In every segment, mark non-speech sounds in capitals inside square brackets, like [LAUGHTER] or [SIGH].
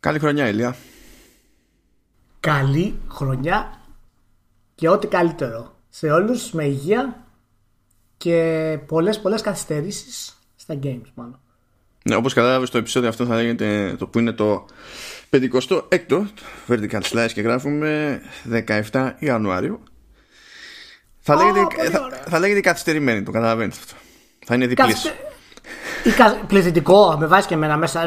Καλή χρονιά, Ηλία. Καλή χρονιά και ό,τι καλύτερο σε όλους με υγεία και πολλές πολλές καθυστερήσεις στα games μάλλον. Ναι, όπως κατάλαβες το επεισόδιο αυτό θα λέγεται το που είναι το 56ο Vertical Slice και γράφουμε 17 Ιανουάριου. Θα, λέγεται, θα, θα λέγεται καθυστερημένη, το καταλαβαίνεις αυτό. Θα είναι διπλής. Καθυστε... Πληθυντικό, με βάζει και εμένα μέσα.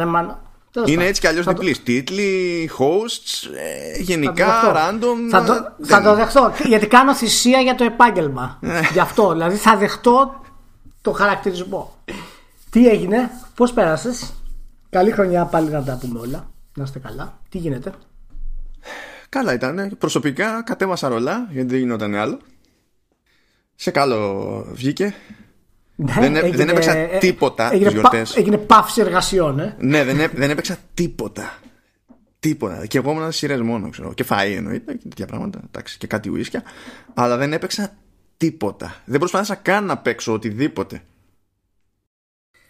Είναι έτσι κι αλλιώς διπλής. Τίτλοι, hosts, ε, γενικά, random. Θα το, θα το δεχτώ. Γιατί κάνω θυσία για το επάγγελμα. Ναι. Γι' αυτό. Δηλαδή θα δεχτώ το χαρακτηρισμό. Τι έγινε, πώς πέρασες; Καλή χρονιά πάλι να τα πούμε όλα. Να είστε καλά. Τι γίνεται; Καλά ήταν. Προσωπικά κατέβασα ρολά γιατί δεν γινόταν άλλο. Σε καλό βγήκε. Ναι, δεν, έγινε, δεν έπαιξα ε, τίποτα έγινε, γιορτές. Έγινε παύση εργασιών, ε. Ναι, δεν, δεν έπαιξα τίποτα. Τίποτα. Και εγώ ήμουν σειρές μόνο, ξέρω. Και φαΐ εννοείται και τέτοια πράγματα. Εντάξει, και κάτι ουίσκια. Αλλά δεν έπαιξα τίποτα. Δεν προσπάθησα καν να παίξω οτιδήποτε.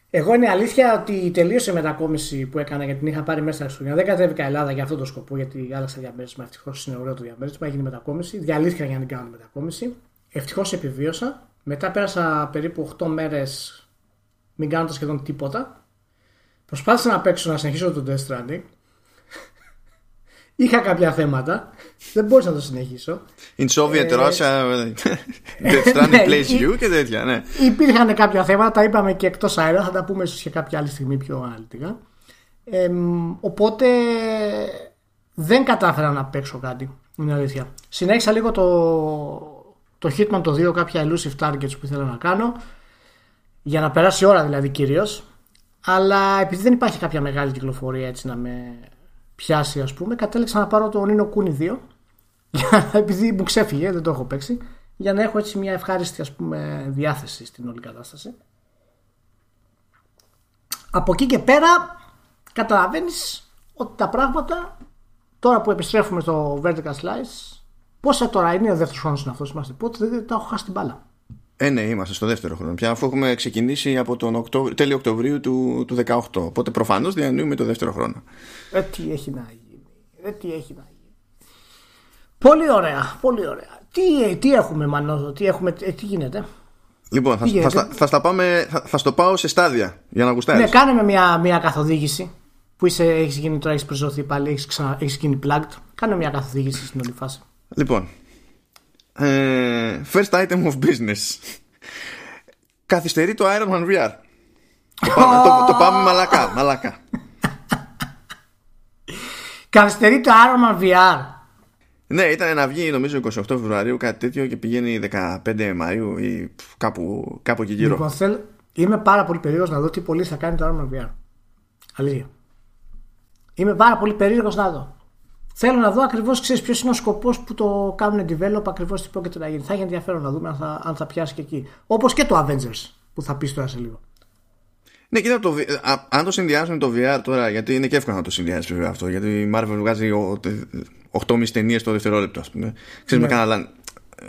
Εγώ είναι αλήθεια ότι τελείωσε η μετακόμιση που έκανα γιατί την είχα πάρει μέσα στα Δεν κατέβηκα Ελλάδα για αυτόν τον σκοπό γιατί άλλαξα διαμέρισμα. Ευτυχώς είναι ωραίο το διαμέρισμα. Έγινε μετακόμιση. Διαλύθηκα για να την κάνω μετακόμιση. Ευτυχώς επιβίωσα. Μετά πέρασα περίπου 8 μέρες μην κάνοντας σχεδόν τίποτα. Προσπάθησα να παίξω να συνεχίσω το Death Stranding. Είχα κάποια θέματα. Δεν μπορούσα να το συνεχίσω. In Soviet ε, Russia, [LAUGHS] Death Stranding ναι, plays you και τέτοια, ναι. Υπήρχαν κάποια θέματα, τα είπαμε και εκτός αέρα. Θα τα πούμε ίσως και κάποια άλλη στιγμή πιο αναλυτικά. Ε, οπότε δεν κατάφερα να παίξω κάτι. Είναι αλήθεια. Συνέχισα λίγο το, το Hitman το 2 κάποια elusive targets που ήθελα να κάνω για να περάσει η ώρα δηλαδή κυρίως. αλλά επειδή δεν υπάρχει κάποια μεγάλη κυκλοφορία έτσι να με πιάσει ας πούμε κατέληξα να πάρω το Nino Kuni 2 [LAUGHS] επειδή μου ξέφυγε δεν το έχω παίξει. Για να έχω έτσι μια ευχάριστη ας πούμε διάθεση στην όλη κατάσταση. Από εκεί και πέρα καταλαβαίνεις ότι τα πράγματα τώρα που επιστρέφουμε στο Vertical Slice Πόσα τώρα είναι ο δεύτερος χρόνος είναι αυτός, είμαστε. Πότε δεν τα έχω χάσει την μπάλα. Ε, ναι, είμαστε στο δεύτερο χρόνο πια, αφού έχουμε ξεκινήσει από τον Οκτώβριο, τέλειο Οκτωβρίου του, του 18. Οπότε προφανώς διανύουμε το δεύτερο χρόνο. Ε, τι έχει να γίνει. Ε, τι έχει να γίνει. Πολύ ωραία, πολύ ωραία. Τι, τι έχουμε, Μανώδο, τι, έχουμε, ε, τι γίνεται; Λοιπόν, θα, θα, θα, θα, στα πάμε, θα, θα στο πάω σε στάδια για να γουστάρεις. Ναι, κάνε με μια, μια καθοδήγηση που είσαι, έχεις γίνει τώρα, έχεις προσδοθεί πάλι, έχεις, ξανα, έχεις γίνει plugged. Κάνε μια καθοδήγηση στην όλη φάση. Λοιπόν, ε, first item of business. Καθυστερεί το Iron Man VR. Το πάμε, το, το πάμε μαλακά, μαλακά. Καθυστερεί το Iron Man VR. Ναι, ήταν να βγει νομίζω 28 Φεβρουαρίου κάτι τέτοιο και πηγαίνει 15 Μαΐου ή κάπου, κάπου εκεί γύρω. Λοιπόν, θέλ, είμαι πάρα πολύ περίεργος να δω τι πολύ θα κάνει το Iron Man VR. Αλήθεια. Είμαι πάρα πολύ περίεργος να δω. Θέλω να δω ακριβώς ποιος είναι ο σκοπός που το κάνουν develop, ακριβώς τι πρόκειται να γίνει. Θα έχει ενδιαφέρον να δούμε αν θα, αν θα πιάσει και εκεί. Όπως και το Avengers που θα πεις τώρα σε λίγο. Ναι, κοίτα, το, αν το συνδυάσουμε το VR τώρα, γιατί είναι και εύκολο να το συνδυάσει βέβαια αυτό, γιατί η Marvel βγάζει 8,5 ταινίες το δευτερόλεπτο, ας πούμε. Ξέρεις, ναι. με,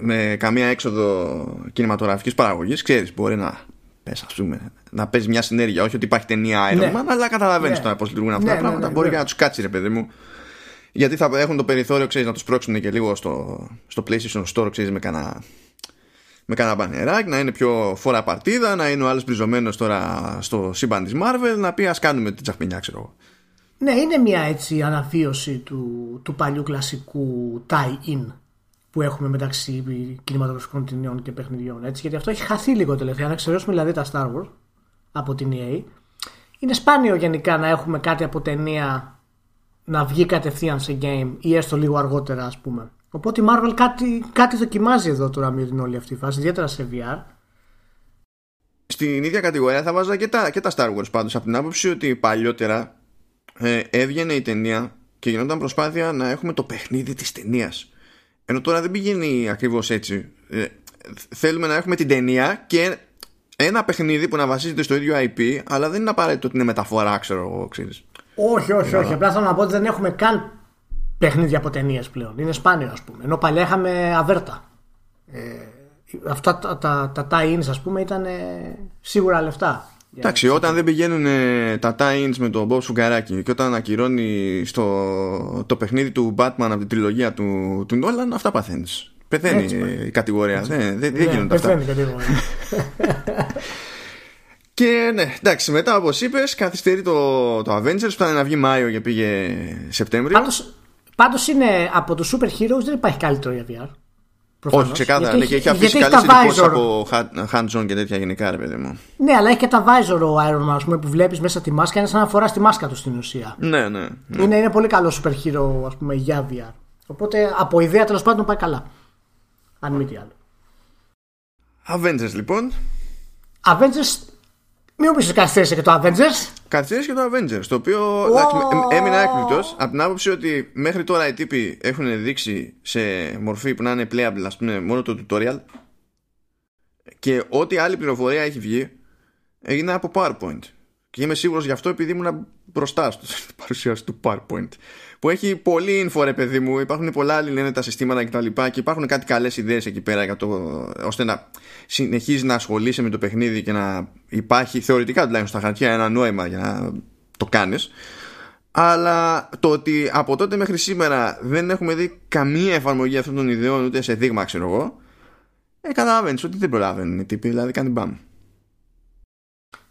με καμία έξοδο κινηματογραφικής παραγωγής, ξέρεις, μπορεί να πες, ας πούμε, να παίζει μια συνέργεια. Όχι ότι υπάρχει ταινία Iron ναι. Man, αλλά καταλαβαίνεις ναι. τώρα πώς λειτουργούν αυτά ναι, τα ναι, πράγματα. μπορεί και να τους κάτσει, ρε παιδί μου γιατί θα έχουν το περιθώριο ξέρεις, να τους πρόξουν και λίγο στο, στο PlayStation Store ξέρεις, με κανένα με κανένα μπανεράκι, να είναι πιο φορά παρτίδα, να είναι ο άλλος μπριζωμένος τώρα στο σύμπαν της Marvel, να πει ας κάνουμε την τσαχπινιά, ξέρω εγώ. Ναι, είναι μια έτσι αναβίωση του, του παλιού κλασικού tie-in που έχουμε μεταξύ κινηματογραφικών ταινιών και παιχνιδιών. Έτσι, γιατί αυτό έχει χαθεί λίγο τελευταία. Να εξαιρέσουμε δηλαδή τα Star Wars από την EA. Είναι σπάνιο γενικά να έχουμε κάτι από ταινία να βγει κατευθείαν σε game ή έστω λίγο αργότερα ας πούμε. Οπότε η Marvel κάτι, κάτι δοκιμάζει εδώ τώρα με την όλη αυτή η φάση, ιδιαίτερα σε VR. Στην ίδια κατηγορία θα βάζα και τα, και τα Star Wars πάντως από την άποψη ότι παλιότερα ε, έβγαινε η ταινία και γινόταν προσπάθεια να έχουμε το παιχνίδι της ταινίας. Ενώ τώρα δεν πηγαίνει ακριβώς έτσι. Ε, θέλουμε να έχουμε την ταινία και ένα παιχνίδι που να βασίζεται στο ίδιο IP αλλά δεν είναι απαραίτητο ότι είναι μεταφορά ξέρω εγώ ξέρεις. Όχι, όχι, όχι. Απλά θέλω να πω ότι δεν έχουμε καν παιχνίδια από ταινίες πλέον. Είναι σπάνιο, ας πούμε. Ενώ παλιά είχαμε αβέρτα. Ε, αυτά τα, τα, τα tie-ins, ας πούμε, ήταν σίγουρα λεφτά. Εντάξει, όταν δεν πηγαίνουν ε, τα tie-ins με τον Bob Σουγκαράκη και όταν ακυρώνει στο, το παιχνίδι του Batman από την τριλογία του, του Nolan, αυτά παθαίνεις. Πεθαίνει η κατηγορία. Δεν, δεν, δεν ναι, γίνονται αυτά. [LAUGHS] Και ναι, εντάξει, μετά όπως είπες, καθυστερεί το, το Avengers που ήταν να βγει Μάιο και πήγε Σεπτέμβριο. Πάντως είναι από τους Super Heroes δεν υπάρχει καλύτερο για VR. Προφανώς. Όχι, ξεκάθαρα. Ναι, και έχει αφήσει καλέ εντυπώσει από hands-on και τέτοια γενικά, ρε παιδί μου. Ναι, αλλά έχει και τα visor ο Iron Man που βλέπεις μέσα τη μάσκα. Είναι σαν να φοράς τη μάσκα του στην ουσία. Ναι, ναι. ναι. Είναι, είναι πολύ καλό super hero ας πούμε, για VR. Οπότε από ιδέα τέλος πάντων πάει καλά. Αν μη τι άλλο. Avengers λοιπόν. Avengers μην μου πεις καθυστέρησε και το Avengers. Καθυστέρησε και το Avengers. Το οποίο oh. έμεινα έκπληκτο από την άποψη ότι μέχρι τώρα οι τύποι έχουν δείξει σε μορφή που να είναι playable, ας πούμε, μόνο το tutorial. Και ό,τι άλλη πληροφορία έχει βγει έγινε από PowerPoint. Και είμαι σίγουρος γι' αυτό επειδή ήμουν μπροστά στην [LAUGHS] παρουσίαση του PowerPoint. Που έχει πολύ info, ρε παιδί μου. Υπάρχουν πολλά άλλοι λένε τα συστήματα κτλ. Και, και υπάρχουν κάτι καλές ιδέες εκεί πέρα για το, ώστε να συνεχίζεις να ασχολείσαι με το παιχνίδι και να υπάρχει θεωρητικά τουλάχιστον στα χαρτιά ένα νόημα για να το κάνεις. Αλλά το ότι από τότε μέχρι σήμερα δεν έχουμε δει καμία εφαρμογή αυτών των ιδεών ούτε σε δείγμα, ξέρω εγώ, ε, καταλαβαίνεις ότι δεν προλαβαίνουν οι τύποι, δηλαδή κάνει μπαμ.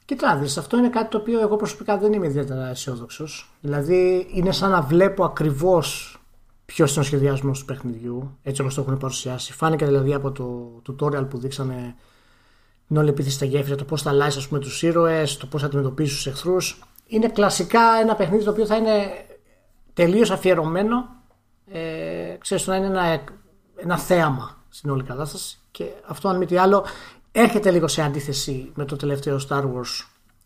Κοιτάξτε, αυτό είναι κάτι το οποίο εγώ προσωπικά δεν είμαι ιδιαίτερα αισιόδοξος. Δηλαδή, είναι σαν να βλέπω ακριβώς ποιος είναι ο σχεδιασμός του παιχνιδιού, έτσι όπως το έχουν παρουσιάσει. Φάνηκε δηλαδή από το tutorial που δείξανε την όλη επίθεση στα γέφυρα, το πώς θα αλλάζει τους ήρωες, το πώς θα αντιμετωπίζεις τους εχθρούς. Είναι κλασικά ένα παιχνίδι το οποίο θα είναι τελείως αφιερωμένο. Ε, ξέρεις, να είναι ένα, ένα θέαμα στην όλη κατάσταση. Και αυτό, αν μη τι άλλο, έρχεται λίγο σε αντίθεση με το τελευταίο Star Wars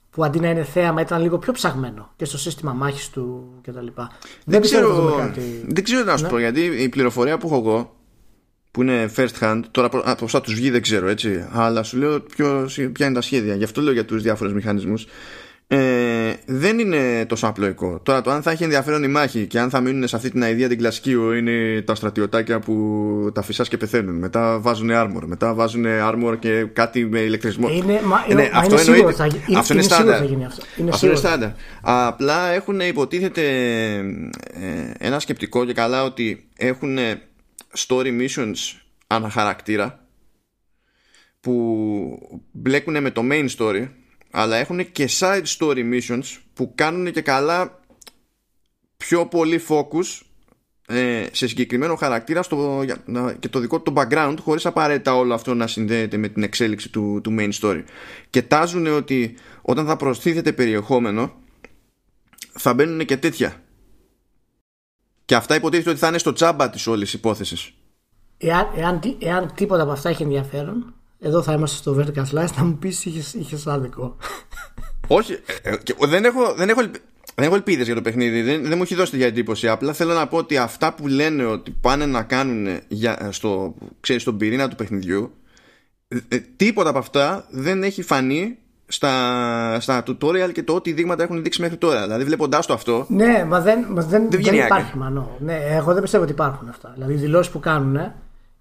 που αντί να είναι θέαμα ήταν λίγο πιο ψαγμένο και στο σύστημα μάχης του κτλ. Δεν, δεν ξέρω, κάτι... δεν ξέρω να σου ναι. πω γιατί η πληροφορία που έχω εγώ που είναι first hand, τώρα από όσα τους βγει δεν ξέρω έτσι, αλλά σου λέω ποιος, ποια είναι τα σχέδια, γι' αυτό λέω για τους διάφορους μηχανισμούς ε, δεν είναι τόσο απλοϊκό. Τώρα το αν θα έχει ενδιαφέρον η μάχη και αν θα μείνουν σε αυτή την αηδία την κλασική είναι τα στρατιωτάκια που τα φυσάς και πεθαίνουν. Μετά βάζουν armor. Μετά βάζουν armor και κάτι με ηλεκτρισμό. Είναι, μα, ε, ναι, αυτό είναι, είναι, θα, είναι, αυτό είναι, στάνταρ. αυτό. Είναι αυτό είναι στάνταρ. Απλά έχουν υποτίθεται ε, ένα σκεπτικό και καλά ότι έχουν story missions αναχαρακτήρα που μπλέκουν με το main story αλλά έχουν και side story missions που κάνουν και καλά πιο πολύ focus ε, σε συγκεκριμένο χαρακτήρα στο, και το δικό του background χωρίς απαραίτητα όλο αυτό να συνδέεται με την εξέλιξη του, του main story. Και τάζουν ότι όταν θα προστίθεται περιεχόμενο θα μπαίνουν και τέτοια. Και αυτά υποτίθεται ότι θα είναι στο τσάμπα της όλης υπόθεσης. Εάν, εάν, εάν τίποτα από αυτά έχει ενδιαφέρον εδώ θα είμαστε στο Vertical Slice να μου πεις είχε είχες άδικο. Όχι, ε, ε, δεν έχω, δεν έχω, δεν έχω ελπίδες για το παιχνίδι. Δεν, δεν μου έχει δώσει για εντύπωση. Απλά θέλω να πω ότι αυτά που λένε ότι πάνε να κάνουν για, στο, ξέρεις, στον πυρήνα του παιχνιδιού, ε, τίποτα από αυτά δεν έχει φανεί στα, στα tutorial και το ό,τι δείγματα έχουν δείξει μέχρι τώρα. Δηλαδή, βλέποντάς το αυτό. Ναι, μα δεν, μα δεν, δεν, δεν υπάρχει μανώ. Ναι, εγώ δεν πιστεύω ότι υπάρχουν αυτά. Δηλαδή, οι δηλώσεις που κάνουν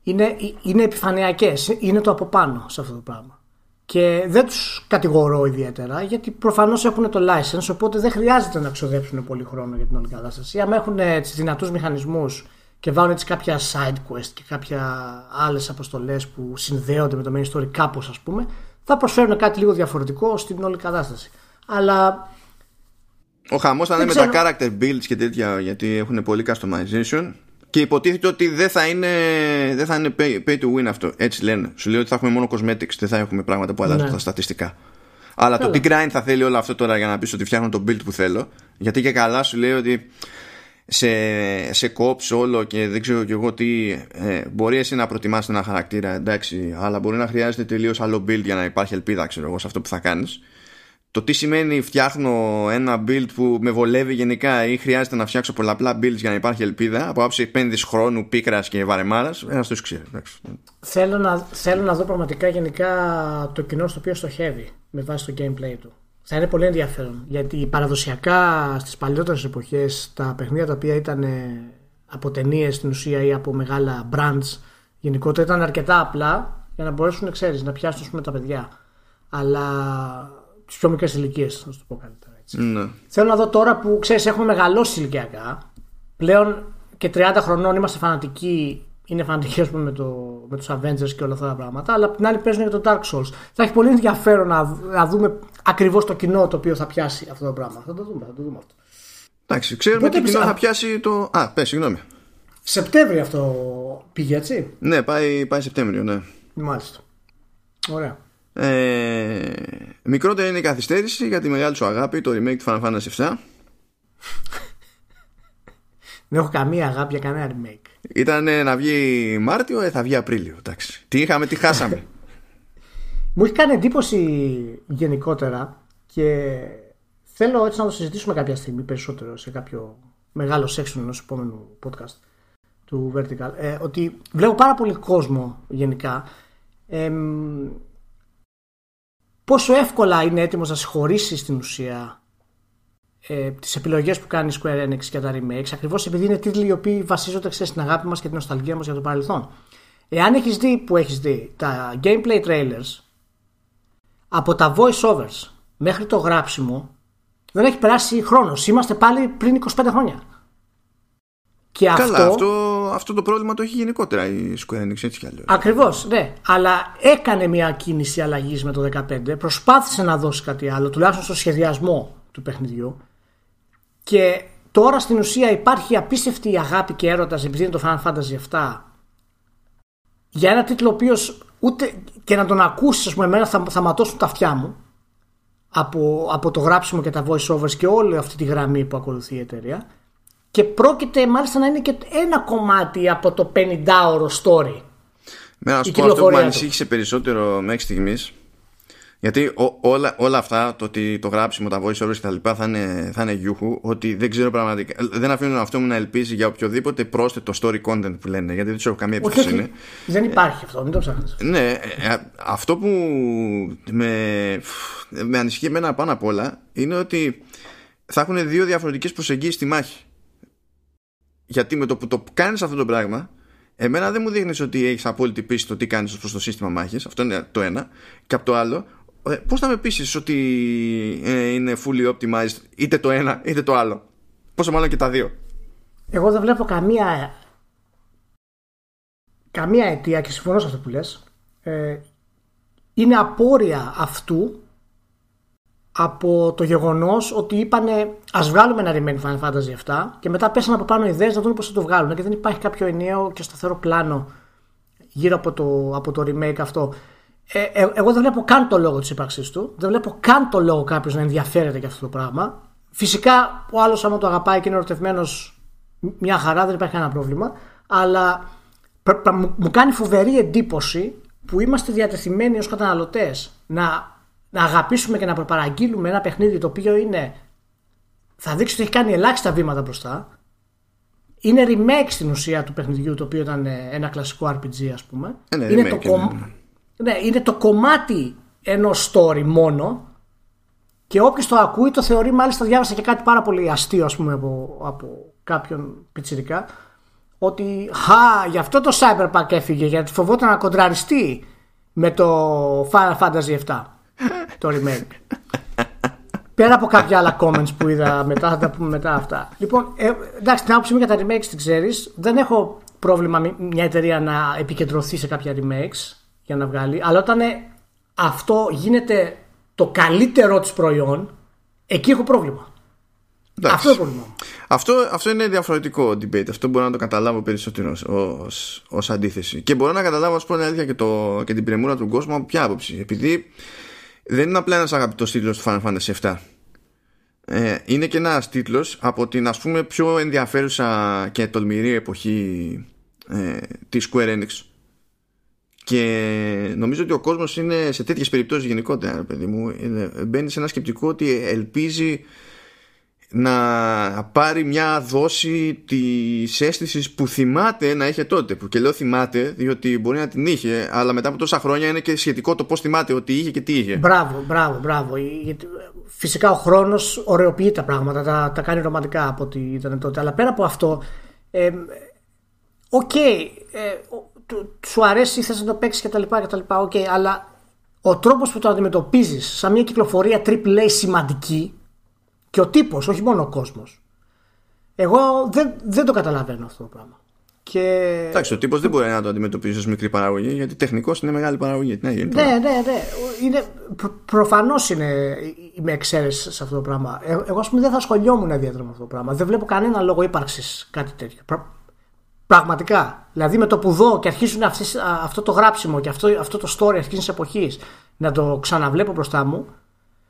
είναι, είναι επιφανειακές, είναι το από πάνω σε αυτό το πράγμα. Και δεν τους κατηγορώ ιδιαίτερα γιατί προφανώς έχουν το license οπότε δεν χρειάζεται να ξοδέψουν πολύ χρόνο για την όλη κατάσταση. Αν έχουν τις δυνατούς μηχανισμούς και βάλουν έτσι κάποια side quest και κάποια άλλες αποστολές που συνδέονται με το main story κάπως ας πούμε θα προσφέρουν κάτι λίγο διαφορετικό στην όλη κατάσταση. Αλλά ο χαμός θα είναι με τα character builds και τέτοια γιατί έχουν πολύ customization και υποτίθεται ότι δεν θα είναι, δεν θα είναι pay, pay to win αυτό. Έτσι λένε. Σου λέει ότι θα έχουμε μόνο cosmetics, δεν θα έχουμε πράγματα που αλλάζουν ναι. τα στατιστικά. Αλλά το big grind θα θέλει όλο αυτό τώρα για να πεις ότι φτιάχνω το build που θέλω. Γιατί και καλά σου λέει ότι σε, σε cops όλο και δεν ξέρω και εγώ τι ε, μπορεί εσύ να προτιμάς ένα χαρακτήρα εντάξει αλλά μπορεί να χρειάζεται τελείως άλλο build για να υπάρχει ελπίδα ξέρω εγώ σε αυτό που θα κάνεις το τι σημαίνει φτιάχνω ένα build που με βολεύει γενικά ή χρειάζεται να φτιάξω πολλαπλά builds για να υπάρχει ελπίδα από άψη επένδυση χρόνου, πίκρας και βαρεμάρας, ένας το ξέρει. Θέλω να, θέλω να δω πραγματικά γενικά το κοινό στο οποίο στοχεύει με βάση το gameplay του. Θα είναι πολύ ενδιαφέρον γιατί παραδοσιακά στις παλιότερες εποχές τα παιχνίδια τα οποία ήταν ε, από ταινίες στην ουσία ή από μεγάλα brands γενικότερα ήταν αρκετά απλά για να μπορέσουν ξέρεις, να πιάσουν τα παιδιά. Αλλά τις πιο μικρές ηλικίες, να σου το πω καλύτερα. Έτσι. Ναι. Θέλω να δω τώρα που ξέρεις, έχουμε μεγαλώσει ηλικιακά. Πλέον και 30 χρονών είμαστε φανατικοί. Είναι φανατικοί ας πούμε, με, το, με τους Avengers και όλα αυτά τα πράγματα. Αλλά απ' την άλλη παίζουν και το Dark Souls. Θα έχει πολύ ενδιαφέρον να, να δούμε ακριβώς το κοινό το οποίο θα πιάσει αυτό το πράγμα. Θα το δούμε, θα το δούμε αυτό. Εντάξει, ξέρουμε Πότε τι κοινό ψα- θα πιάσει το. Α, πες, συγγνώμη. Σεπτέμβριο αυτό πήγε έτσι; Ναι, πάει, πάει Σεπτέμβριο, ναι. Μάλιστα. Ωραία. Ε, μικρότερη είναι η καθυστέρηση για τη μεγάλη σου αγάπη, το remake του Final Fantasy 7. [LAUGHS] Δεν έχω καμία αγάπη για κανένα remake. Ήταν να βγει Μάρτιο, ε, θα βγει Απρίλιο. Εντάξει. Τι είχαμε, τι χάσαμε. [LAUGHS] Μου έχει κάνει εντύπωση γενικότερα και θέλω έτσι να το συζητήσουμε κάποια στιγμή περισσότερο σε κάποιο μεγάλο section ενός επόμενου podcast του Vertical ε, ότι βλέπω πάρα πολύ κόσμο γενικά εμ, πόσο εύκολα είναι έτοιμος να συγχωρήσει στην ουσία ε, τις επιλογές που κάνει η Square Enix για τα remakes ακριβώς επειδή είναι τίτλοι οι οποίοι βασίζονται ξέρεις, στην αγάπη μας και την νοσταλγία μας για το παρελθόν. Εάν έχεις δει που έχεις δει τα gameplay trailers από τα voice overs μέχρι το γράψιμο δεν έχει περάσει χρόνος. Είμαστε πάλι πριν 25 χρόνια. Και Καλά, αυτό, αυτό, αυτό το πρόβλημα το έχει γενικότερα η Square Enix έτσι κι αλλιώς. Ακριβώς, ναι. Αλλά έκανε μια κίνηση αλλαγής με το 15. Προσπάθησε να δώσει κάτι άλλο, τουλάχιστον στο σχεδιασμό του παιχνιδιού. Και τώρα στην ουσία υπάρχει απίστευτη αγάπη και έρωτας επειδή είναι το Final Fantasy 7 για ένα τίτλο ο οποίος ούτε και να τον ακούσεις, ας πούμε, εμένα θα, θα ματώσουν τα αυτιά μου από, από το γράψιμο και τα voice overs και όλη αυτή τη γραμμή που ακολουθεί η εταιρεία. Και πρόκειται μάλιστα να είναι και ένα κομμάτι από το 50ωρο story. Με να η σου πω αυτό που με κυκλοφορία του. ανησύχησε περισσότερο μέχρι στιγμής. Γιατί ό- όλα, όλα αυτά, το ότι το γράψιμο, τα voice overs και τα λοιπά θα είναι, θα είναι γιούχου, ότι δεν ξέρω πραγματικά. Δεν αφήνουν αυτό μου να ελπίζει για οποιοδήποτε πρόσθετο story content που λένε, γιατί δεν τους έχω καμία Όχι, εμπιστοσύνη. όχι. Δεν υπάρχει αυτό, μην το ψάχνεις. Ναι, ε, ε, αυτό που με, με ανησυχεί εμένα πάνω απ' όλα είναι ότι θα έχουν δύο διαφορετικές προσεγγίσεις στη μάχη. Γιατί με το που το κάνεις αυτό το πράγμα, εμένα δεν μου δείχνεις ότι έχεις απόλυτη πίστη στο τι κάνεις ως προς το σύστημα μάχης. Αυτό είναι το ένα. Και από το άλλο, ε, πώς θα με πείσεις ότι ε, είναι fully optimized είτε το ένα είτε το άλλο; Πόσο μάλλον και τα δύο. Εγώ δεν βλέπω καμία καμία αιτία και συμφωνώ σε αυτό που λες ε, είναι απόρρια αυτού από το γεγονός ότι είπανε ας βγάλουμε ένα remake Final Fantasy 7 και μετά πέσαν από πάνω ιδέες να δουν πώς θα το βγάλουν και δεν υπάρχει κάποιο ενιαίο και σταθερό πλάνο γύρω από το, από το remake αυτό. Ε, ε, εγώ δεν βλέπω καν το λόγο της ύπαρξής του, δεν βλέπω καν το λόγο κάποιος να ενδιαφέρεται για αυτό το πράγμα. Φυσικά ο άλλος άμα το αγαπάει και είναι ερωτευμένος μια χαρά δεν υπάρχει κανένα πρόβλημα αλλά πρα- πρα- μου μου κάνει φοβερή εντύπωση που είμαστε διατεθειμένοι ως καταναλωτές να, να αγαπήσουμε και να προπαραγγείλουμε ένα παιχνίδι το οποίο είναι θα δείξει ότι έχει κάνει ελάχιστα βήματα μπροστά. Είναι remake στην ουσία του παιχνιδιού το οποίο ήταν ε, ένα κλασικό RPG ας πούμε. Ε, ναι, είναι, remake το είναι, κομ- ναι. ναι, είναι το κομμάτι ενός story μόνο. Και όποιος το ακούει το θεωρεί, μάλιστα διάβασα και κάτι πάρα πολύ αστείο ας πούμε από, από κάποιον πιτσιρικά ότι χα, γι' αυτό το Cyberpunk έφυγε γιατί φοβόταν να κοντραριστεί με το Final Fantasy 7 το remake. Πέρα από κάποια άλλα comments που είδα μετά, θα τα πούμε μετά αυτά. Λοιπόν, ε, εντάξει, την άποψή μου για τα remakes την ξέρεις. Δεν έχω πρόβλημα μη- μια εταιρεία να επικεντρωθεί σε κάποια remakes για να βγάλει. Αλλά όταν ε, αυτό γίνεται το καλύτερο της προϊόν, εκεί έχω πρόβλημα. Εντάξει. Αυτό είναι το πρόβλημα. μου. Αυτό, αυτό είναι διαφορετικό debate. Αυτό μπορώ να το καταλάβω περισσότερο ως, ως αντίθεση. Και μπορώ να καταλάβω, ας πω, την αλήθεια και, το, και την πρεμούρα του κόσμου από ποια άποψη. Επειδή δεν είναι απλά ένας αγαπητός τίτλος του Final Fantasy 7. Ε, είναι και ένας τίτλος από την ας πούμε πιο ενδιαφέρουσα και τολμηρή εποχή ε, της Square Enix και νομίζω ότι ο κόσμος είναι σε τέτοιες περιπτώσεις γενικότερα ρε παιδί μου είναι, μπαίνει σε ένα σκεπτικό ότι ελπίζει να πάρει μια δόση της αίσθησης που θυμάται να είχε τότε. Που και λέω θυμάται, διότι μπορεί να την είχε, αλλά μετά από τόσα χρόνια είναι και σχετικό το πώς θυμάται ότι είχε και τι είχε. Μπράβο, μπράβο, μπράβο. Γιατί, Φυσικά ο χρόνος ωραιοποιεί τα πράγματα, τα, τα κάνει ρομαντικά από ό,τι ήταν τότε. Αλλά πέρα από αυτό, ε, οκ, ε, ο- του- σου αρέσει, θες να το παίξεις κτλ. κτλ οκ, αλλά ο τρόπος που το αντιμετωπίζεις σαν μια κυκλοφορία AAA σημαντική και ο τύπος, όχι μόνο ο κόσμος. Εγώ δεν, δεν το καταλαβαίνω αυτό το πράγμα. Και... Εντάξει, ο τύπος δεν μπορεί να το αντιμετωπίσει ως μικρή παραγωγή, γιατί τεχνικώς είναι μεγάλη παραγωγή. Ναι, ναι, ναι. ναι. Είναι, προ, Προφανώς είναι με εξαίρεση σε αυτό το πράγμα. Ε, εγώ, ας πούμε, δεν θα ασχολιόμουν ιδιαίτερα με αυτό το πράγμα. Δεν βλέπω κανένα λόγο ύπαρξης κάτι τέτοιο. Πραγματικά. Δηλαδή με το που δω και αρχίσουν αυτές, αυτό το γράψιμο και αυτό, αυτό το story αυτή της εποχής να το ξαναβλέπω μπροστά μου,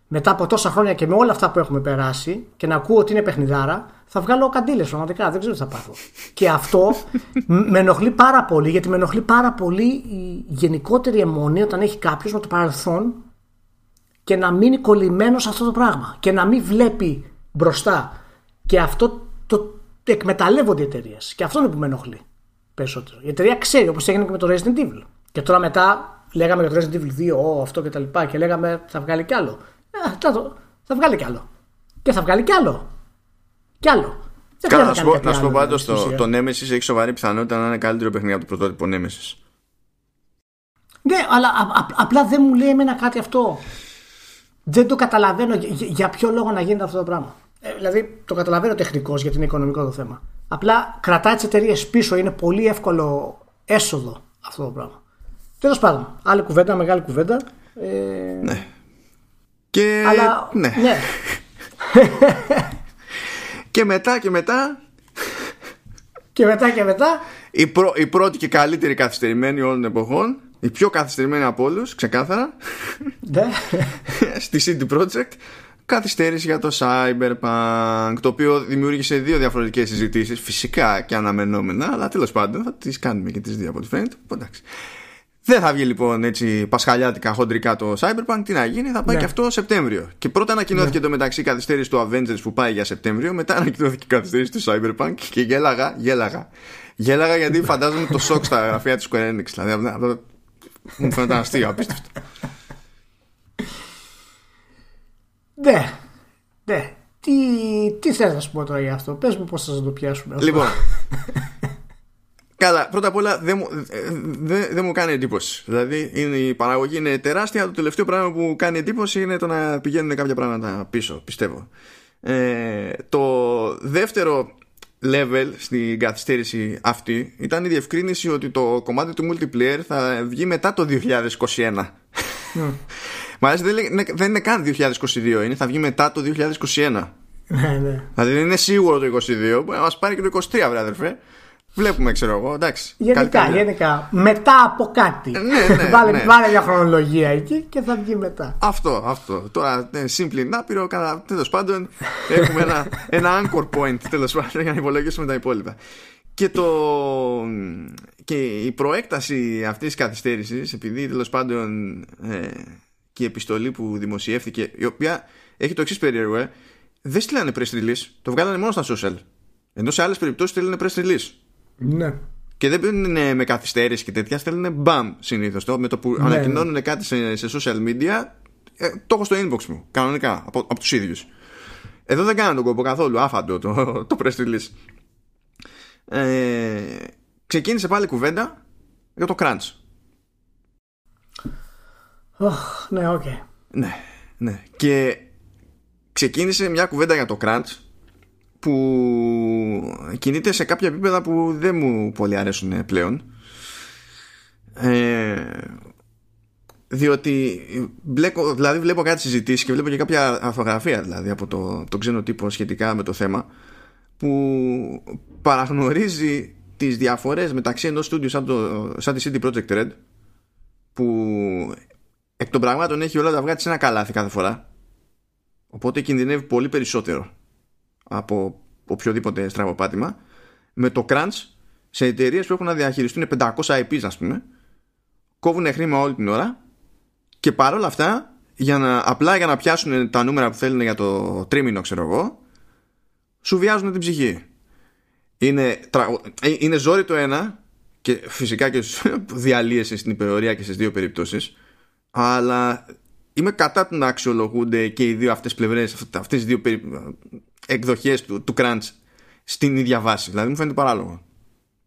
μετά από τόσα χρόνια και με όλα αυτά που έχουμε περάσει και να ακούω ότι είναι παιχνιδάρα, θα βγάλω καντήλες πραγματικά. Δεν ξέρω τι θα πάρω. και αυτό με ενοχλεί πάρα πολύ, γιατί με ενοχλεί πάρα πολύ η γενικότερη αιμονή όταν έχει κάποιος με το παρελθόν και να μείνει κολλημένος σε αυτό το πράγμα και να μην βλέπει μπροστά. Και αυτό το εκμεταλλεύονται οι εταιρείες. Και αυτό είναι που με ενοχλεί περισσότερο. Η εταιρεία ξέρει όπως έγινε και με το Resident Evil. Και τώρα μετά λέγαμε για το Resident Evil 2, αυτό και τα λοιπά, και λέγαμε θα βγάλει κι άλλο. Ε, θα βγάλει κι άλλο. Και θα βγάλει κι άλλο. Κι άλλο. Καλά, να, σου να σου πω πάντως το, το Nemesis έχει σοβαρή πιθανότητα να είναι καλύτερο παιχνίδι από το πρωτότυπο Nemesis. Ναι, αλλά α, α, απλά δεν μου λέει εμένα κάτι αυτό. Δεν το καταλαβαίνω για, για ποιο λόγο να γίνεται αυτό το πράγμα. Ε, δηλαδή το καταλαβαίνω τεχνικώς γιατί είναι οικονομικό το θέμα. Απλά κρατάει τις εταιρείες πίσω, είναι πολύ εύκολο έσοδο αυτό το πράγμα. Τέλος πάντων, άλλη κουβέντα, μεγάλη κουβέντα. Ε... Ναι. Και... Αλλά... Ναι. ναι. [LAUGHS] και μετά και μετά. και μετά και μετά. Η, πρω... η πρώτη και καλύτερη καθυστερημένη όλων των εποχών. Η πιο καθυστερημένη από όλους, ξεκάθαρα. Ναι. [LAUGHS] στη CD Projekt καθυστέρηση για το Cyberpunk το οποίο δημιούργησε δύο διαφορετικές συζητήσεις φυσικά και αναμενόμενα αλλά τέλος πάντων θα τις κάνουμε και τις δύο από ό,τι φαίνεται εντάξει. Δεν θα βγει λοιπόν έτσι πασχαλιάτικα χοντρικά το Cyberpunk. Τι να γίνει, θα πάει ναι. και αυτό Σεπτέμβριο. Και πρώτα ανακοινώθηκε ναι. το μεταξύ καθυστέρηση του Avengers που πάει για Σεπτέμβριο. Μετά ανακοινώθηκε η καθυστέρηση του Cyberpunk και γέλαγα, γέλαγα. Γέλαγα γιατί φαντάζομαι το σοκ στα γραφεία της Square Enix. Δηλαδή αυτό μου φαίνεται αστείο, [LAUGHS] απίστευτο. Ναι, ναι. Τι, τι θες να σου πω τώρα για αυτό; Πες μου πώς θα το πιάσουμε. Λοιπόν, [LAUGHS] Καλά, πρώτα απ' όλα δεν μου, δεν, δεν μου κάνει εντύπωση. Δηλαδή είναι, η παραγωγή είναι τεράστια. Το τελευταίο πράγμα που κάνει εντύπωση είναι το να πηγαίνουν κάποια πράγματα πίσω, πιστεύω. Ε, το δεύτερο level στην καθυστέρηση αυτή ήταν η διευκρίνηση ότι το κομμάτι του multiplayer θα βγει μετά το 2021. Mm. Μα δεν, δεν είναι καν 2022, είναι θα βγει μετά το 2021. Ναι, ναι. Δηλαδή δεν είναι σίγουρο το 22, μπορεί να μας πάρει και το 23, βρε αδερφέ. Βλέπουμε, ξέρω εγώ. Εντάξει. Γενικά, γενικά. Μετά από κάτι. Ναι, ναι, βάλε, ναι. βάλε μια χρονολογία εκεί και θα βγει μετά. Αυτό, αυτό. Τώρα, ναι, simply άπειρο, τέλος πάντων, έχουμε ένα, ένα anchor point τέλος πάντων για να υπολογίσουμε τα υπόλοιπα. Και, το, και η προέκταση αυτής της καθυστέρησης επειδή τέλος πάντων ε, και η επιστολή που δημοσιεύθηκε η οποία έχει το εξής περίεργο ε, δεν στείλανε press release το βγάλανε μόνο στα social ενώ σε άλλες περιπτώσεις στείλανε press release ναι. Και δεν είναι με καθυστέρηση και τέτοια, στέλνουν μπαμ συνήθως. Με το που ναι, ανακοινώνουν ναι. κάτι σε, σε, social media, ε, το έχω στο inbox μου. Κανονικά, από, από τους ίδιους. Εδώ δεν κάνω τον κόπο καθόλου. Άφαντο το, [LAUGHS] το press release. Ε, ξεκίνησε πάλι κουβέντα για το crunch. Oh, ναι, οκ. Okay. Ναι, ναι. Και ξεκίνησε μια κουβέντα για το crunch που κινείται σε κάποια επίπεδα που δεν μου πολύ αρέσουν πλέον. Ε, διότι βλέπω, δηλαδή βλέπω κάτι συζητήσεις και βλέπω και κάποια αρθρογραφία δηλαδή από το, το ξένο τύπο σχετικά με το θέμα που παραγνωρίζει τις διαφορές μεταξύ ενός στούντιου σαν, το, σαν τη CD Projekt Red που εκ των πραγμάτων έχει όλα τα αυγά σε ένα καλάθι κάθε φορά. Οπότε κινδυνεύει πολύ περισσότερο από οποιοδήποτε στραβοπάτημα με το crunch σε εταιρείες που έχουν να διαχειριστούν 500 IPs ας πούμε κόβουν χρήμα όλη την ώρα και παρόλα αυτά για να, απλά για να πιάσουν τα νούμερα που θέλουν για το τρίμηνο ξέρω εγώ σου βιάζουν την ψυχή. Είναι, ε, είναι ζόρι το ένα και φυσικά και [LAUGHS] διαλύεσαι στην υπερορία και στις δύο περιπτώσεις αλλά είμαι κατά του να αξιολογούνται και οι δύο αυτές πλευρές αυτές οι δύο εκδοχές του, του crunch στην ίδια βάση δηλαδή μου φαίνεται παράλογο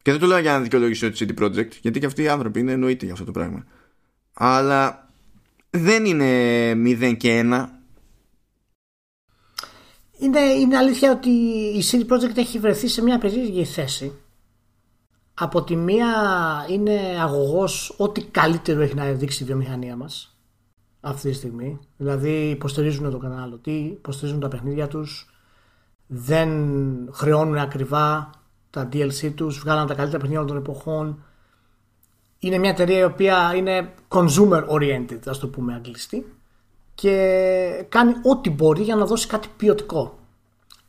και δεν το λέω για να δικαιολογήσω το CD Projekt γιατί και αυτοί οι άνθρωποι είναι εννοείται για αυτό το πράγμα αλλά δεν είναι 0 και 1. Είναι, είναι αλήθεια ότι η CD Projekt έχει βρεθεί σε μια περίεργη θέση. Από τη μία είναι αγωγός ό,τι καλύτερο έχει να δείξει η βιομηχανία μας αυτή τη στιγμή. Δηλαδή υποστηρίζουν τον καταναλωτή, υποστηρίζουν τα παιχνίδια τους, δεν χρεώνουν ακριβά τα DLC τους, βγάλαν τα καλύτερα παιχνίδια των εποχών. Είναι μια εταιρεία η οποία είναι consumer oriented, ας το πούμε αγγλιστή και κάνει ό,τι μπορεί για να δώσει κάτι ποιοτικό.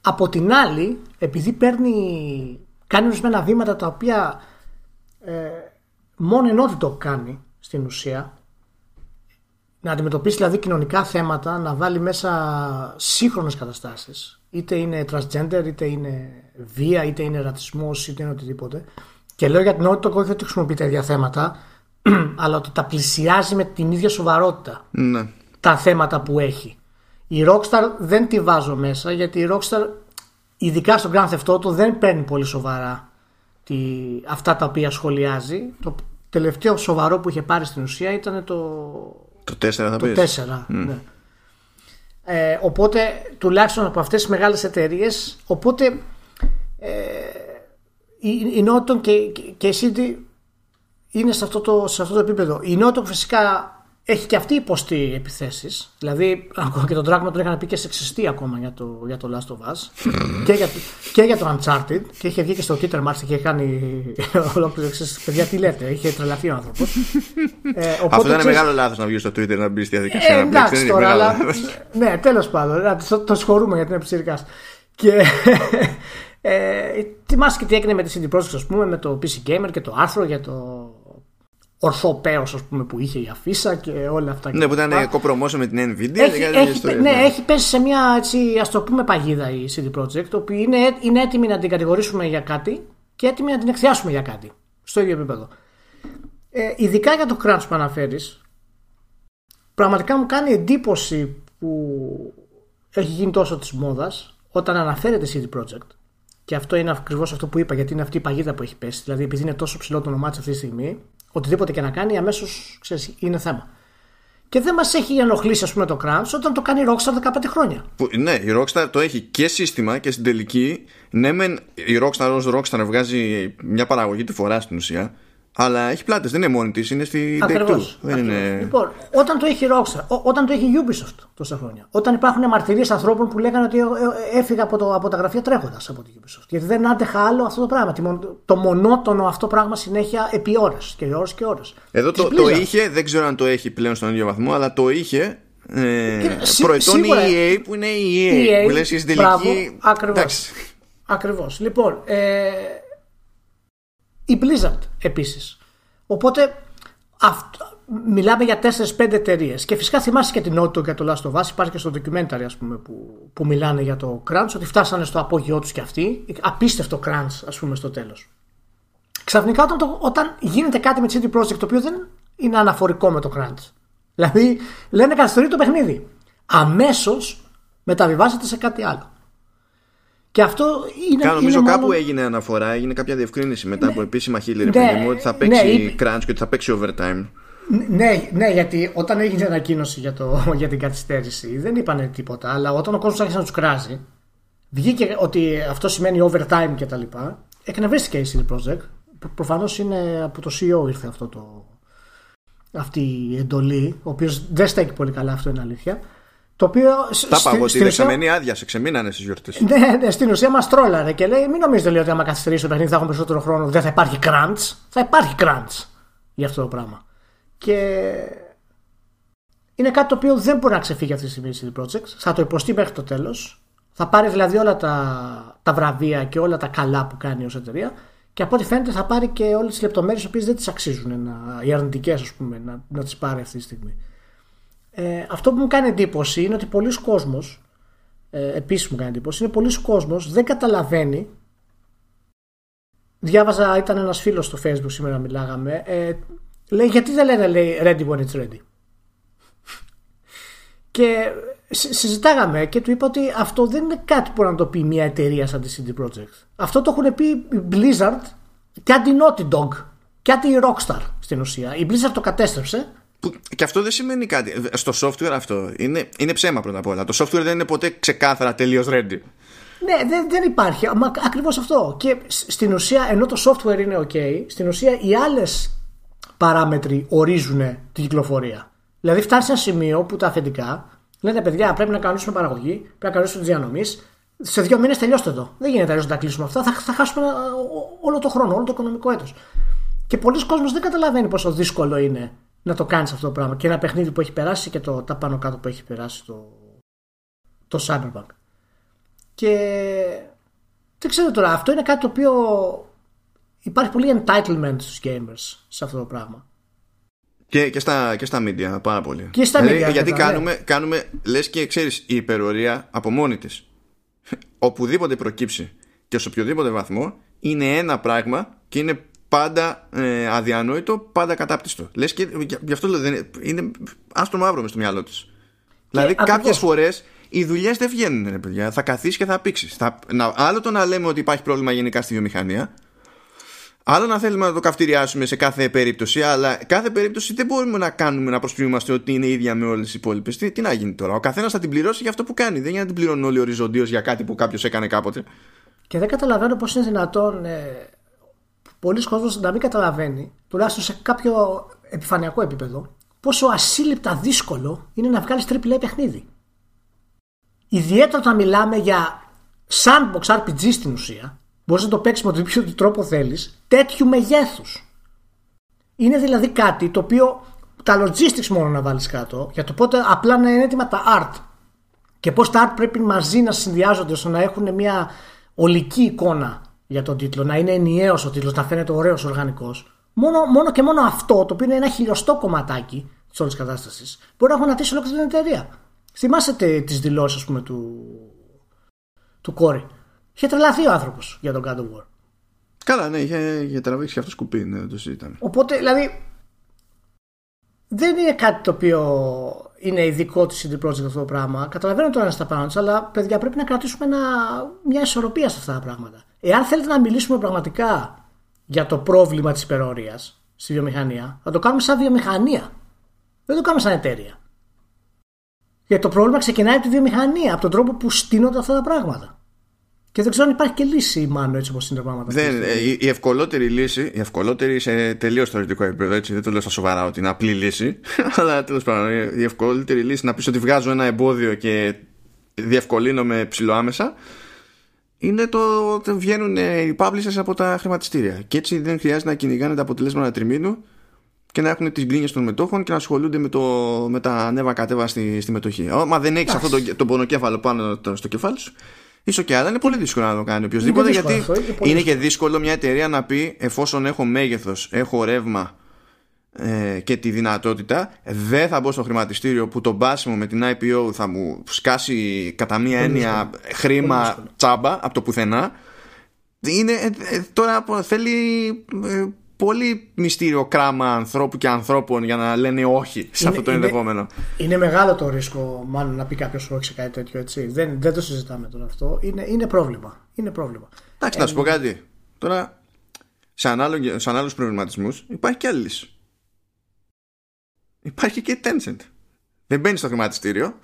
Από την άλλη, επειδή παίρνει, κάνει ορισμένα βήματα τα οποία ε, μόνο ενώ το κάνει στην ουσία, να αντιμετωπίσει δηλαδή κοινωνικά θέματα, να βάλει μέσα σύγχρονες καταστάσεις, είτε είναι transgender, είτε είναι βία, είτε είναι ρατσισμός, είτε είναι οτιδήποτε. Και λέω για την ώρα το όχι ότι χρησιμοποιεί τα ίδια θέματα, [CLEARS THROAT] αλλά ότι τα πλησιάζει με την ίδια σοβαρότητα Ναι. τα θέματα που έχει. Η Rockstar δεν τη βάζω μέσα γιατί η Rockstar ειδικά στο Grand Theft Auto δεν παίρνει πολύ σοβαρά τη, αυτά τα οποία σχολιάζει. Το τελευταίο σοβαρό που είχε πάρει στην ουσία ήταν το, Το 4 θα το πεις. 4. Ναι. Ε, οπότε τουλάχιστον από αυτές τις μεγάλες εταιρείες, οπότε ε, η, η Norton και, και, και η CD είναι σε αυτό, το, σε αυτό το επίπεδο. Η Norton φυσικά έχει και αυτή υποστεί επιθέσεις. Δηλαδή ακόμα και τον Dragma τον είχαν πει και σεξιστή ακόμα για το, για το Last of Us [LAUGHS] και, για, και για το Uncharted και είχε βγει και στο Twitter Mars και είχε κάνει [LAUGHS] ολόκληρο εξής. Παιδιά τι λέτε, είχε τρελαθεί ο άνθρωπος. Ε, οπότε, Αυτό ήταν ξέρεις- μεγάλο λάθος να βγει στο Twitter να μπει στη διαδικασία ε, να παίξει. εντάξει Δεν είναι τώρα, μεγάλο αλλά. λάθος. ναι, τέλος πάντων. δηλαδή, Το, το συγχωρούμε γιατί είναι ψηρικά. Και. [LAUGHS] Ε, θυμάσαι και τι έγινε με τη CD Projekt, ας πούμε, με το PC Gamer και το άρθρο για το ορθό πέος, ας πούμε, που είχε η αφίσα και όλα αυτά. Ναι, που και τα ήταν λοιπά. κοπρομόσο με την Nvidia. έχει, και κάτι έχει, ιστορίες, ναι, έχει πέσει σε μια έτσι, ας το πούμε παγίδα η CD Projekt που είναι, είναι έτοιμη να την κατηγορήσουμε για κάτι και έτοιμη να την εκθιάσουμε για κάτι στο ίδιο επίπεδο. Ε, ειδικά για το crunch που αναφέρεις πραγματικά μου κάνει εντύπωση που έχει γίνει τόσο της μόδας όταν αναφέρεται CD Projekt και αυτό είναι ακριβώς αυτό που είπα, γιατί είναι αυτή η παγίδα που έχει πέσει. Δηλαδή, επειδή είναι τόσο ψηλό το όνομά της αυτή τη στιγμή, οτιδήποτε και να κάνει, αμέσως είναι θέμα. Και δεν μας έχει ενοχλήσει, ας πούμε, το crunch όταν το κάνει η Rockstar 15 χρόνια. Που, ναι, η Rockstar το έχει και σύστημα και στην τελική. Ναι, μεν η Rockstar ως Rockstar βγάζει μια παραγωγή τη φορά στην ουσία. Αλλά έχει πλάτες, δεν είναι μόνη της, είναι στη Take Two. Ακριβώς. Δεν είναι... Λοιπόν, όταν το έχει η Rockstar, ό- όταν το έχει η Ubisoft τόσα χρόνια, όταν υπάρχουν μαρτυρίες ανθρώπων που λέγανε ότι ε, ε, έφυγα από, το, από τα γραφεία τρέχοντας από την Ubisoft. Γιατί δεν άντεχα άλλο αυτό το πράγμα. τη μον- Το μονότονο αυτό πράγμα συνέχεια επί ώρες και ώρες και ώρες. Εδώ το, το είχε, δεν ξέρω αν το έχει πλέον στον ίδιο βαθμό, αλλά το είχε. Ε, Κοίτα, σί- προετών η σίγουρα. EA που είναι η EA. EA, που λες και στην μπράβο, τελική. ακριβώς. εντάξει. Ακριβώς. Λοιπόν, ε, η Blizzard επίσης. Οπότε αυτό, μιλάμε για 4-5 εταιρείες. Και φυσικά θυμάσαι και την Auto για το Last of Us. Υπάρχει και στο documentary ας πούμε, που, που μιλάνε για το crunch, ότι φτάσανε στο απόγειό τους και αυτοί. Απίστευτο crunch, ας πούμε, στο τέλος. Ξαφνικά όταν, το, όταν γίνεται κάτι με τη CD Projekt το οποίο δεν είναι αναφορικό με το crunch. Δηλαδή λένε καθυστερεί το παιχνίδι. Αμέσως μεταβιβάζεται σε κάτι άλλο. Και αυτό είναι. Κάνω, νομίζω είναι κάπου μόνο- έγινε αναφορά, έγινε κάποια διευκρίνηση μετά από επίσημα χείλη, ρε Ναι, παιδί μου, ότι θα ναι, παίξει είπε- crunch και ότι θα παίξει overtime. Ναι, ναι, γιατί όταν έγινε ανακοίνωση για, το, για την καθυστέρηση δεν είπανε τίποτα, αλλά όταν ο κόσμος άρχισε να τους κράζει, βγήκε ότι αυτό σημαίνει overtime κτλ. Εκνευρίστηκε η CD Projekt. Προφανώς είναι από το CEO ήρθε αυτό το, αυτή η εντολή, ο οποίος δεν στέκει πολύ καλά, αυτό είναι αλήθεια. Το οποίο. σ- Τα στη- είπα εγώ, τη στην ουσία- δεξαμενή άδεια, σε ξεμείνανε στις γιορτές. ναι, ναι, στην ουσία μας τρόλαρε και λέει: Μην νομίζετε λέει, ότι άμα καθυστερήσει το παιχνίδι θα έχουμε περισσότερο χρόνο, δεν θα υπάρχει crunch. Θα υπάρχει crunch για αυτό το πράγμα. Και είναι κάτι το οποίο δεν μπορεί να ξεφύγει αυτή τη στιγμή η CD Projekt. Θα το υποστεί μέχρι το τέλος. Θα πάρει δηλαδή όλα τα, τα βραβεία και όλα τα καλά που κάνει ως εταιρεία. Και από ό,τι φαίνεται θα πάρει και όλες τις λεπτομέρειες οι οποίες δεν τις αξίζουν, να, οι αρνητικές, ας πούμε, να, να τις πάρει αυτή τη στιγμή. Ε, αυτό που μου κάνει εντύπωση είναι ότι πολλοί κόσμος ε, επίσης μου κάνει εντύπωση είναι πολλοί κόσμος δεν καταλαβαίνει. Διάβαζα ήταν ένας φίλος στο facebook σήμερα μιλάγαμε ε, λέει γιατί δεν λένε λέει ready when it's ready; [LAUGHS] Και συ- συζητάγαμε και του είπα ότι αυτό δεν είναι κάτι που μπορεί να το πει μια εταιρεία σαν τη CD Projekt αυτό το έχουν πει η Blizzard και αντι Naughty Dog και αντι Rockstar στην ουσία. Η Blizzard το κατέστρεψε Που, και αυτό δεν σημαίνει κάτι. Στο software αυτό είναι, είναι ψέμα πρώτα απ' όλα. Το software δεν είναι ποτέ ξεκάθαρα τελείως ready. Ναι, δεν, δεν υπάρχει. Μα ακριβώς αυτό. Και στην ουσία, ενώ το software είναι ok, στην ουσία οι άλλες παράμετροι ορίζουν την κυκλοφορία. Δηλαδή φτάνει σε ένα σημείο που τα αφεντικά λένε παιδιά πρέπει να κανονίσουμε παραγωγή, πρέπει να κανονίσουμε τι διανομής. Σε δύο μήνες τελειώστε το. Δεν γίνεται αλλιώς να τα κλείσουμε αυτά. Θα, θα χάσουμε όλο το χρόνο, όλο το οικονομικό έτος. Και πολλοί κόσμοι δεν καταλαβαίνει πόσο δύσκολο είναι να το κάνεις αυτό το πράγμα. Και ένα παιχνίδι που έχει περάσει και το, τα πάνω κάτω που έχει περάσει το, το Cyberpunk. Και δεν ξέρω τώρα, αυτό είναι κάτι το οποίο υπάρχει πολύ entitlement στους gamers σε αυτό το πράγμα. Και, και, στα, και στα media πάρα πολύ. Και στα δηλαδή, media. Γιατί κάνουμε, ναι. κάνουμε, λες και ξέρεις, η υπερορία από μόνη της, [LAUGHS] οπουδήποτε προκύψει και σε οποιοδήποτε βαθμό, είναι ένα πράγμα και είναι πάντα ε, αδιανόητο, πάντα κατάπτυστο. Λες και γι' αυτό λέω, είναι, είναι άστρο μαύρο μες στο μυαλό της. Δηλαδή κάποιες φορές οι δουλειές δεν βγαίνουν, ρε παιδιά. Θα καθίσεις και θα πήξεις. Θα... Άλλο το να λέμε ότι υπάρχει πρόβλημα γενικά στη βιομηχανία, Άλλο να θέλουμε να το καυτηριάσουμε σε κάθε περίπτωση, αλλά κάθε περίπτωση δεν μπορούμε να κάνουμε να προσποιούμαστε ότι είναι ίδια με όλες τι υπόλοιπες. Τι, τι να γίνει τώρα; Ο καθένας θα την πληρώσει για αυτό που κάνει. Δεν είναι να την πληρώνουν όλοι οριζοντίω για κάτι που κάποιος έκανε κάποτε. Και δεν καταλαβαίνω πώς είναι δυνατόν ε, πολλοί κόσμοι να μην καταλαβαίνει, τουλάχιστον σε κάποιο επιφανειακό επίπεδο, πόσο ασύλληπτα δύσκολο είναι να βγάλεις AAA παιχνίδι. Ιδιαίτερα όταν μιλάμε για sandbox RPG στην ουσία, μπορείς να το παίξεις με τον οποίο τρόπο θέλεις, τέτοιου μεγέθους. Είναι δηλαδή κάτι το οποίο τα logistics μόνο να βάλεις κάτω, για το πότε απλά να είναι έτοιμα τα art και πώς τα art πρέπει μαζί να συνδυάζονται ώστε να έχουν μια ολική εικόνα για τον τίτλο, να είναι ενιαίος ο τίτλος, να φαίνεται ωραίος οργανικός. Μόνο, μόνο και μόνο αυτό, το οποίο είναι ένα χιλιοστό κομματάκι της όλης κατάστασης, μπορεί να γονατίσει ολόκληρη την εταιρεία. Θυμάστε τις δηλώσεις, πούμε, του, του Κόρη. Είχε τρελαθεί ο άνθρωπος για τον God of War. Καλά, ναι, είχε, είχε τραβήξει αυτό σκουπί, ναι, το συζητάμε. Οπότε, δηλαδή, δεν είναι κάτι το οποίο είναι ειδικό της CD Projekt αυτό το πράγμα. Καταλαβαίνω τώρα στα πάνω αλλά παιδιά πρέπει να κρατήσουμε ένα, μια ισορροπία σε αυτά τα πράγματα. Εάν θέλετε να μιλήσουμε πραγματικά για το πρόβλημα της υπερορίας στη βιομηχανία, θα το κάνουμε σαν βιομηχανία. Δεν το κάνουμε σαν εταιρεία. Γιατί το πρόβλημα ξεκινάει από τη βιομηχανία, από τον τρόπο που στείνονται αυτά τα πράγματα. Και δεν ξέρω αν υπάρχει και λύση, μάλλον έτσι όπως είναι τα πράγματα. Δεν, ε, η, η ευκολότερη λύση, η ευκολότερη σε τελείως θεωρητικό επίπεδο, έτσι, δεν το λέω στα σοβαρά ότι είναι απλή λύση, [LAUGHS] αλλά τέλος πάντων, η ευκολότερη λύση να πεις ότι βγάζω ένα εμπόδιο και διευκολύνω με ψηλοάμεσα, είναι το ότι βγαίνουν οι publishers από τα χρηματιστήρια. Και έτσι δεν χρειάζεται να κυνηγάνε τα αποτελέσματα τριμήνου και να έχουν τις γκρίνιες των μετόχων και να ασχολούνται με, το, με τα ανέβα κατέβα στη, στη μετοχή. Μα δεν έχεις αυτό το, το πονοκέφαλο πάνω στο κεφάλι σου, ίσο και άλλα είναι πολύ δύσκολο να το κάνει οποιοδήποτε γιατί αυτό, είναι, είναι και δύσκολο. μια εταιρεία να πει εφόσον έχω μέγεθος, έχω ρεύμα ε, και τη δυνατότητα δεν θα μπω στο χρηματιστήριο που το μπάσιμο με την IPO θα μου σκάσει κατά μία έννοια χρήμα τσάμπα από το πουθενά. Είναι, ε, ε, τώρα θέλει πολύ μυστήριο κράμα ανθρώπου και ανθρώπων για να λένε όχι σε αυτό το ενδεχόμενο. Είναι, μεγάλο το ρίσκο, μάλλον να πει κάποιος όχι σε κάτι τέτοιο έτσι. Δεν, δεν το συζητάμε τώρα αυτό. Είναι, είναι πρόβλημα. Είναι πρόβλημα. Εντάξει, να σου πω κάτι. Τώρα, σε, σε ανάλογους προβληματισμούς υπάρχει και άλλη λύση. Υπάρχει και Tencent. Δεν μπαίνει στο χρηματιστήριο.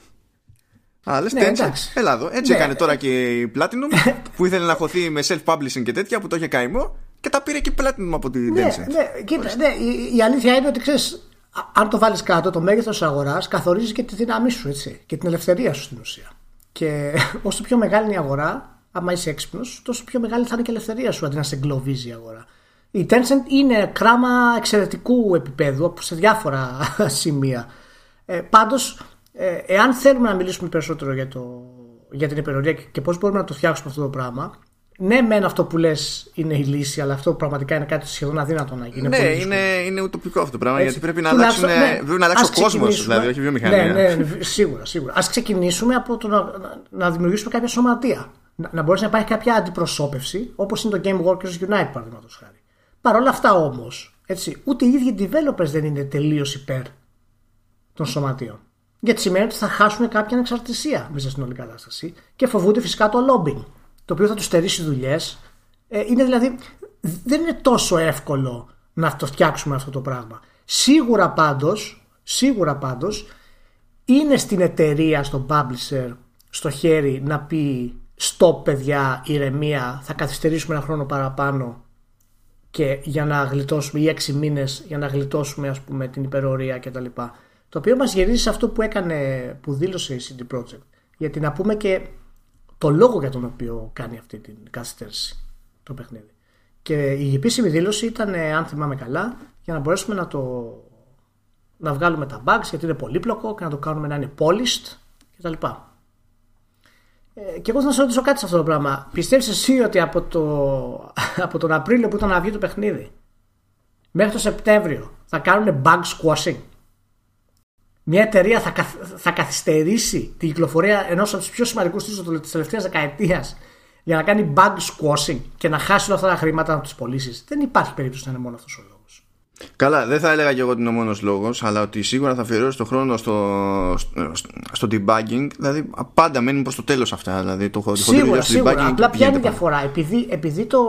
Α, λες ναι, Tencent. Έλα εδώ. Έτσι ναι. έκανε τώρα και η Platinum [LAUGHS] που ήθελε να χωθεί με self-publishing και τέτοια που το είχε καημό και τα πήρε και Platinum από την ναι, Tencent. Ναι, κοίτα, ναι, η, η, αλήθεια είναι ότι ξέρεις, αν το βάλεις κάτω, το μέγεθος της αγοράς καθορίζεις και τη δύναμή σου έτσι, και την ελευθερία σου στην ουσία. Και [LAUGHS] όσο πιο μεγάλη είναι η αγορά, άμα είσαι έξυπνος, τόσο πιο μεγάλη θα είναι και η ελευθερία σου αντί να σε εγκλωβίζει η αγορά. Η Tencent είναι κράμα εξαιρετικού επίπεδου σε διάφορα [LAUGHS] σημεία. Ε, Πάντως, ε, εάν θέλουμε να μιλήσουμε περισσότερο για, το, για την υπερορία και, και πώς μπορούμε να το φτιάξουμε αυτό το πράγμα, ναι, μεν αυτό που λες είναι η λύση, αλλά αυτό πραγματικά είναι κάτι σχεδόν αδύνατο να γίνει. Ναι, είναι, είναι ουτοπικό αυτό το πράγμα, Έτσι. γιατί πρέπει να, αλλάξουν, ναι, πρέπει να αλλάξει ο κόσμος, δηλαδή, όχι η βιομηχανία. Ναι, ναι, σίγουρα, σίγουρα. Α ξεκινήσουμε από το να, να δημιουργήσουμε κάποια σωματεία. Να, να μπορέσει να υπάρχει κάποια αντιπροσώπευση, όπως είναι το Game Workers Unite, παραδείγματος χάρη. Παρ' όλα αυτά όμως, ούτε οι ίδιοι developers δεν είναι τελείως υπέρ των σωματείων. Γιατί σημαίνει ότι θα χάσουν κάποια ανεξαρτησία μέσα στην όλη κατάσταση και φοβούνται φυσικά το lobbying το οποίο θα τους στερήσει δουλειές. Ε, είναι δηλαδή, δεν είναι τόσο εύκολο να το φτιάξουμε αυτό το πράγμα. Σίγουρα πάντως Σίγουρα πάντως είναι στην εταιρεία, στον publisher, στο χέρι να πει stop παιδιά, ηρεμία, θα καθυστερήσουμε ένα χρόνο παραπάνω και για να γλιτώσουμε ή έξι μήνες για να γλιτώσουμε ας πούμε την υπερορία κτλ. Το οποίο μας γυρίζει σε αυτό που έκανε, που δήλωσε η CD Projekt. Γιατί να πούμε και το λόγο για τον οποίο κάνει αυτή την καθυστέρηση το παιχνίδι. Και η επίσημη δήλωση ήταν, αν θυμάμαι καλά, για να μπορέσουμε να το να βγάλουμε τα bugs γιατί είναι πολύπλοκο και να το κάνουμε να είναι polished κτλ. Ε, και εγώ θα να σε ρωτήσω κάτι σε αυτό το πράγμα. Πιστεύεις εσύ ότι από, το, [LAUGHS] από τον Απρίλιο που ήταν να βγει το παιχνίδι μέχρι το Σεπτέμβριο θα κάνουν bug squashing; Μια εταιρεία θα, θα καθυστερήσει την κυκλοφορία ενός από τους πιο σημαντικούς τίτλου της τελευταίας δεκαετίας για να κάνει bug squashing και να χάσει όλα αυτά τα χρήματα από τι πωλήσει. Δεν υπάρχει περίπτωση να είναι μόνο αυτός ο λόγος. Καλά, δεν θα έλεγα και εγώ ότι είναι ο μόνος λόγος, αλλά ότι σίγουρα θα αφιερώσει το χρόνο στο, στο, debugging. Δηλαδή, πάντα μένουν προς το τέλος αυτά. Δηλαδή, το σίγουρα, σίγουρα. Debugging Απλά ποια είναι η διαφορά; Επειδή, επειδή το.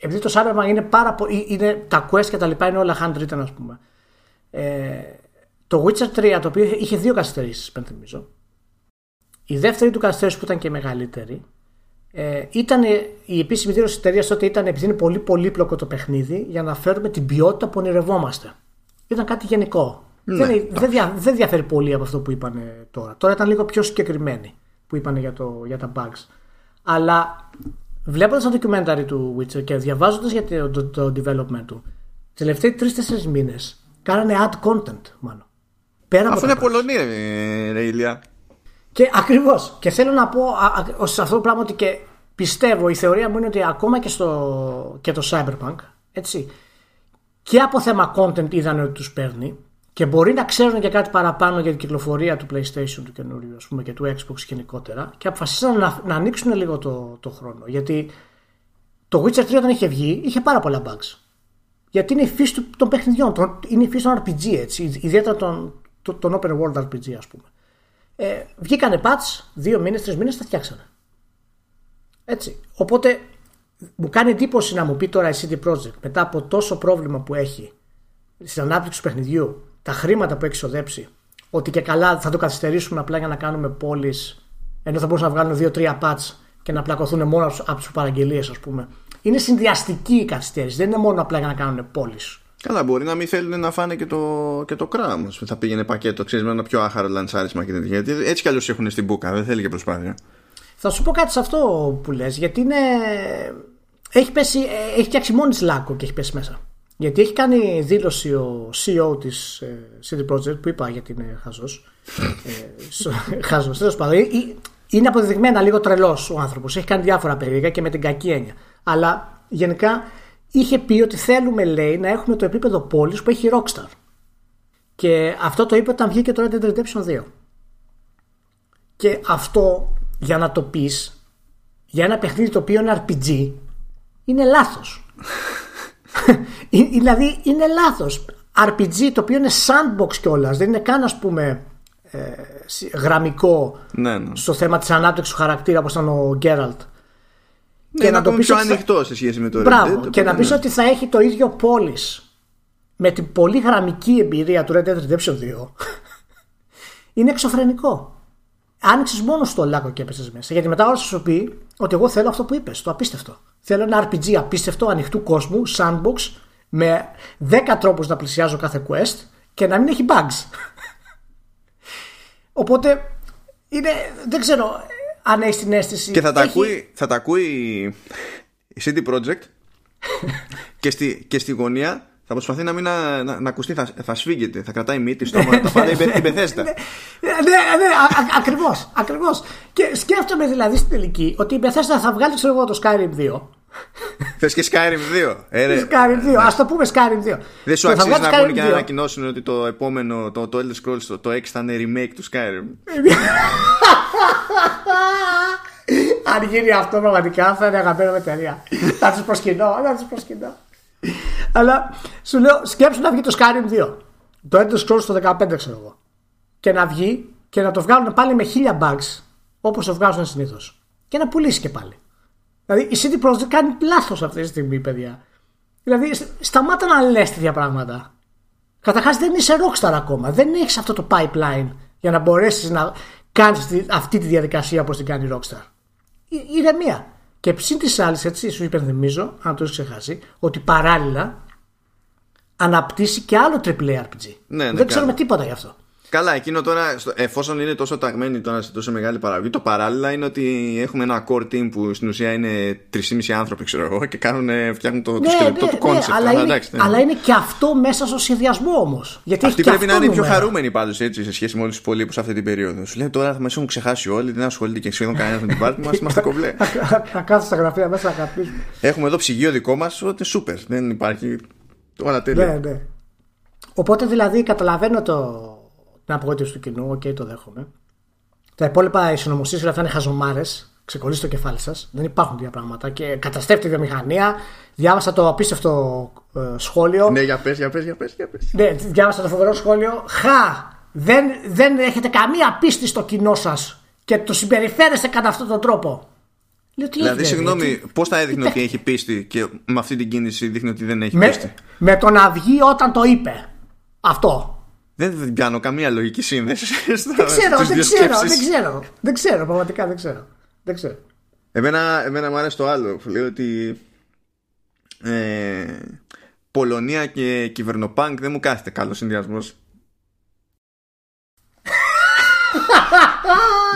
Επειδή το Cyberpunk είναι πάρα πολύ. Είναι, τα quest και τα λοιπά είναι όλα handwritten, ας πούμε. Ε, το Witcher 3, το οποίο είχε δύο καθυστερήσεις, πενθυμίζω. Η δεύτερη του καθυστέρηση που ήταν και μεγαλύτερη, ε, ήταν η επίσημη δήλωση της εταιρείας τότε ήταν επειδή είναι πολύ πολύπλοκο το παιχνίδι για να φέρουμε την ποιότητα που ονειρευόμαστε. Ήταν κάτι γενικό. Ναι, δεν, δεν, δια, δεν διαφέρει πολύ από αυτό που είπαν τώρα. Τώρα ήταν λίγο πιο συγκεκριμένοι που είπαν για, το, για τα bugs. Αλλά βλέποντας το documentary του Witcher και διαβάζοντας για το, το, development του, τι τελευταίοι τρει-τέσσερι μήνες κάνανε ad content μάλλον. Πέρα Αφού είναι Πολωνία, ρε Ηλία. Και ακριβώς. Και θέλω να πω σε αυτό το πράγμα ότι και πιστεύω, η θεωρία μου είναι ότι ακόμα και, στο, και το Cyberpunk, έτσι, και από θέμα content είδαν ότι τους παίρνει και μπορεί να ξέρουν και κάτι παραπάνω για την κυκλοφορία του PlayStation του καινούριου ας πούμε, και του Xbox γενικότερα και αποφασίσαν να, να ανοίξουν λίγο το, το χρόνο. Γιατί το Witcher 3 όταν είχε βγει είχε πάρα πολλά bugs. Γιατί είναι η φύση των παιχνιδιών, είναι η φύση των RPG έτσι, ιδιαίτερα των, των open world RPG ας πούμε. Ε, βγήκανε patch, δύο μήνες, τρεις μήνες τα φτιάξανε. Έτσι. Οπότε μου κάνει εντύπωση να μου πει τώρα η CD Projekt μετά από τόσο πρόβλημα που έχει στην ανάπτυξη του παιχνιδιού, τα χρήματα που έχει ξοδέψει, ότι και καλά θα το καθυστερήσουμε απλά για να κάνουμε πόλεις, ενώ θα μπορούσαν να βγάλουν δύο-τρία patch και να πλακωθούν μόνο από τις παραγγελίες, ας πούμε. Είναι συνδυαστική η καθυστέρηση. Δεν είναι μόνο απλά για να κάνουν πόλεις. Καλά, μπορεί να μην θέλουν να φάνε και το, και το κράμο. Θα πήγαινε πακέτο, ξέρεις, με ένα πιο άχαρο λανσάρισμα και τέτοια. Γιατί έτσι κι αλλιώς έχουν στην μπουκα, δεν θέλει και προσπάθεια. Θα σου πω κάτι σε αυτό που λες, γιατί είναι. Έχει, πέσει, έχει φτιάξει μόνη λάκκο και έχει πέσει μέσα. Γιατί έχει κάνει δήλωση ο CEO της ε, CD Projekt που είπα γιατί είναι χαζός. ε, [LAUGHS] χαζός, τέλος πάντων. Ε, είναι αποδεδειγμένα λίγο τρελός ο άνθρωπος. Έχει κάνει διάφορα περίεργα και με την κακή έννοια. Αλλά γενικά είχε πει ότι θέλουμε, λέει, να έχουμε το επίπεδο πόλης που έχει η Rockstar. Και αυτό το είπε όταν βγήκε το Red Dead Redemption 2. Και αυτό για να το πεις για ένα παιχνίδι το οποίο είναι RPG είναι λάθος. [LAUGHS] δηλαδή είναι λάθος. RPG το οποίο είναι sandbox κιόλας, δεν είναι καν ας πούμε ε, γραμμικό ναι, ναι. στο θέμα της ανάπτυξης του χαρακτήρα όπως ήταν ο Γκέραλτ ναι, και να, το πεις πιο ανοιχτό σε σχέση με το Μπράβο, Red και να πεις ότι θα έχει το ίδιο πόλης με την πολύ γραμμική εμπειρία του Red Dead Redemption 2 [LAUGHS] είναι εξωφρενικό. Άνοιξες μόνο στο λάκκο και έπεσε μέσα. Γιατί μετά όλα σου πει ότι εγώ θέλω αυτό που είπες, το απίστευτο. Θέλω ένα RPG απίστευτο, ανοιχτού κόσμου, sandbox, με 10 τρόπους να πλησιάζω κάθε quest και να μην έχει bugs. [LAUGHS] Οπότε είναι, δεν ξέρω, αν έχεις την αίσθηση. Και θα τα, ακούει, θα τα ακούει η CD Projekt [LAUGHS] και, στη, και στη γωνία θα προσπαθεί να μην να, να, να ακουστεί, θα, θα σφίγγεται, θα κρατάει μύτη στο όνομα, τα πάντα η Μπεθέστα. Ναι, ναι, ναι, ακριβώς, ακριβώς. Και σκέφτομαι δηλαδή στην τελική ότι η Μπεθέστα θα βγάλει ξέρω εγώ το Skyrim 2 Θες και Skyrim 2. Ε, Skyrim 2. Α το πούμε Skyrim 2. Δεν σου αξίζει να βγουν και να ανακοινώσουν ότι το επόμενο, το, το Elder Scrolls, το, το 6 θα είναι remake του Skyrim. [LAUGHS] [LAUGHS] Αν γίνει αυτό πραγματικά θα είναι αγαπημένο με εταιρεία. θα τους προσκυνώ, θα τους προσκυνώ. Αλλά σου λέω, σκέψου να βγει το Skyrim 2. Το Elder Scrolls το 15 ξέρω εγώ. Και να βγει και να το βγάλουν πάλι με χίλια bugs όπως το βγάζουν συνήθως. Και να πουλήσει και πάλι. Δηλαδή η CD Projekt κάνει λάθος αυτή τη στιγμή, παιδιά. Δηλαδή σταμάτα να λες τέτοια πράγματα. Καταρχάς δεν είσαι rockstar ακόμα. Δεν έχεις αυτό το pipeline για να μπορέσεις να κάνει αυτή τη διαδικασία όπως την κάνει η rockstar. Ηρεμία. Και ψήν της άλλης, έτσι, σου υπενθυμίζω, αν το έχεις ξεχάσει, ότι παράλληλα αναπτύσσει και άλλο AAA RPG. Ναι, ναι, δεν ξέρουμε τίποτα γι' αυτό. Καλά, εκείνο τώρα, εφόσον είναι τόσο ταγμένοι τώρα σε τόσο μεγάλη παραγωγή, το παράλληλα είναι ότι έχουμε ένα core team που στην ουσία είναι 3,5 άνθρωποι, ξέρω εγώ, και κάνουν, φτιάχνουν το, ναι, το σκελετό ναι, του concept. Ναι, αλλά, είναι, εντάξει, ναι. αλλά είναι και αυτό μέσα στο σχεδιασμό όμως. Αυτοί πρέπει να είναι πιο χαρούμενοι πάντως έτσι σε σχέση με όλους τους υπολείπους αυτή την περίοδο. Σου λέει τώρα θα μας έχουν ξεχάσει όλοι, δεν ασχολείται και σχεδόν κανένας με την πάρτι μας, [LAUGHS] είμαστε κομπλέ. Να κάτσω στα γραφεία μέσα να καπνίσουμε. Έχουμε εδώ ψυγείο δικό μας, ό,τι σούπερ. Δεν υπάρχει. Όλα τέλεια. Ναι, ναι. Οπότε δηλαδή καταλαβαίνω το, την απογοήτευση του κοινού, οκ, okay, το δέχομαι. Τα υπόλοιπα, οι συνωμοσίες όλα αυτά είναι χαζομάρες. Ξεκολλήστε το κεφάλι σας. Δεν υπάρχουν τέτοια πράγματα. Και καταστρέφει τη βιομηχανία. Διάβασα το απίστευτο ε, σχόλιο. Ναι, για πες, για πες, για πες. Για πες. Ναι, διάβασα το φοβερό σχόλιο. Χα! Δεν, δεν έχετε καμία πίστη στο κοινό σας και το συμπεριφέρεστε κατά αυτόν τον τρόπο. Λέω, τι δηλαδή, συγγνώμη, τι... πώς θα έδειχνε ότι έχει πίστη και με αυτή την κίνηση δείχνει ότι δεν έχει με, πίστη; Με το να βγει όταν το είπε. Αυτό. Δεν κάνω καμία λογική σύνδεση. [LAUGHS] Δεν ξέρω, δεν ξέρω, δεν ξέρω. Δεν ξέρω, πραγματικά δεν ξέρω. Δεν ξέρω. Εμένα, εμένα μου αρέσει το άλλο που λέει ότι ε, Πολωνία και κυβερνοπάνκ δεν μου κάθεται καλός συνδυασμός. [LAUGHS]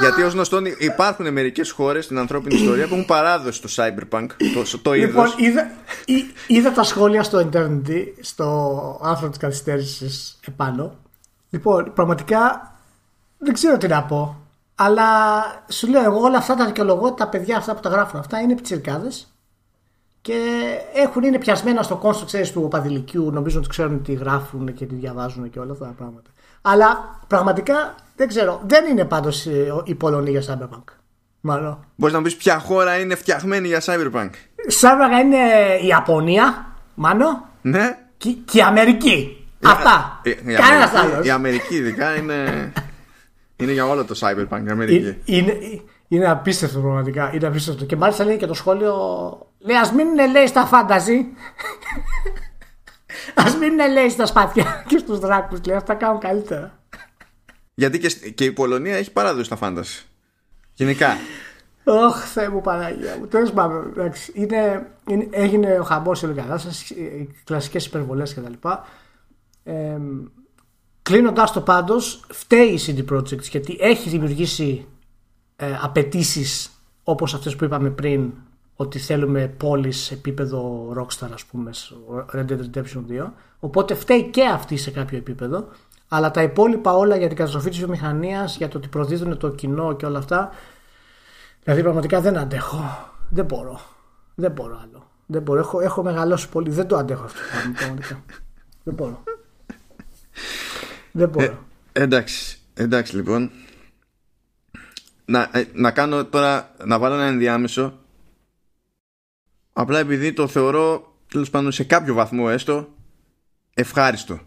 Γιατί ως γνωστόν υπάρχουν μερικές χώρες στην ανθρώπινη ιστορία που έχουν παράδοση στο cyberpunk, το, το είδος. Λοιπόν, είδα, είδα τα σχόλια στο Eternity, στο άρθρο της καθυστέρησης επάνω. Λοιπόν, πραγματικά δεν ξέρω τι να πω. Αλλά σου λέω εγώ όλα αυτά τα δικαιολογώ, τα παιδιά αυτά που τα γράφουν αυτά είναι πιτσιρκάδε και έχουν, είναι πιασμένα στο κόστος ξέρεις, του οπαδηλικίου. Νομίζω ότι ξέρουν τι γράφουν και τι διαβάζουν και όλα αυτά τα πράγματα. Αλλά πραγματικά δεν ξέρω. Δεν είναι πάντως ε, η Πολωνία για Cyberpunk. Μάλλον. Μπορείς να μου πεις ποια χώρα είναι φτιαχμένη για Cyberpunk; Cyberpunk είναι η Ιαπωνία, μάλλον. Ναι. Και, και η Αμερική. Αυτά. Κανένας άλλος. Η Αμερική ειδικά είναι. είναι για όλο το Cyberpunk. Η Αμερική. Είναι, είναι απίστευτο πραγματικά. Είναι απίστευτο. Και μάλιστα λέει και το σχόλιο. Λέει, ας μην είναι λέει στα φάνταζι. [LAUGHS] ας μην είναι λέει στα σπάτια και στους δράκους. Λέει, αυτά κάνουν καλύτερα. Γιατί και, και η Πολωνία έχει παράδοση στα φάνταση. Γενικά. Ωχ, Θεέ μου Παναγία μου. Τέλος πάντων, είναι, είναι, έγινε ο χαμός η όλη κατάσταση, κλασικές υπερβολές κτλ. Ε, Κλείνοντα το πάντως, φταίει η CD Projekt γιατί έχει δημιουργήσει ε, απαιτήσεις όπως αυτές που είπαμε πριν, ότι θέλουμε πόλεις σε επίπεδο Rockstar, ας πούμε, Red Dead Redemption 2. Οπότε φταίει και αυτή σε κάποιο επίπεδο. Αλλά τα υπόλοιπα όλα για την καταστροφή της βιομηχανίας, για το ότι προδίδουν το κοινό και όλα αυτά. Δηλαδή πραγματικά δεν αντέχω. Δεν μπορώ. Δεν μπορώ άλλο. Δεν μπορώ. Έχω, έχω μεγαλώσει πολύ. Δεν το αντέχω αυτό. Πραγματικά. [LAUGHS] δεν μπορώ. Δεν μπορώ. Ε, εντάξει. Εντάξει λοιπόν. Να, ε, να κάνω τώρα. Να βάλω ένα ενδιάμεσο. Απλά επειδή το θεωρώ τέλος πάντων σε κάποιο βαθμό έστω ευχάριστο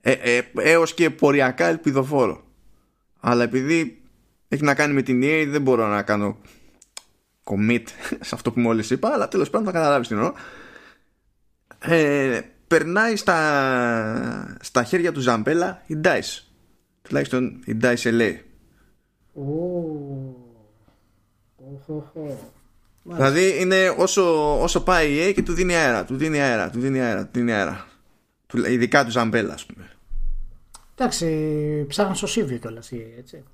ε, ε, έως και ποριακά ελπιδοφόρο αλλά επειδή έχει να κάνει με την EA δεν μπορώ να κάνω commit [LAUGHS] σε αυτό που μόλις είπα αλλά τέλος πάντων θα καταλάβεις τι εννοώ ε, περνάει στα, στα χέρια του Ζαμπέλα η DICE τουλάχιστον η DICE LA Δηλαδή είναι όσο, όσο πάει η EA και του δίνει αέρα, του δίνει αέρα, του δίνει αέρα, του δίνει αέρα. Ειδικά του Ζαμπέλα, ας πούμε. Εντάξει, ψάχνει στο Σίβιο κιόλας, έτσι.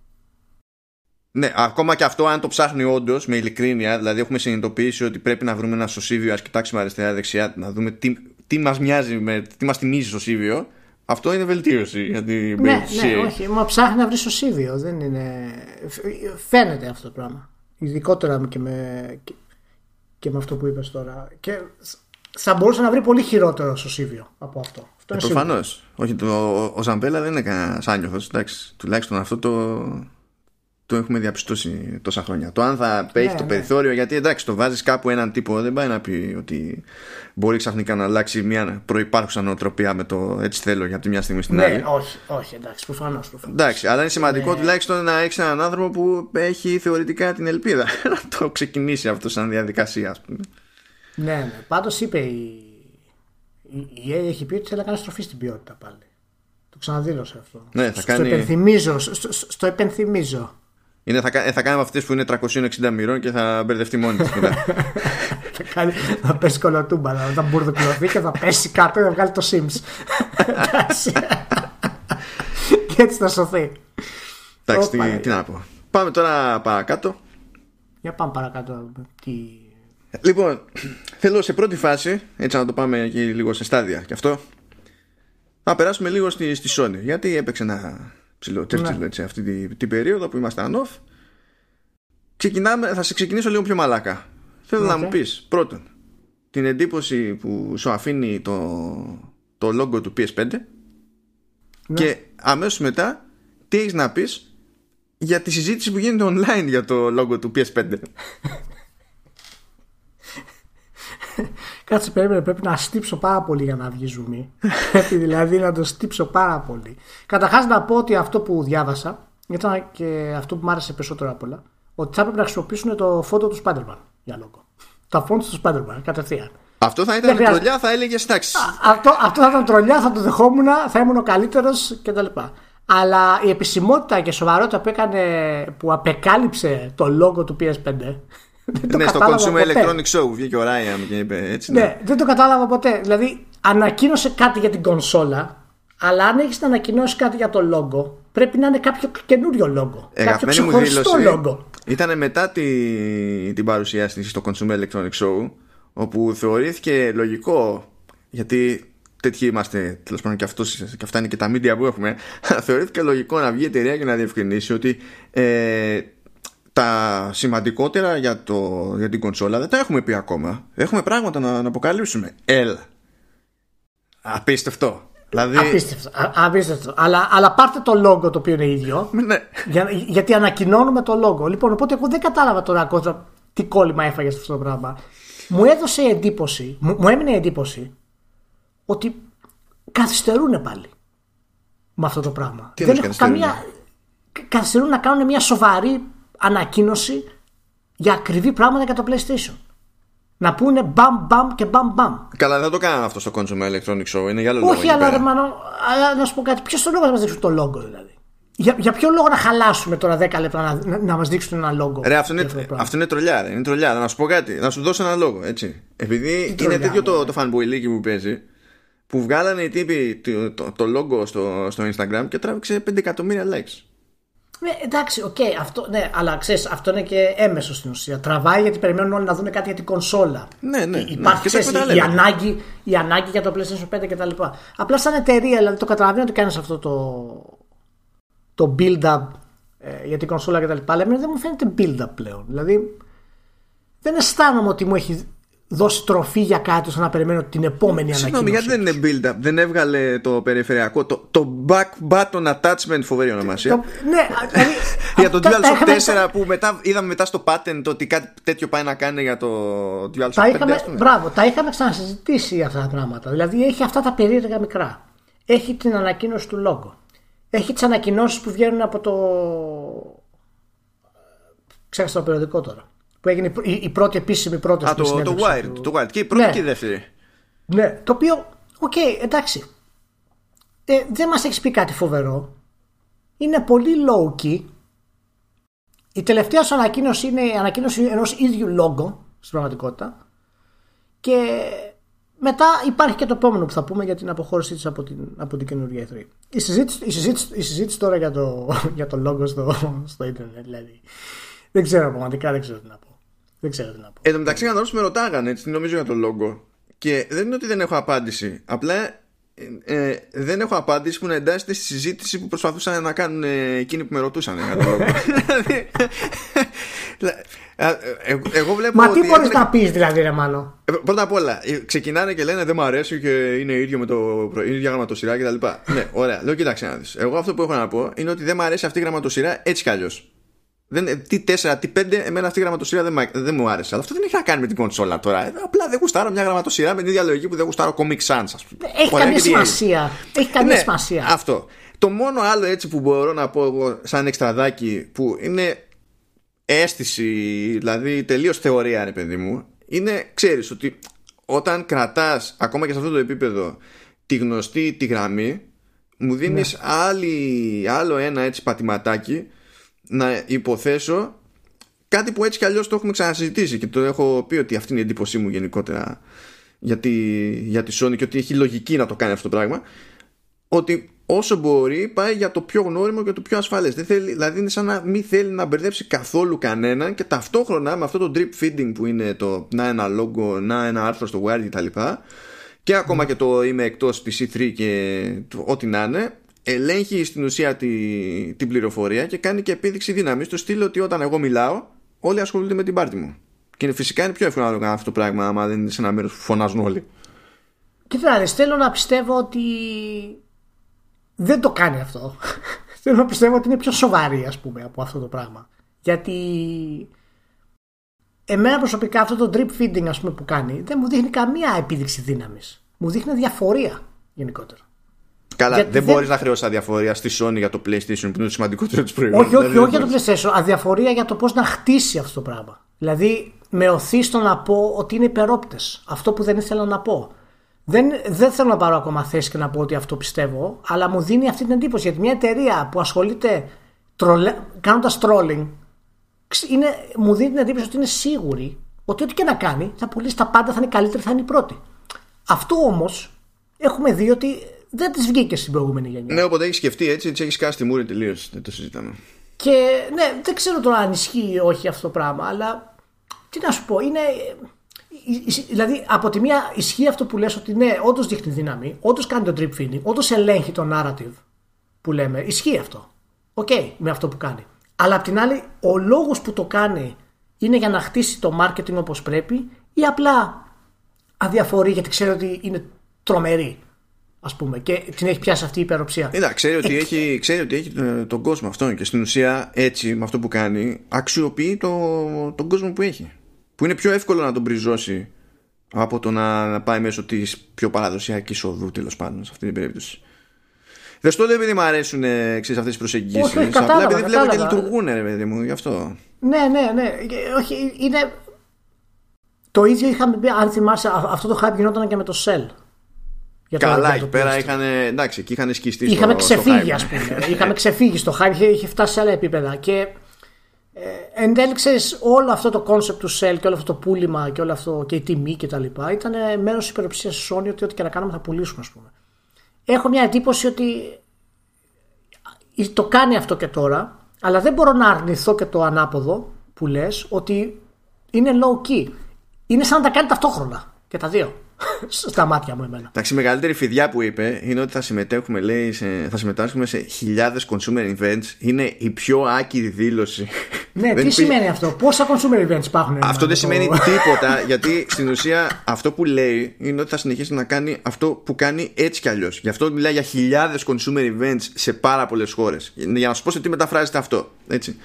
Ναι, ακόμα και αυτό, αν το ψάχνει όντως με ειλικρίνεια, δηλαδή έχουμε συνειδητοποιήσει ότι πρέπει να βρούμε ένα σωσίβιο, ας κοιτάξουμε αριστερά-δεξιά, να δούμε τι, τι μας μοιάζει, με, τι μας θυμίζει σωσίβιο. Αυτό είναι βελτίωση για την ναι, ναι, όχι, μα ψάχνει να βρει σωσίβιο. Δεν είναι... Φαίνεται αυτό το πράγμα. Ειδικότερα και με, και, με αυτό που είπες τώρα. Και θα μπορούσε να βρει πολύ χειρότερο σωσίβιο από αυτό. Ε, Προφανώς. Όχι, το, ο, ο Ζαμπέλα δεν είναι κανένας άνιωθο. Τουλάχιστον αυτό το, το έχουμε διαπιστώσει τόσα χρόνια. Το αν θα έχει ναι, το ναι. περιθώριο, γιατί εντάξει, το βάζεις κάπου έναν τύπο, δεν πάει να πει ότι μπορεί ξαφνικά να αλλάξει μια προπάρχουσα νοοτροπία με το έτσι θέλω για τη μια στιγμή στην ναι, άλλη. Όχι, όχι, εντάξει, προφανώς. Εντάξει, αλλά είναι σημαντικό ναι. τουλάχιστον να έχεις έναν άνθρωπο που έχει θεωρητικά την ελπίδα [LAUGHS] να το ξεκινήσει αυτό σαν διαδικασία, ας πούμε. Ναι, ναι. Πάντως είπε η η EA έχει πει ότι θέλει να κάνει στροφή στην ποιότητα πάλι. Το ξαναδήλωσε αυτό. Ναι, θα στο, κάνει- υπενθυμίζω, στο, στο, στο υπενθυμίζω. Είναι, θα, κα- ε, θα κάνει αυτές που είναι 360 μοιρών και θα μπερδευτεί μόνη της μετά. [LAUGHS] θα, κάνει, θα πέσει κολοτούμπα, θα, θα μπουρδοκλωθεί και θα πέσει κάτω και θα βγάλει το Sims. Εντάξει. και έτσι θα σωθεί. Εντάξει, τι, Ωπα, τι να πω. Πάμε τώρα παρακάτω. Για πάμε παρακάτω. να δούμε Τι... Λοιπόν, θέλω σε πρώτη φάση, έτσι να το πάμε και λίγο σε στάδια και αυτό, να περάσουμε λίγο στη, στη Sony. Γιατί έπαιξε ένα ψηλό τσέρτσιλ Ναι. έτσι, αυτή την, την περίοδο που ήμασταν off. Ξεκινάμε, θα σε ξεκινήσω λίγο πιο μαλάκα. Θέλω να Οκ. μου πεις πρώτον την εντύπωση που σου αφήνει το, το logo του PS5 Ναι. και αμέσως μετά τι έχεις να πεις για τη συζήτηση που γίνεται online για το logo του PS5. [LAUGHS] Κάτσε περίμενε, πρέπει να στύψω πάρα πολύ για να βγει ζουμί. [LAUGHS] πρέπει δηλαδή να το στύψω πάρα πολύ. Καταρχάς να πω ότι αυτό που διάβασα ήταν και αυτό που μου άρεσε περισσότερο απ' όλα. Ότι θα έπρεπε να χρησιμοποιήσουν το φόντο του Spider-Man για λόγο. Τα φόντο του Spider-Man κατευθείαν. Αυτό θα Δεν ήταν χρειάζεται. τρολιά, θα έλεγε εντάξει. αυτό, αυτό θα ήταν τρολιά, θα το δεχόμουν, θα ήμουν ο καλύτερος κτλ. Αλλά η επισημότητα και σοβαρότητα που έκανε, που απεκάλυψε το logo του PS5. Δεν το ναι, στο κατάλαβα Consumer ποτέ. Electronic Show βγήκε ο Ryan και είπε έτσι. Ναι. Ναι, δεν το κατάλαβα ποτέ. Δηλαδή, ανακοίνωσε κάτι για την κονσόλα, αλλά αν έχεις να ανακοινώσεις κάτι για το logo, πρέπει να είναι κάποιο καινούριο logo. Ε, κάποιο Αγαπημένη μου ξεχωριστό δήλωση logo. ήταν μετά τη, την παρουσίαση της στο Consumer Electronic Show όπου θεωρήθηκε λογικό γιατί τέτοιοι είμαστε τέλος πάντων και, αυτός, και αυτά είναι και τα media που έχουμε [LAUGHS] θεωρήθηκε λογικό να βγει η εταιρεία και να διευκρινίσει ότι ε, τα σημαντικότερα για, το, για την κονσόλα δεν τα έχουμε πει ακόμα έχουμε πράγματα να, να αποκαλύψουμε έλα απίστευτο δηλαδή Απίστευτο. α- απίστευτο. Αλλά, αλλά πάρτε το logo το οποίο είναι ίδιο. [LAUGHS] ναι. για, γιατί ανακοινώνουμε το logo. Λοιπόν, οπότε εγώ δεν κατάλαβα τώρα κόντρα τι κόλλημα έφαγες σε αυτό το πράγμα. Μου έδωσε εντύπωση, μου, μου έμεινε εντύπωση ότι καθυστερούν πάλι με αυτό το πράγμα. Τι δεν εννοείς έχω καθυστερούν; καμία. Καθυστερούν να κάνουν μια σοβαρή ανακοίνωση για ακριβή πράγματα για το PlayStation. Να πούνε μπαμ μπαμ και μπαμ μπαμ. Καλά, δεν το κάναμε αυτό στο Consumer Electronic Show. Είναι για άλλο λόγο. Όχι, εκεί αλλά, πέρα. ρε, Μάνο, αλλά να σου πω κάτι. Ποιος ο λόγος να μας δείξουν το logo, δηλαδή; Για, για ποιο λόγο να χαλάσουμε τώρα 10 λεπτά να, να, να μας δείξουν ένα logo. Ρε, αυτό για είναι, το πράγμα; αυτό είναι τρολιά, ρε. Είναι τρολιά. Να σου πω κάτι. Να σου δώσω ένα λόγο, έτσι. Επειδή είναι τρολιά, τέτοιο το, ναι. το fanboy που παίζει, που βγάλανε οι τύποι το, το, το logo στο, στο Instagram και τράβηξε 5 εκατομμύρια likes. Ναι, εντάξει, οκ, αυτό, ναι, αλλά ξέρεις, αυτό είναι και έμμεσο στην ουσία. Τραβάει γιατί περιμένουν όλοι να δουν κάτι για την κονσόλα. Ναι, ναι, Υ- ναι. Υπάρχει Και τα ξέρεις, η, εκμεταλλεύεται. ανάγκη, η ανάγκη για το PlayStation 5 κτλ. Απλά σαν εταιρεία, δηλαδή το καταλαβαίνω ότι κάνεις αυτό το, το build-up ε, για την κονσόλα κτλ. Αλλά εμένα δεν μου φαίνεται build-up πλέον. Δηλαδή δεν αισθάνομαι ότι μου έχει δώσει τροφή για κάτι ώστε να περιμένω την επόμενη Συγγνώμη, ανακοίνωση. γιατί δεν είναι build-up. Δεν έβγαλε το περιφερειακό, το, το back button attachment, φοβερή ονομασία. Το- ναι, δηλαδή, [LAUGHS] για το τα- τα DualShock είχαμε- 4 που μετά, είδαμε μετά στο patent ότι κάτι τέτοιο πάει να κάνει για το DualShock 5. Τα είχαμε, ας πούμε. μπράβο, τα είχαμε ξανασυζητήσει αυτά τα πράγματα. Δηλαδή έχει αυτά τα περίεργα μικρά. Έχει την ανακοίνωση του logo. Έχει τις ανακοινώσεις που βγαίνουν από το. Ξέχασα το περιοδικό τώρα. Που έγινε η, η πρώτη επίσημη πρόταση. Α, το, στην το συνέντευξη Wired. του- Το Wired. Και η πρώτη Ναι. και η δεύτερη. Ναι, το οποίο, οκ, εντάξει. Ε, δεν μας έχεις πει κάτι φοβερό. Είναι πολύ low key. Η τελευταία σου ανακοίνωση είναι η ανακοίνωση ενός ίδιου logo στην πραγματικότητα. Και μετά υπάρχει και το επόμενο που θα πούμε για την αποχώρησή της από την, από την καινούργια E3. Η συζήτηση, η συζήτηση, η συζήτηση τώρα για το, [LAUGHS] για το logo στο, στο ίντερνετ, δηλαδή. Δεν ξέρω πραγματικά, δεν ξέρω τι να πω. Δεν ξέρω τι να πω. Εν τω μεταξύ, αν με ρωτάγανε έτσι, τι νομίζω για το logo. Και δεν είναι ότι δεν έχω απάντηση. Απλά ε, ε, δεν έχω απάντηση που να εντάσσεται στη συζήτηση που προσπαθούσαν να κάνουν ε, εκείνοι που με ρωτούσαν για το logo. [LAUGHS] Δηλαδή, ε, ε, εγώ βλέπω Μα ότι τι μπορείς έχουν- να πεις δηλαδή ρε Μάνο; Ε, Πρώτα απ' όλα, ε, ξεκινάνε και λένε δεν μου αρέσει και είναι ίδιο με το προ- είναι ίδια γραμματοσυρά κτλ. ναι, ωραία. Λέω, κοίταξε να δεις. Εγώ αυτό που έχω να πω είναι ότι δεν μου αρέσει αυτή η γραμματοσυρά έτσι κι αλλιώς. Δεν, ε, τι 4, τι 5, εμένα αυτή η γραμματοσυρά δεν, μ' δεν μου άρεσε. Αλλά αυτό δεν έχει να κάνει με την κονσόλα τώρα. Ε, απλά δεν γουστάρω μια γραμματοσυρά με την ίδια λογική που δεν γουστάρω Comic Sans, ας πούμε. Έχει Ωραία, καμία και τι έγινε. σημασία. Έχει καμία Ναι, σημασία. Αυτό. Το μόνο άλλο έτσι που μπορώ να πω εγώ σαν εξτραδάκι που είναι αίσθηση, δηλαδή τελείως θεωρία, ρε παιδί μου, είναι, ξέρεις ότι όταν κρατάς ακόμα και σε αυτό το επίπεδο τη γνωστή τη γραμμή μου δίνεις ναι. άλλη, άλλο ένα έτσι πατηματάκι να υποθέσω κάτι που έτσι κι αλλιώς το έχουμε ξανασυζητήσει και το έχω πει ότι αυτή είναι η εντύπωσή μου γενικότερα για τη, για τη Sony και ότι έχει λογική να το κάνει αυτό το πράγμα ότι όσο μπορεί πάει για το πιο γνώριμο και το πιο ασφαλές Δεν θέλει, δηλαδή είναι σαν να μην θέλει να μπερδέψει καθόλου κανέναν και ταυτόχρονα με αυτό το drip feeding που είναι το να ένα logo, να ένα άρθρο στο Wired κτλ. Και, και ακόμα και το είμαι εκτός PC3 και ό,τι να είναι ελέγχει στην ουσία τη, την πληροφορία και κάνει και επίδειξη δύναμης στο στείλω ότι όταν εγώ μιλάω όλοι ασχολούνται με την πάρτη μου. Και φυσικά είναι πιο εύκολο να το κάνω αυτό το πράγμα άμα δεν είναι σε ένα μέρος που φωνάζουν όλοι. Κοίτα, θέλω να πιστεύω ότι δεν το κάνει αυτό. [LAUGHS] θέλω να πιστεύω ότι είναι πιο σοβαρή ας πούμε από αυτό το πράγμα. Γιατί εμένα προσωπικά αυτό το drip feeding ας πούμε, που κάνει δεν μου δείχνει καμία επίδειξη δύναμης. Μου δείχνει διαφορία γενικότερα. Καλά, δεν, δεν μπορείς να χρεώσεις αδιαφορία στη Sony για το PlayStation που είναι το σημαντικότερο της προϊόν. Όχι, όχι, δηλαδή, όχι για το PlayStation. Αδιαφορία για το πώς να χτίσει αυτό το πράγμα. Δηλαδή, με οθεί στο να πω ότι είναι υπερόπτες. Αυτό που δεν ήθελα να πω. Δεν, δεν θέλω να πάρω ακόμα θέση και να πω ότι αυτό πιστεύω, αλλά μου δίνει αυτή την εντύπωση. Γιατί μια εταιρεία που ασχολείται κάνοντας trolling, είναι, μου δίνει την εντύπωση ότι είναι σίγουρη ότι ό,τι και να κάνει θα πουλήσει τα πάντα, θα είναι καλύτερη, θα είναι η πρώτη. Αυτό όμως έχουμε δει ότι δεν τη βγήκε στην προηγούμενη γενιά. Ναι, οπότε έχεις σκεφτεί έτσι, έτσι έχεις κάσει τη μούρη τελείως. Δεν το συζητάμε. Και ναι, δεν ξέρω τώρα αν ισχύει ή όχι αυτό το πράγμα, αλλά τι να σου πω, είναι. Δηλαδή, από τη μία ισχύει αυτό που λες ότι ναι, όντως δείχνει δύναμη, όντως κάνει το drip feeding, όντως ελέγχει το narrative που λέμε. Ισχύει αυτό. Οκ, okay, με αυτό που κάνει. Αλλά απ' την άλλη, ο λόγος που το κάνει είναι για να χτίσει το marketing όπως πρέπει ή απλά αδιαφορεί γιατί ξέρει ότι είναι τρομερή ας πούμε, και την έχει πιάσει αυτή η υπεροψία. Είδα, ξέρει ότι, έχει, ξέρει ότι έχει τον κόσμο αυτόν και στην ουσία έτσι με αυτό που κάνει αξιοποιεί το, τον κόσμο που έχει. Που είναι πιο εύκολο να τον μπριζώσει από το να, πάει μέσω της πιο παραδοσιακής οδού τέλος πάντων σε αυτή την περίπτωση. Δεν στο λέω επειδή μου αρέσουν αυτές τις προσεγγίσεις. Απλά επειδή βλέπω και λειτουργούν, ρε παιδί μου, γι' αυτό. Ναι, ναι, ναι. Όχι, είναι. Το ίδιο είχαμε πει, αν θυμάσαι, αυτό το hype γινόταν και με το Cell Καλά, εκεί πέρα είχαν. Εντάξει, εκεί είχαν σκιστεί. Είχαμε στο, ξεφύγει, ας πούμε. [LAUGHS] είχαμε ξεφύγει στο Hype, είχε, είχε φτάσει σε άλλα επίπεδα. Και ε, εν τέλει, όλο αυτό το concept του Cell και όλο αυτό το πούλημα και όλο αυτό και η τιμή και τα λοιπά ήταν μέρος της υπεροψίας της Sony ότι ό,τι και να κάνουμε θα πουλήσουμε, ας πούμε. Έχω μια εντύπωση ότι το κάνει αυτό και τώρα, αλλά δεν μπορώ να αρνηθώ και το ανάποδο που λες ότι είναι low key. Είναι σαν να τα κάνει ταυτόχρονα και τα δύο στα μάτια μου εμένα. Εντάξει, η μεγαλύτερη φιδιά που είπε είναι ότι θα συμμετέχουμε, λέει, σε, θα συμμετάσχουμε σε χιλιάδες consumer events. Είναι η πιο άκυρη δήλωση. Ναι, τι σημαίνει αυτό, πόσα consumer events υπάρχουν. Αυτό δεν σημαίνει τίποτα, γιατί στην ουσία αυτό που λέει είναι ότι θα συνεχίσει να κάνει αυτό που κάνει έτσι κι αλλιώς. Γι' αυτό μιλάει για χιλιάδες consumer events σε πάρα πολλές χώρες. Για να σου πω σε τι μεταφράζεται αυτό. Έτσι.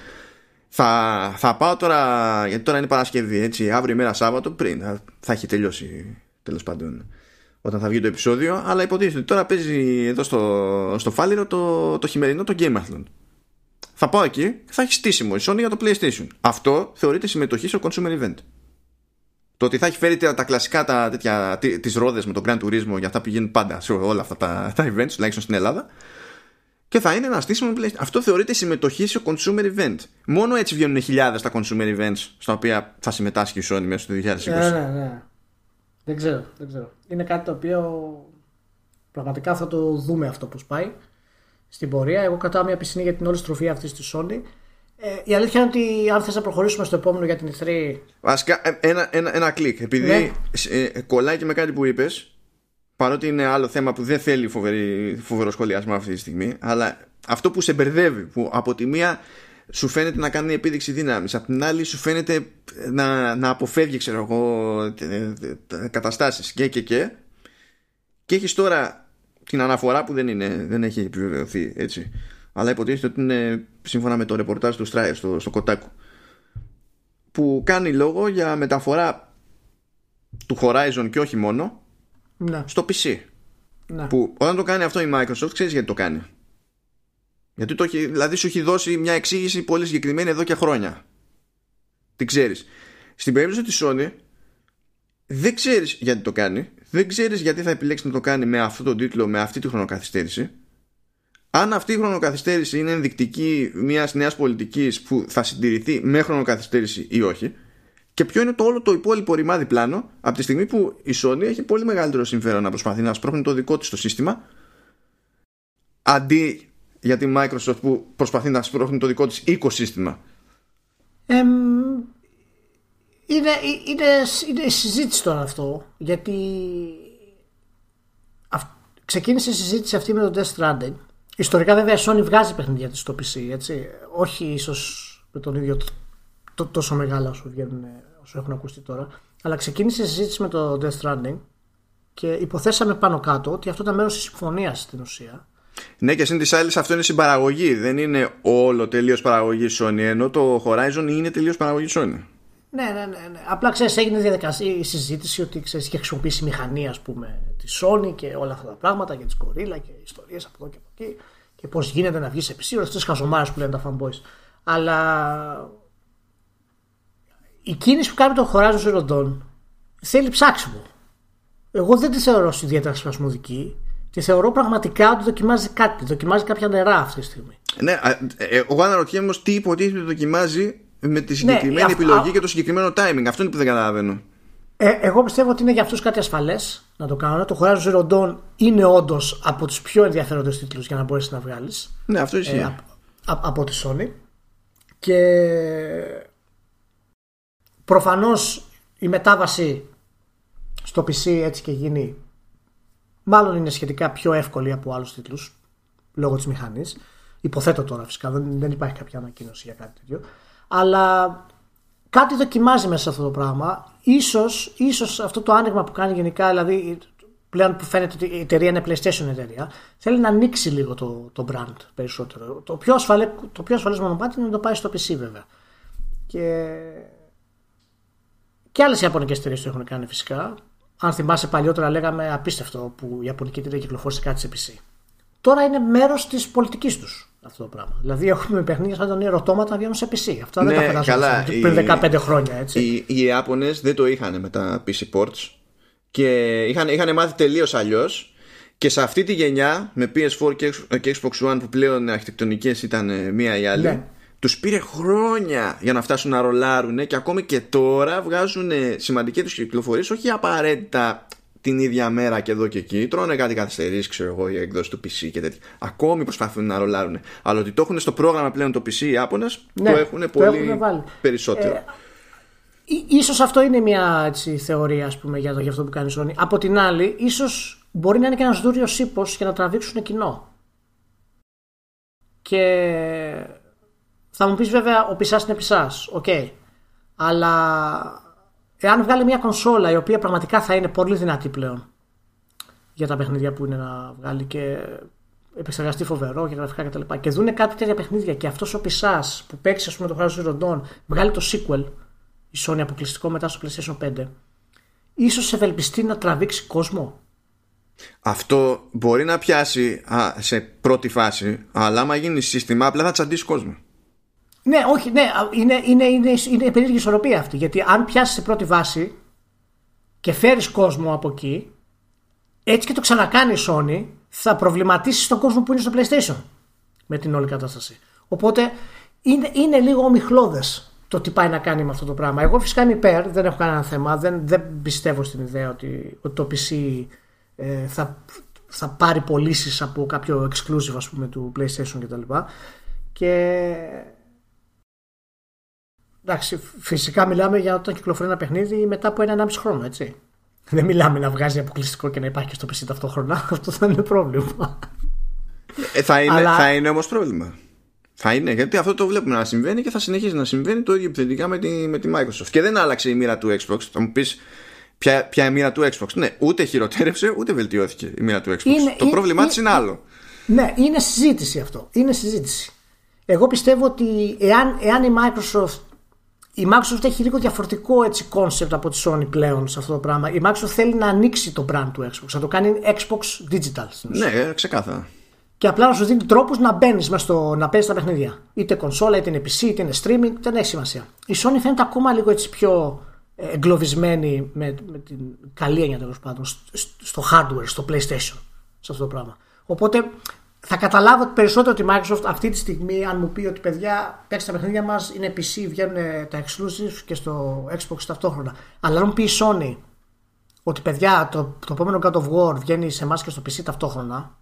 Θα, θα πάω τώρα, γιατί τώρα είναι Παρασκευή, έτσι, αύριο ημέρα Σάββατο, πριν θα, θα έχει τελειώσει τέλος πάντων όταν θα βγει το επεισόδιο αλλά υποτίθεται ότι τώρα παίζει εδώ στο, στο Φάληρο το, το χειμερινό το Gameathlon θα πάω εκεί και θα έχει στήσιμο η Sony για το PlayStation αυτό θεωρείται συμμετοχή στο consumer event το ότι θα έχει φέρει τα, κλασικά τα, τέτοια, τις ρόδες με το Grand Turismo για αυτά που γίνουν πάντα σε όλα αυτά τα, τα events τουλάχιστον στην Ελλάδα και θα είναι ένα στήσιμο PlayStation. Αυτό θεωρείται συμμετοχή σε consumer event. Μόνο έτσι βγαίνουν χιλιάδες τα consumer events στα οποία θα συμμετάσχει η Sony μέσα στο 2020. Ναι, ναι, ναι. Δεν ξέρω, δεν ξέρω. Είναι κάτι το οποίο πραγματικά θα το δούμε αυτό που πάει στην πορεία. Εγώ κρατάω μια πισινή για την όλη στροφή αυτής της Sony. Ε, η αλήθεια είναι ότι αν θες να προχωρήσουμε στο επόμενο για την E3. Βασικά, ε, ένα, ένα, ένα κλικ. Επειδή ναι. ε, κολλάει και με κάτι που είπες, παρότι είναι άλλο θέμα που δεν θέλει φοβερή, φοβερό σχολιασμό αυτή τη στιγμή, αλλά αυτό που σε μπερδεύει, που από τη μία σου φαίνεται να κάνει επίδειξη δύναμης. Απ' την άλλη, σου φαίνεται να, να αποφεύγει, ξέρω εγώ, καταστάσεις και και και. Και έχεις τώρα την αναφορά που δεν, είναι, δεν έχει επιβεβαιωθεί έτσι. Αλλά υποτίθεται ότι είναι σύμφωνα με το ρεπορτάζ του Στράιερ στο, στο Κοτάκου. Που κάνει λόγο για μεταφορά του Horizon και όχι μόνο ναι. στο PC. Ναι. Που όταν το κάνει αυτό η Microsoft, ξέρεις γιατί το κάνει. Γιατί το έχει, δηλαδή σου έχει δώσει μια εξήγηση πολύ συγκεκριμένη εδώ και χρόνια. Τι ξέρεις. Στην περίπτωση της Sony, δεν ξέρεις γιατί το κάνει δεν ξέρεις γιατί θα επιλέξει να το κάνει με αυτόν τον τίτλο με αυτή τη χρονοκαθυστέρηση αν αυτή η χρονοκαθυστέρηση είναι ενδεικτική μιας νέας πολιτικής που θα συντηρηθεί με χρονοκαθυστέρηση ή όχι, και ποιο είναι το όλο το υπόλοιπο ρημάδι πλάνο από τη στιγμή που η Sony έχει πολύ μεγαλύτερο συμφέρον να προσπαθεί να σπρώχνει το δικό της το σύστημα αντί για τη Microsoft που προσπαθεί να σπρώχνει το δικό της οικοσύστημα. Ε, είναι, είναι, είναι συζήτηση τώρα αυτό γιατί ξεκίνησε η συζήτηση αυτή με το Death Stranding Ιστορικά βέβαια η Sony βγάζει παιχνίδια της στο PC, έτσι. Όχι ίσως με τον ίδιο τόσο μεγάλο όσο, βγαίνουν, όσο έχουν ακουστεί τώρα. Αλλά ξεκίνησε η συζήτηση με το Death Stranding και υποθέσαμε πάνω κάτω ότι αυτό ήταν μέρος της συμφωνίας στην ουσία. Ναι, και συν της άλλης, αυτό είναι συμπαραγωγή. Δεν είναι όλο τελείως παραγωγή Sony. Ενώ το Horizon είναι τελείως παραγωγή Sony. Ναι, ναι, ναι, ναι. Απλά ξέρεις, έγινε διαδικασία η συζήτηση ότι ξέρεις, είχε χρησιμοποιήσει μηχανή, ας πούμε, της Sony και όλα αυτά τα πράγματα και της Gorilla και ιστορίες από εδώ και από εκεί. Και πώς γίνεται να βγεις σε PC, όλες αυτές τι χαζομάρες που λένε τα fanboys. Αλλά η κίνηση που κάνει το Horizon Zero Dawn θέλει ψάξιμο. Εγώ δεν τη θεωρώ ιδιαίτερα σπασμωδική. Τη θεωρώ πραγματικά ότι δοκιμάζει κάτι. Δοκιμάζει κάποια νερά αυτή τη στιγμή. Ναι, ε, εγώ αναρωτιέμαι όμως τι υποτίθεται δοκιμάζει με τη συγκεκριμένη ναι, επιλογή και το συγκεκριμένο timing. Αυτό είναι που δεν καταλαβαίνω. Ε, εγώ πιστεύω ότι είναι για αυτούς κάτι ασφαλές να το κάνουν. Το Horizon Zero Dawn είναι όντως από τους πιο ενδιαφέροντες τίτλους για να μπορέσεις να βγάλεις. Ναι, αυτό ισχύει. Ε, από τη Sony. Και προφανώς η μετάβαση στο PC έτσι και γίνει μάλλον είναι σχετικά πιο εύκολη από άλλους τίτλους λόγω της μηχανής. Υποθέτω τώρα φυσικά, δεν, δεν υπάρχει κάποια ανακοίνωση για κάτι τέτοιο. Αλλά κάτι δοκιμάζει μέσα σε αυτό το πράγμα. Ίσως, ίσως αυτό το άνοιγμα που κάνει γενικά, δηλαδή πλέον που φαίνεται ότι η εταιρεία είναι PlayStation εταιρεία, θέλει να ανοίξει λίγο το, το brand περισσότερο. Το πιο, ασφαλέ, το πιο ασφαλές μονοπάτι είναι να το πάει στο PC βέβαια. Και, και άλλες ιαπωνικές εταιρείες το έχουν κάνει φυσικά. Αν θυμάσαι παλιότερα λέγαμε απίστευτο που η Ιαπωνική εταιρεία κυκλοφόρησε κάτι σε PC. Τώρα είναι μέρος της πολιτικής τους αυτό το πράγμα. Δηλαδή έχουμε παιχνίδια σαν τον ερωτώματα να βγαίνουν σε PC. Αυτό ναι, δεν τα φαντάζομαι πριν 15 χρόνια. Έτσι. Οι, οι Ιάπωνες δεν το είχαν με τα PC ports και είχαν, είχαν μάθει τελείως αλλιώς. Και σε αυτή τη γενιά με PS4 και Xbox One που πλέον αρχιτεκτονικές ήταν ε, μία ή άλλη ναι. Τους πήρε χρόνια για να φτάσουν να ρολάρουν και ακόμη και τώρα βγάζουν σημαντικές τους κυκλοφορίες όχι απαραίτητα την ίδια μέρα και εδώ και εκεί. Τρώνε κάτι καθυστερήσεις, ξέρω εγώ, για εκδόση του PC και τέτοια. Ακόμη προσπαθούν να ρολάρουν. Αλλά ότι το έχουν στο πρόγραμμα πλέον το PC οι Ιάπωνε, ναι, το έχουν πολύ περισσότερο. Ε, ίσως αυτό είναι μια έτσι, θεωρία ας πούμε, για, το, για αυτό που κάνει η Sony. Από την άλλη, ίσως μπορεί να είναι και ένας δούρειος ίππος για να τραβήξουν κοινό. Και θα μου πεις βέβαια, ο PCάς είναι PCάς. Οκ. Okay. Αλλά εάν βγάλει μια κονσόλα η οποία πραγματικά θα είναι πολύ δυνατή πλέον για τα παιχνίδια που είναι να βγάλει και επεξεργαστεί φοβερό και γραφικά κτλ. Και, και δούνε κάτι τέτοια παιχνίδια και αυτός ο PCάς που παίξει, ας πούμε, το Horizon Zero Dawn, βγάλει το sequel, η Sony αποκλειστικό μετά στο PlayStation 5, ίσως ευελπιστεί να τραβήξει κόσμο; Αυτό μπορεί να πιάσει α, σε πρώτη φάση, αλλά άμα γίνει σύστημα, απλά θα τσαντήσει κόσμο. Ναι, όχι, ναι, είναι, είναι, είναι, είναι περίεργη ισορροπία αυτή. Γιατί αν πιάσεις σε πρώτη βάση και φέρεις κόσμο από εκεί, έτσι και το ξανακάνει η Sony, θα προβληματίσεις τον κόσμο που είναι στο PlayStation με την όλη κατάσταση. Οπότε είναι, είναι λίγο ομιχλώδες το τι πάει να κάνει με αυτό το πράγμα. Εγώ φυσικά είμαι υπέρ, δεν έχω κανένα θέμα. Δεν, δεν πιστεύω στην ιδέα ότι, ότι το PC ε, θα, θα πάρει πωλήσεις από κάποιο exclusive ας πούμε του PlayStation κτλ. Και, και Εντάξει, φυσικά μιλάμε για όταν κυκλοφορεί ένα παιχνίδι μετά από ένα-ενάμιση χρόνο, έτσι. Δεν μιλάμε να βγάζει αποκλειστικό και να υπάρχει και στο PC ταυτόχρονα. [LAUGHS] Αυτό θα είναι πρόβλημα. Ε, θα είναι, Αλλά... θα είναι όμως πρόβλημα. Θα είναι, γιατί αυτό το βλέπουμε να συμβαίνει και θα συνεχίσει να συμβαίνει το ίδιο επιθετικά με τη, με τη Microsoft. Και δεν άλλαξε η μοίρα του Xbox. Θα μου πεις ποια, ποια η μοίρα του Xbox. Ναι, ούτε χειροτέρευσε ούτε βελτιώθηκε η μοίρα του Xbox. Είναι, το πρόβλημά της είναι άλλο. Ναι, είναι συζήτηση αυτό. Είναι συζήτηση. Εγώ πιστεύω ότι εάν, εάν η Microsoft η Microsoft έχει λίγο διαφορετικό έτσι concept από τη Sony πλέον σε αυτό το πράγμα. Η Microsoft θέλει να ανοίξει το brand του Xbox, να το κάνει Xbox Digital. Ναι, ξεκάθαρα. Και απλά να σου δίνει τρόπους να μπαίνεις να παίζεις τα παιχνίδια. Είτε κονσόλα, είτε είναι PC, είτε είναι streaming, δεν έχει σημασία. Η Sony φαίνεται ακόμα λίγο έτσι πιο εγκλωβισμένοι με, με την καλή έννοια τέλος πάντων στο hardware, στο PlayStation, σε αυτό το πράγμα. Οπότε θα καταλάβω περισσότερο ότι η Microsoft αυτή τη στιγμή, αν μου πει ότι παιδιά, παίξτε τα παιχνίδια μας, είναι PC, βγαίνουν τα exclusives και στο Xbox ταυτόχρονα. Αλλά αν μου πει η Sony ότι παιδιά, το, το επόμενο God of War βγαίνει σε εμάς και στο PC ταυτόχρονα,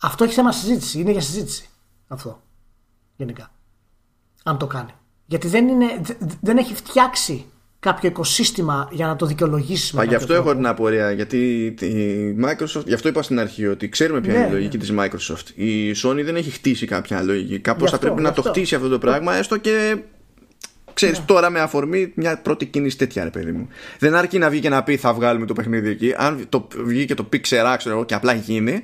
αυτό έχει θέμα συζήτηση. Είναι για συζήτηση αυτό. Γενικά. Αν το κάνει. Γιατί δεν, είναι, δεν έχει φτιάξει κάποιο οικοσύστημα για να το δικαιολογήσεις. Μα γι' αυτό έχω την απορία. Γιατί η Microsoft, γι' αυτό είπα στην αρχή ότι ξέρουμε ποια είναι η ναι, λογική ναι. της Microsoft. Η Sony δεν έχει χτίσει κάποια λογική. Κάπως θα πρέπει να το χτίσει αυτό το πράγμα, έστω και. Ξέρεις ναι. τώρα με αφορμή μια πρώτη κίνηση τέτοια, ρε παιδί μου. Δεν αρκεί να βγει και να πει θα βγάλουμε το παιχνίδι εκεί. Αν το βγει και το πει ξερά, ξέρω εγώ, και απλά γίνει,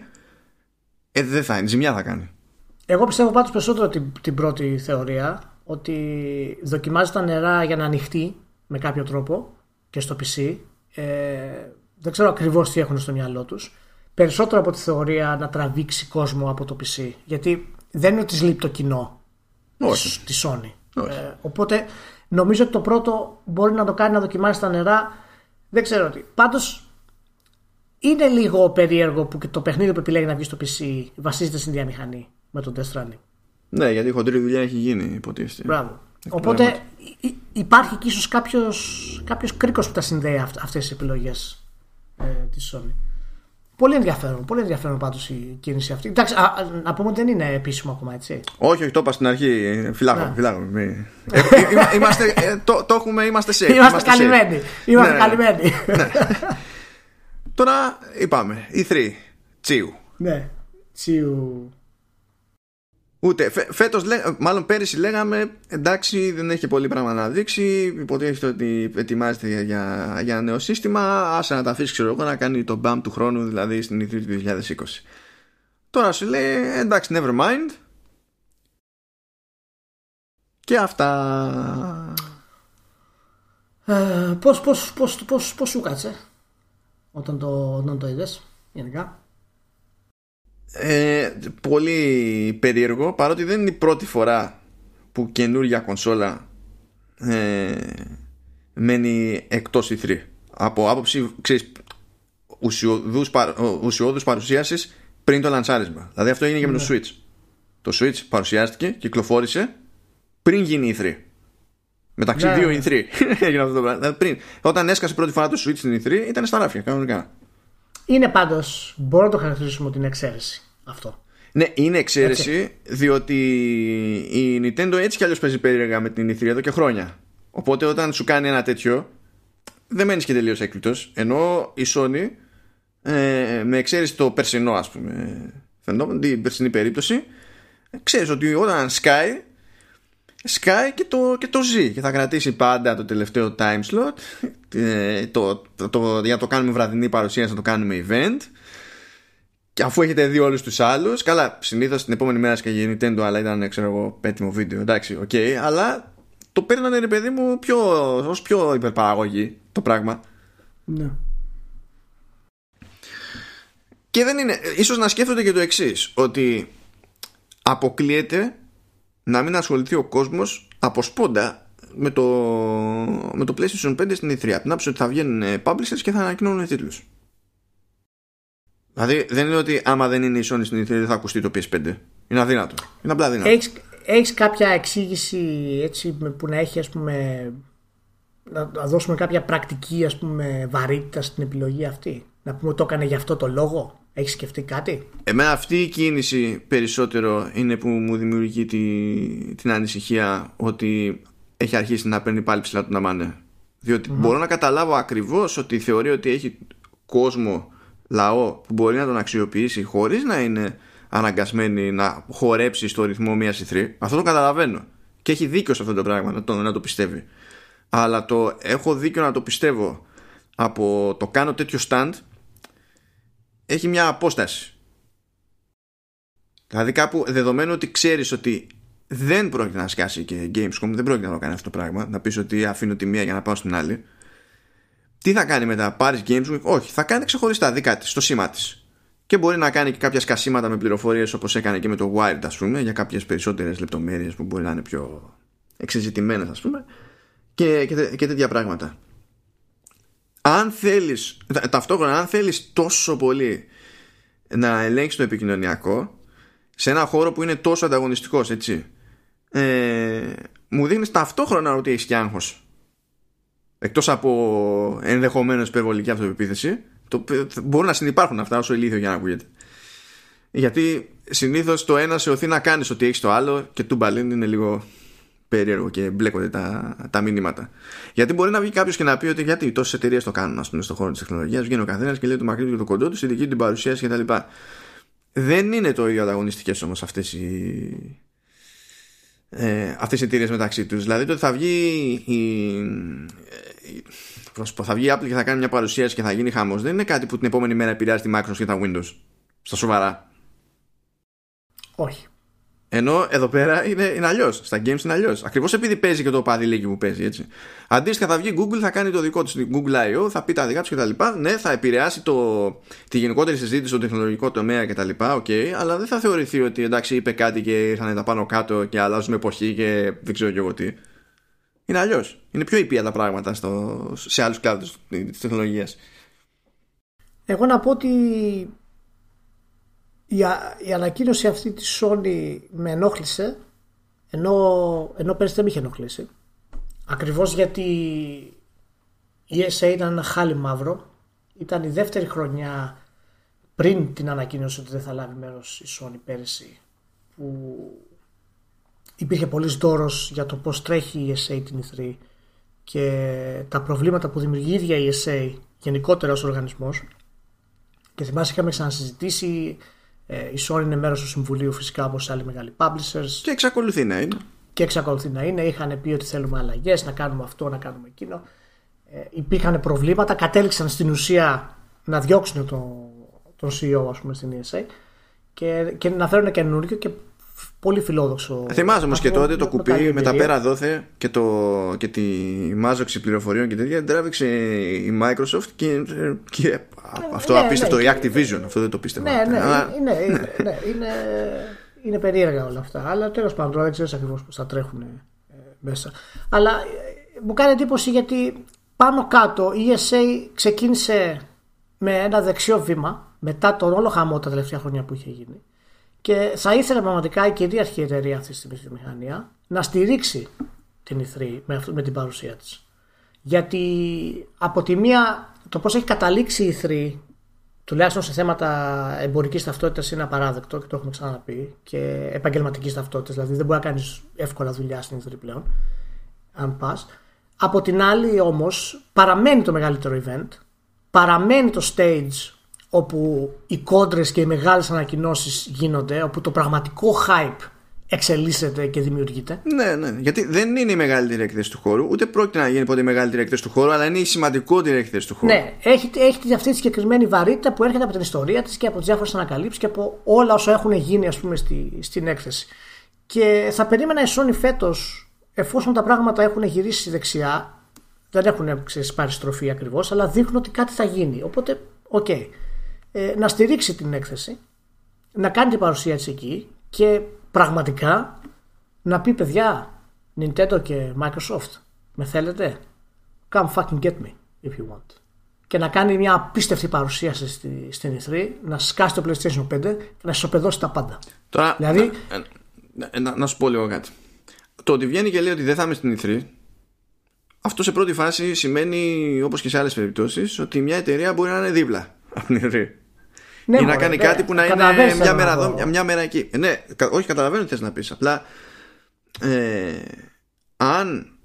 ε, δεν θα είναι. Ζημιά θα κάνει. Εγώ πιστεύω πάντως περισσότερο την, την πρώτη θεωρία ότι δοκιμάζει τα νερά για να ανοιχτεί με κάποιο τρόπο και στο PC. Ε, δεν ξέρω ακριβώς τι έχουν στο μυαλό τους. Περισσότερο από τη θεωρία να τραβήξει κόσμο από το PC. Γιατί δεν είναι ότι λείπει το κοινό Όχι. της Sony. Ε, οπότε νομίζω ότι το πρώτο μπορεί να το κάνει να δοκιμάσει τα νερά. Δεν ξέρω τι. Πάντως είναι λίγο περίεργο που το παιχνίδι που επιλέγει να βγει στο PC βασίζεται στην διαμηχανή με τον Death Stranding. Ναι, γιατί η χοντρή δουλειά έχει γίνει, υποτίθεται. Μπράβο. Οπότε υπάρχει και ίσως κάποιος, κάποιος κρίκος που τα συνδέει αυτές τις επιλογές ε, της Sony. Πολύ ενδιαφέρον, πολύ ενδιαφέρον πάντως η κίνηση αυτή. Εντάξει, α, να πούμε ότι δεν είναι επίσημο ακόμα, έτσι. Όχι, όχι, το είπα στην αρχή. Φυλάγω, ναι. φυλάγω. [LAUGHS] Ε, ε, είμαστε, ε, το, το έχουμε, είμαστε safe. Είμαστε, είμαστε καλυμμένοι. Είμαστε ναι, ναι, ναι. καλυμμένοι. Ναι. Τώρα είπαμε, η 3, τσίου. Ναι, τσίου. Ούτε. Φέτος, μάλλον πέρυσι λέγαμε εντάξει, δεν έχει πολύ πράγμα να δείξει. Υποτίθεται ότι ετοιμάζεται για, για, για νέο σύστημα. Άσε να τα αφήσει, ξέρω εγώ, να κάνει το BAM του χρόνου, δηλαδή στην ηθρή του 2020. Τώρα σου λέει εντάξει, never mind. Και αυτά. Ε, πώς, πώς, πώς, πώς, πώς σου κάτσε όταν το, όταν το είδες γενικά; Ε, πολύ περίεργο παρότι δεν είναι η πρώτη φορά που καινούργια κονσόλα ε, μένει εκτός E3 από άποψη ξέρεις, ουσιοδούς, ουσιώδους παρουσίασης πριν το λανσάρισμα. Δηλαδή αυτό έγινε και με το ναι. Switch. Το Switch παρουσιάστηκε, κυκλοφόρησε πριν γίνει E3 μεταξύ ναι. δύο E3 [LAUGHS] έγινε αυτό το πράγμα. Δηλαδή πριν, όταν έσκασε πρώτη φορά το Switch στην E3 ήταν στα ράφια κανονικά είναι πάντως, μπορώ να το χαρακτηρίσουμε ότι είναι εξαίρεση αυτό. Ναι, είναι εξαίρεση, διότι η Nintendo έτσι κι αλλιώς παίζει περίεργα με την E3 εδώ και χρόνια. Οπότε όταν σου κάνει ένα τέτοιο, δεν μένεις και τελείως έκπληκτος. Ενώ η Sony, ε, με εξαίρεση το περσινό, ας πούμε, φαινόμενο, την περσινή περίπτωση, ξέρεις ότι όταν σκάει, σκάει και το, και το ζει και θα κρατήσει πάντα το τελευταίο time slot. Ε, το, το, το, για να το κάνουμε βραδινή παρουσίαση να το κάνουμε event. Και αφού έχετε δει όλους τους άλλους καλά συνήθως την επόμενη μέρα και η Nintendo αλλά ήταν ξέρω εγώ έτοιμο βίντεο. Εντάξει οκ okay, αλλά το παίρνανε ρε παιδί μου πιο, ως πιο υπερπαραγωγή το πράγμα. Ναι. Και δεν είναι ίσως να σκέφτονται και το εξής ότι αποκλείεται να μην ασχοληθεί ο κόσμος από σπόντα με το, με το PlayStation 5 στην E3. Από την άποψη ότι θα βγαίνουν publishers και θα ανακοινώνουν τίτλους. Δηλαδή δεν είναι ότι άμα δεν είναι η Sony στην E3 δεν θα ακουστεί το PS5. Είναι αδύνατο. Είναι απλά αδύνατο. Έχεις, έχεις κάποια εξήγηση έτσι που να έχει ας πούμε να, δώσουμε κάποια πρακτική ας πούμε βαρύτητα στην επιλογή αυτή; Να πούμε ότι το έκανε για αυτό το λόγο; Έχεις σκεφτεί κάτι; Εμένα αυτή η κίνηση περισσότερο είναι που μου δημιουργεί τη, την ανησυχία ότι έχει αρχίσει να παίρνει πάλι ψηλά τον αμάνε. Διότι μπορώ να καταλάβω ακριβώς ότι θεωρεί ότι έχει κόσμο, λαό που μπορεί να τον αξιοποιήσει χωρίς να είναι αναγκασμένη να χορέψει στο ρυθμό μια ηθρή. Αυτό το καταλαβαίνω. Και έχει δίκιο σε αυτό το πράγμα να το, να το πιστεύει. Αλλά το έχω δίκιο να το πιστεύω από το κάνω τέτοιο stand έχει μια απόσταση. Δηλαδή κάπου δεδομένου ότι ξέρεις ότι δεν πρόκειται να σκάσει και Gamescom, δεν πρόκειται να το κάνει αυτό το πράγμα, να πεις ότι αφήνω τη μία για να πάω στην άλλη. Τι θα κάνει μετά, πάρεις Gamescom, όχι, θα κάνει ξεχωριστά δικά της, στο σήμα της. Και μπορεί να κάνει και κάποια σκασίματα με πληροφορίες όπως έκανε και με το Wired ας πούμε, για κάποιες περισσότερες λεπτομέρειες που μπορεί να είναι πιο εξεζητημένες ας πούμε και, και, και τέτοια πράγματα. Αν θέλεις ταυτόχρονα αν θέλεις τόσο πολύ να ελέγξεις το επικοινωνιακό σε ένα χώρο που είναι τόσο ανταγωνιστικός έτσι ε, μου δείχνεις ταυτόχρονα ότι έχεις και άγχος. Εκτός από ενδεχομένως υπερβολική αυτοπεποίθηση το, μπορούν να συνεπάρχουν αυτά όσο ηλίθιο για να ακούγεται. Γιατί συνήθως το ένα σε οθεί να κάνεις ότι έχεις το άλλο και του μπαλίν είναι λίγο περίεργο και μπλέκονται τα, τα μηνύματα. Γιατί μπορεί να βγει κάποιος και να πει ότι γιατί τόσες εταιρείες το κάνουν, ας πούμε, στον χώρο της τεχνολογίας. Βγαίνει ο καθένας και λέει το μακρύ του και το κοντό του, στη δική του την παρουσίαση κτλ. Δεν είναι το ίδιο ανταγωνιστικές όμως αυτές οι. Ε, αυτές οι εταιρείες μεταξύ τους δηλαδή το ότι θα βγει η, η, θα βγει η Apple και θα κάνει μια παρουσίαση και θα γίνει χαμός δεν είναι κάτι που την επόμενη μέρα επηρεάζει τη Microsoft και τα Windows στα σοβαρά όχι ενώ εδώ πέρα είναι, είναι αλλιώς. Στα games είναι αλλιώς. Ακριβώς επειδή παίζει και το παδιλίκι που παίζει έτσι. Αντίστοιχα θα βγει Google, θα κάνει το δικό του Google I.O., θα πει τα δικά τους κτλ. Ναι, θα επηρεάσει το, τη γενικότερη συζήτηση στο τεχνολογικό τομέα κτλ. Okay, αλλά δεν θα θεωρηθεί ότι εντάξει είπε κάτι και ήρθαν τα πάνω κάτω και αλλάζουμε εποχή και δεν ξέρω και εγώ τι. Είναι αλλιώς. Είναι πιο ήπια τα πράγματα στο, σε άλλους κλάδους της τεχνολογίας. Εγώ να πω ότι η, η ανακοίνωση αυτή της Sony με ενόχλησε ενώ, ενώ πέρυσι δεν με είχε ενοχλήσει. Ακριβώς γιατί η ESA ήταν ένα χάλι μαύρο. Ήταν η δεύτερη χρονιά πριν την ανακοίνωση ότι δεν θα λάβει μέρος η Sony πέρυσι που υπήρχε πολύ δώρος για το πώς τρέχει η ESA την E3 και τα προβλήματα που δημιουργεί η ίδια η ESA γενικότερα ως οργανισμός. Και θυμάσαι είχαμε ξανασυζητήσει ε, η Sony είναι μέρος του συμβουλίου φυσικά όπως άλλοι μεγάλοι publishers. Και εξακολουθεί να είναι. Και εξακολουθεί να είναι. Είχαν πει ότι θέλουμε αλλαγές, να κάνουμε αυτό, να κάνουμε εκείνο. Ε, υπήρχαν προβλήματα. Κατέληξαν στην ουσία να διώξουν τον, τον CEO ας πούμε, στην ESA και, και να φέρουν καινούριο και πολύ φιλόδοξο. Θυμάσαι όμως και τότε το κουπί με τα πέρα δόθε και, το, και τη μάζοξη πληροφοριών και τέτοια τράβηξε η Microsoft και, και ναι, αυτό ναι, απίστευτο, ναι, η Activision, αυτό δεν το πίστευα. Ναι, ναι, Αλλά... είναι, είναι, ναι, είναι, είναι περίεργα όλα αυτά. Αλλά τέλος πάντων τώρα δεν ξέρεις ακριβώς πώς θα τρέχουν ε, μέσα. Αλλά ε, μου κάνει εντύπωση γιατί πάνω κάτω η ESA ξεκίνησε με ένα δεξιό βήμα μετά τον όλο χαμό τα τελευταία χρόνια που είχε γίνει και θα ήθελε πραγματικά η κυρίαρχη εταιρεία αυτή τη βιομηχανία να στηρίξει την E3 με, την παρουσία της. Γιατί από τη μία το πώς έχει καταλήξει η E3 τουλάχιστον σε θέματα εμπορικής ταυτότητας είναι απαράδεκτο και το έχουμε ξαναπεί και επαγγελματικής ταυτότητας δηλαδή δεν μπορεί να κάνεις εύκολα δουλειά στην E3 πλέον αν πας. Από την άλλη όμως παραμένει το μεγαλύτερο event παραμένει το stage όπου οι κόντρες και οι μεγάλες ανακοινώσεις γίνονται, όπου το πραγματικό hype εξελίσσεται και δημιουργείται. Ναι, ναι. Γιατί δεν είναι η μεγαλύτερη έκθεση του χώρου, ούτε πρόκειται να γίνει ποτέ η μεγαλύτερη έκθεση του χώρου, αλλά είναι η σημαντικότερη έκθεση του χώρου. Ναι, έχει, έχει αυτή τη συγκεκριμένη βαρύτητα που έρχεται από την ιστορία της και από τις διάφορες ανακαλύψεις και από όλα όσα έχουν γίνει, ας πούμε, στη, στην έκθεση. Και θα περίμενα η Sony φέτος, εφόσον τα πράγματα έχουν γυρίσει δεξιά, δεν έχουν ξέρεις, πάρει στροφή ακριβώς, αλλά δείχνουν ότι κάτι θα γίνει. Οπότε, OK. Okay ε, να στηρίξει την έκθεση, να κάνει την παρουσία της εκεί και πραγματικά να πει παιδιά Nintendo και Microsoft με θέλετε; Come fucking get me if you want και να κάνει μια απίστευτη παρουσίαση στη, στην E3 να σκάσει το PlayStation 5 και να ισοπεδώσει τα πάντα. Τώρα, δηλαδή, να, να, να, σου πω λίγο κάτι. Το ότι βγαίνει και λέει ότι δεν θα είμαι στην E3 αυτό σε πρώτη φάση σημαίνει όπως και σε άλλες περιπτώσεις ότι μια εταιρεία μπορεί να είναι δίπλα από την E3 ναι, ή να κάνει ναι, κάτι που να είναι μια μέρα εδώ, μια, μέρα εκεί. Ε, ναι, όχι, καταλαβαίνω τι θες να πεις. Απλά ε, αν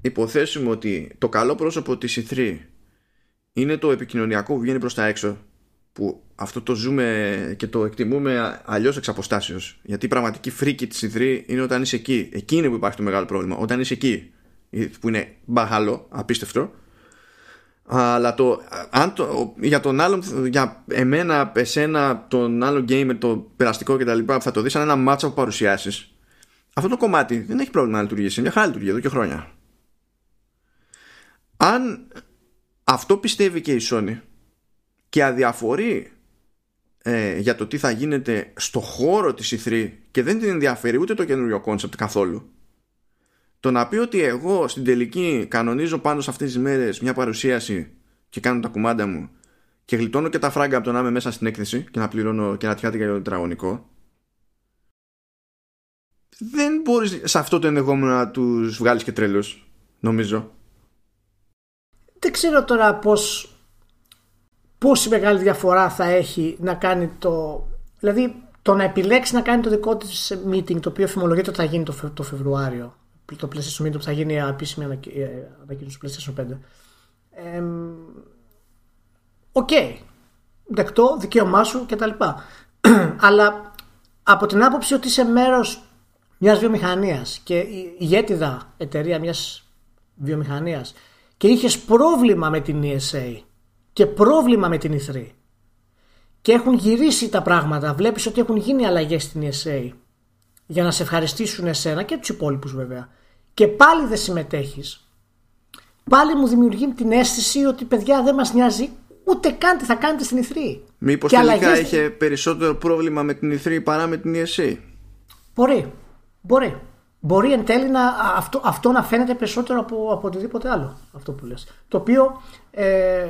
υποθέσουμε ότι το καλό πρόσωπο της E3 είναι το επικοινωνιακό που βγαίνει προς τα έξω που αυτό το ζούμε και το εκτιμούμε αλλιώς εξ αποστάσεως γιατί η πραγματική φρίκη της E3 είναι όταν είσαι εκεί εκεί είναι που υπάρχει το μεγάλο πρόβλημα όταν είσαι εκεί που είναι μπαχαλό, απίστευτο αλλά το, αν το, για τον άλλον, για εμένα, εσένα, τον άλλο gamer, το περαστικό κτλ. που θα το δεις σαν ένα μάτσο από παρουσιάσεις, αυτό το κομμάτι δεν έχει πρόβλημα να λειτουργήσει. Μια χαρά λειτουργεί εδώ και χρόνια. Αν αυτό πιστεύει και η Sony και αδιαφορεί ε, για το τι θα γίνεται στο χώρο της E3 και δεν την ενδιαφέρει ούτε το καινούριο concept καθόλου το να πει ότι εγώ στην τελική κανονίζω πάνω σε αυτές τις μέρες μια παρουσίαση και κάνω τα κουμάντα μου και γλιτώνω και τα φράγκα από το να είμαι μέσα στην έκθεση και να πληρώνω και να τυχάτε για το τετραγωνικό δεν μπορείς σε αυτό το ενδεχόμενο να τους βγάλεις και τρέλους νομίζω. Δεν ξέρω τώρα πώς πόση μεγάλη διαφορά θα έχει να κάνει το δηλαδή το να επιλέξεις να κάνει το δικό της meeting το οποίο φημολογείται ότι θα γίνει το, το Φεβρουάριο το PlayStation Meeting που θα γίνει η επίσημη ε, ανακοίνωση του PlayStation 5 OK. Okay. Δεκτό, δικαίωμά σου κτλ. [CLEARS THROAT] Αλλά από την άποψη ότι είσαι μέρος μιας βιομηχανίας και ηγέτιδα εταιρεία μιας βιομηχανίας και είχες πρόβλημα με την ESA και πρόβλημα με την E3 και έχουν γυρίσει τα πράγματα, βλέπεις ότι έχουν γίνει αλλαγές στην ESA για να σε ευχαριστήσουν εσένα και τους υπόλοιπους βέβαια και πάλι δεν συμμετέχεις. Πάλι μου δημιουργεί την αίσθηση ότι παιδιά δεν μας νοιάζει ούτε καν τι θα κάνετε στην E3 Μήπως τελικά αλλαγές... είχε περισσότερο πρόβλημα με την E3 παρά με την ESA Μπορεί, μπορεί. Μπορεί εν τέλει να, αυτό, αυτό να φαίνεται περισσότερο από, από οτιδήποτε άλλο αυτό που λες. Το οποίο ε,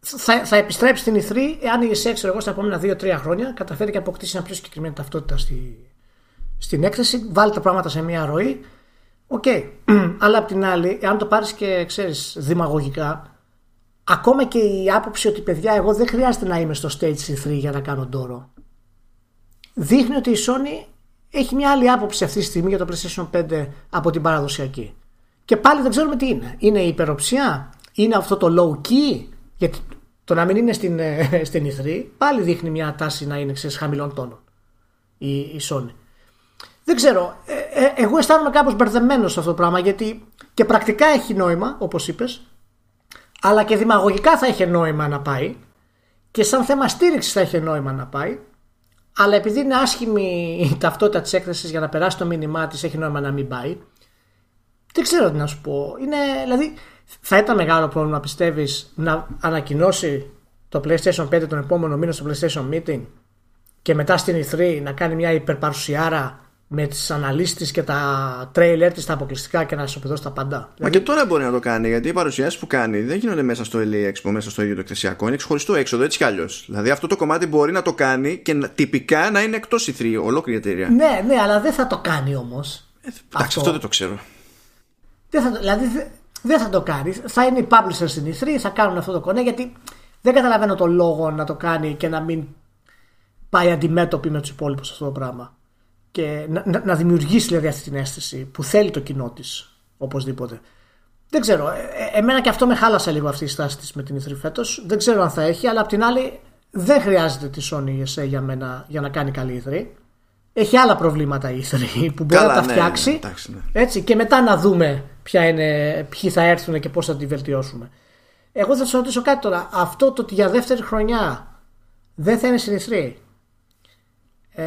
θα, θα επιστρέψει στην E3 εάν η ESA ξέρω εγώ στα επόμενα 2-3 χρόνια καταφέρει και αποκτήσει μια πιο συγκεκριμένη ταυτότητα στη, στην έκθεση βάλει τα πράγματα σε μια ροή OK. Okay. [CLEARS THROAT] Αλλά απ' την άλλη, εάν το πάρεις και ξέρεις δημαγωγικά, ακόμα και η άποψη ότι παιδιά, εγώ δεν χρειάζεται να είμαι στο stage 3 για να κάνω ντόρο. Δείχνει ότι η Sony έχει μια άλλη άποψη αυτή τη στιγμή για το PlayStation 5 από την παραδοσιακή. Και πάλι δεν ξέρουμε τι είναι. Είναι η υπεροψία, είναι αυτό το low key, γιατί το να μην είναι στην, ε, [LAUGHS] στην E3 πάλι δείχνει μια τάση να είναι σε χαμηλών τόνων η, η Sony. Δεν ξέρω. Ε, ε, εγώ αισθάνομαι κάπως μπερδεμένος σε αυτό το πράγμα γιατί και πρακτικά έχει νόημα, όπως είπες, αλλά και δημαγωγικά θα έχει νόημα να πάει και σαν θέμα στήριξης θα έχει νόημα να πάει. Αλλά επειδή είναι άσχημη η ταυτότητα της έκθεσης για να περάσει το μήνυμά της, έχει νόημα να μην πάει. Δεν ξέρω τι να σου πω. Είναι, δηλαδή, θα ήταν μεγάλο πρόβλημα, πιστεύεις, να ανακοινώσει το PlayStation 5 τον επόμενο μήνα στο PlayStation Meeting και μετά στην E3 να κάνει μια υπερπαρουσιάρα με τις αναλύσεις και τα τρέιλερ της, τα αποκλειστικά και να ισοπεδώσει τα πάντα. Μα δηλαδή... και τώρα μπορεί να το κάνει γιατί οι παρουσιάσεις που κάνει δεν γίνονται μέσα στο LA Expo, μέσα στο ίδιο το εκθεσιακό, είναι ξεχωριστό έξοδο έτσι κι αλλιώς. Δηλαδή αυτό το κομμάτι μπορεί να το κάνει και να, τυπικά να είναι εκτός η 3, ολόκληρη εταιρεία. Ναι, ναι, αλλά δεν θα το κάνει όμως. Ε, εντάξει, αυτό. δεν το ξέρω. Δεν θα, δηλαδή δεν θα το κάνει. Θα είναι οι publishers στην E3, θα κάνουν αυτό το κονέ γιατί δεν καταλαβαίνω το λόγο να το κάνει και να μην πάει αντιμέτωπη με τους υπόλοιπους αυτό το πράγμα και να, να δημιουργήσει δηλαδή αυτή την αίσθηση που θέλει το κοινό της οπωσδήποτε. Δεν ξέρω. Ε, ε, εμένα και αυτό με χάλασε λίγο αυτή η στάση της με την E3 φέτος. Δεν ξέρω αν θα έχει, αλλά απ' την άλλη δεν χρειάζεται τη Sony ESA για μένα για να κάνει καλή E3. Έχει άλλα προβλήματα η E3 [LAUGHS] που μπορεί να τα ναι, φτιάξει. Ναι, ναι, Έτσι, και μετά να δούμε ποια είναι, ποιοι θα έρθουν και πώς θα τη βελτιώσουμε. Εγώ θα σας ρωτήσω κάτι τώρα. Αυτό το ότι για δεύτερη χρονιά δεν θα είναι στην E3. Ε,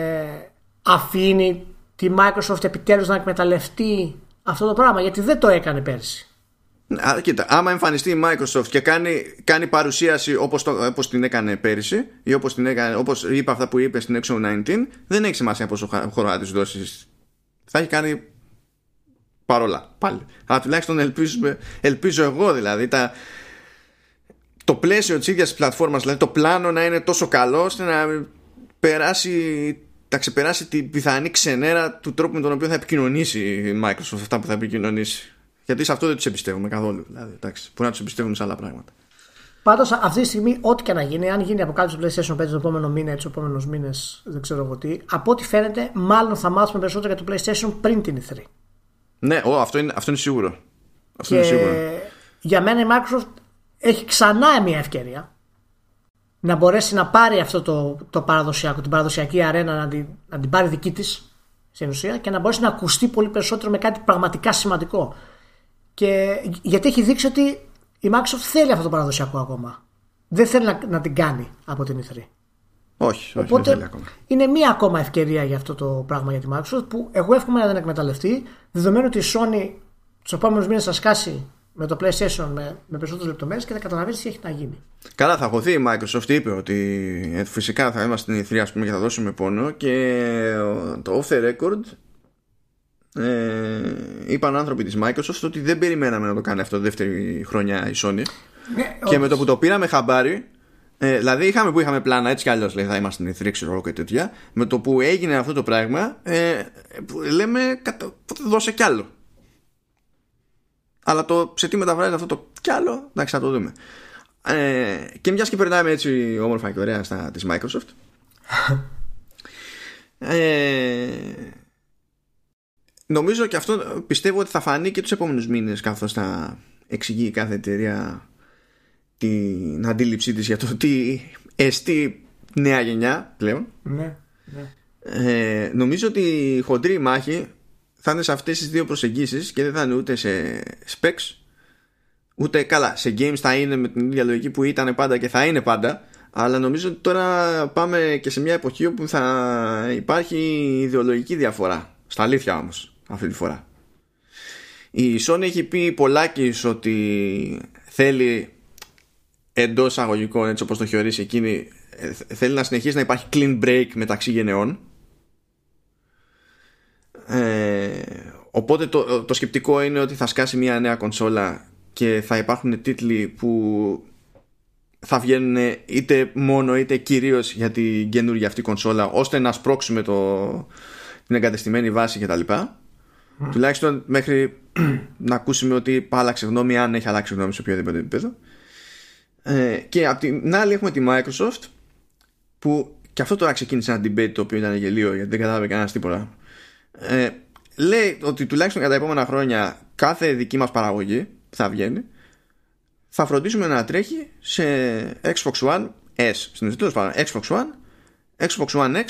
αφήνει τη Microsoft επιτέλους να εκμεταλλευτεί αυτό το πράγμα γιατί δεν το έκανε πέρσι. Α, κοίτα, άμα εμφανιστεί η Microsoft και κάνει, κάνει παρουσίαση όπως, το, όπως την έκανε πέρυσι ή όπως, την έκανε, όπως είπε αυτά που είπε στην Exo 19 δεν έχει σημασία πόσο χρόνο να της δώσεις θα έχει κάνει παρόλα πάλι αλλά τουλάχιστον ελπίζω, ελπίζω εγώ δηλαδή τα, το πλαίσιο της ίδιας της πλατφόρμας δηλαδή το πλάνο να είναι τόσο καλό ώστε να περάσει θα ξεπεράσει την πιθανή ξενέρα του τρόπου με τον οποίο θα επικοινωνήσει η Microsoft αυτά που θα επικοινωνήσει. Γιατί σε αυτό δεν τους εμπιστεύουμε καθόλου. Δηλαδή, εντάξει, μπορεί να τους εμπιστεύουμε σε άλλα πράγματα. Πάντως αυτή τη στιγμή, ό,τι και να γίνει, αν γίνει από κάτω στο PlayStation 5 το επόμενο μήνα ή τους επόμενους μήνες, δεν ξέρω εγώ τι, από ό,τι φαίνεται, μάλλον θα μάθουμε περισσότερο για το PlayStation πριν την E3. Ναι, ο, αυτό, είναι, αυτό είναι σίγουρο. Αυτό είναι σίγουρο. Για μένα η Microsoft έχει ξανά μια ευκαιρία να μπορέσει να πάρει αυτό το, το παραδοσιακό, την παραδοσιακή αρένα να την, να την πάρει δική της στην ουσία και να μπορέσει να ακουστεί πολύ περισσότερο με κάτι πραγματικά σημαντικό. Και, γιατί έχει δείξει ότι η Microsoft θέλει αυτό το παραδοσιακό ακόμα. Δεν θέλει να, να την κάνει από την E3. Όχι, όχι Οπότε δεν θέλει ακόμα. είναι μία ακόμα ευκαιρία για αυτό το πράγμα για τη Microsoft που εγώ εύχομαι να την εκμεταλλευτεί δεδομένου ότι η Sony τους επόμενους μήνες θα σκάσει με το PlayStation με, με περισσότερες λεπτομέρειες και θα καταλαβαίνεις τι έχει να γίνει. Καλά, θα χωθεί η Microsoft. Είπε ότι ε, φυσικά θα είμαστε στην E3 πούμε, και θα δώσουμε πόνο και το off the record ε, είπαν άνθρωποι της Microsoft ότι δεν περιμέναμε να το κάνει αυτό δεύτερη χρονιά η Sony Ναι, και με το που το πήραμε χαμπάρι, ε, δηλαδή είχαμε που είχαμε πλάνα έτσι κι αλλιώς λέει θα είμαστε στην E3 και τέτοια. Με το που έγινε αυτό το πράγμα, ε, λέμε δώσε κι άλλο. Αλλά το σε τι μεταφράζεται αυτό το κι άλλο, εντάξει θα το δούμε. Ε, και μιας και περνάμε έτσι όμορφα και ωραία στα της Microsoft. [LAUGHS] ε, νομίζω και αυτό πιστεύω ότι θα φανεί και τους επόμενους μήνες καθώς θα εξηγεί κάθε εταιρεία την αντίληψή της για το τι εστί νέα γενιά πλέον. Ναι, ναι. Ε, νομίζω ότι η χοντρή μάχη θα είναι σε αυτές τις δύο προσεγγίσεις και δεν θα είναι ούτε σε specs ούτε καλά σε games θα είναι με την ίδια λογική που ήταν πάντα και θα είναι πάντα αλλά νομίζω ότι τώρα πάμε και σε μια εποχή όπου θα υπάρχει ιδεολογική διαφορά στα αλήθεια όμως αυτή τη φορά. Η Sony έχει πει πολλάκις ότι θέλει εντός αγωγικών έτσι όπως το έχει ορίσει εκείνη ε, θέλει να συνεχίσει να υπάρχει clean break μεταξύ γενεών ε, οπότε το, το σκεπτικό είναι ότι θα σκάσει μια νέα κονσόλα και θα υπάρχουν τίτλοι που θα βγαίνουν είτε μόνο είτε κυρίως για την καινούργια αυτή κονσόλα ώστε να σπρώξουμε το, την εγκατεστημένη βάση κτλ. Mm. Τουλάχιστον μέχρι [CLEARS THROAT] να ακούσουμε ότι άλλαξε γνώμη αν έχει αλλάξει γνώμη σε οποιοδήποτε επίπεδο. Ε, και απ' την άλλη έχουμε τη Microsoft που και αυτό τώρα ξεκίνησε ένα debate το οποίο ήταν γελίο γιατί δεν κατάλαβε κανένας τίποτα. Ε, λέει ότι τουλάχιστον για τα επόμενα χρόνια κάθε δική μας παραγωγή θα βγαίνει. Θα φροντίσουμε να τρέχει σε Xbox One S. Στην Xbox One Xbox One X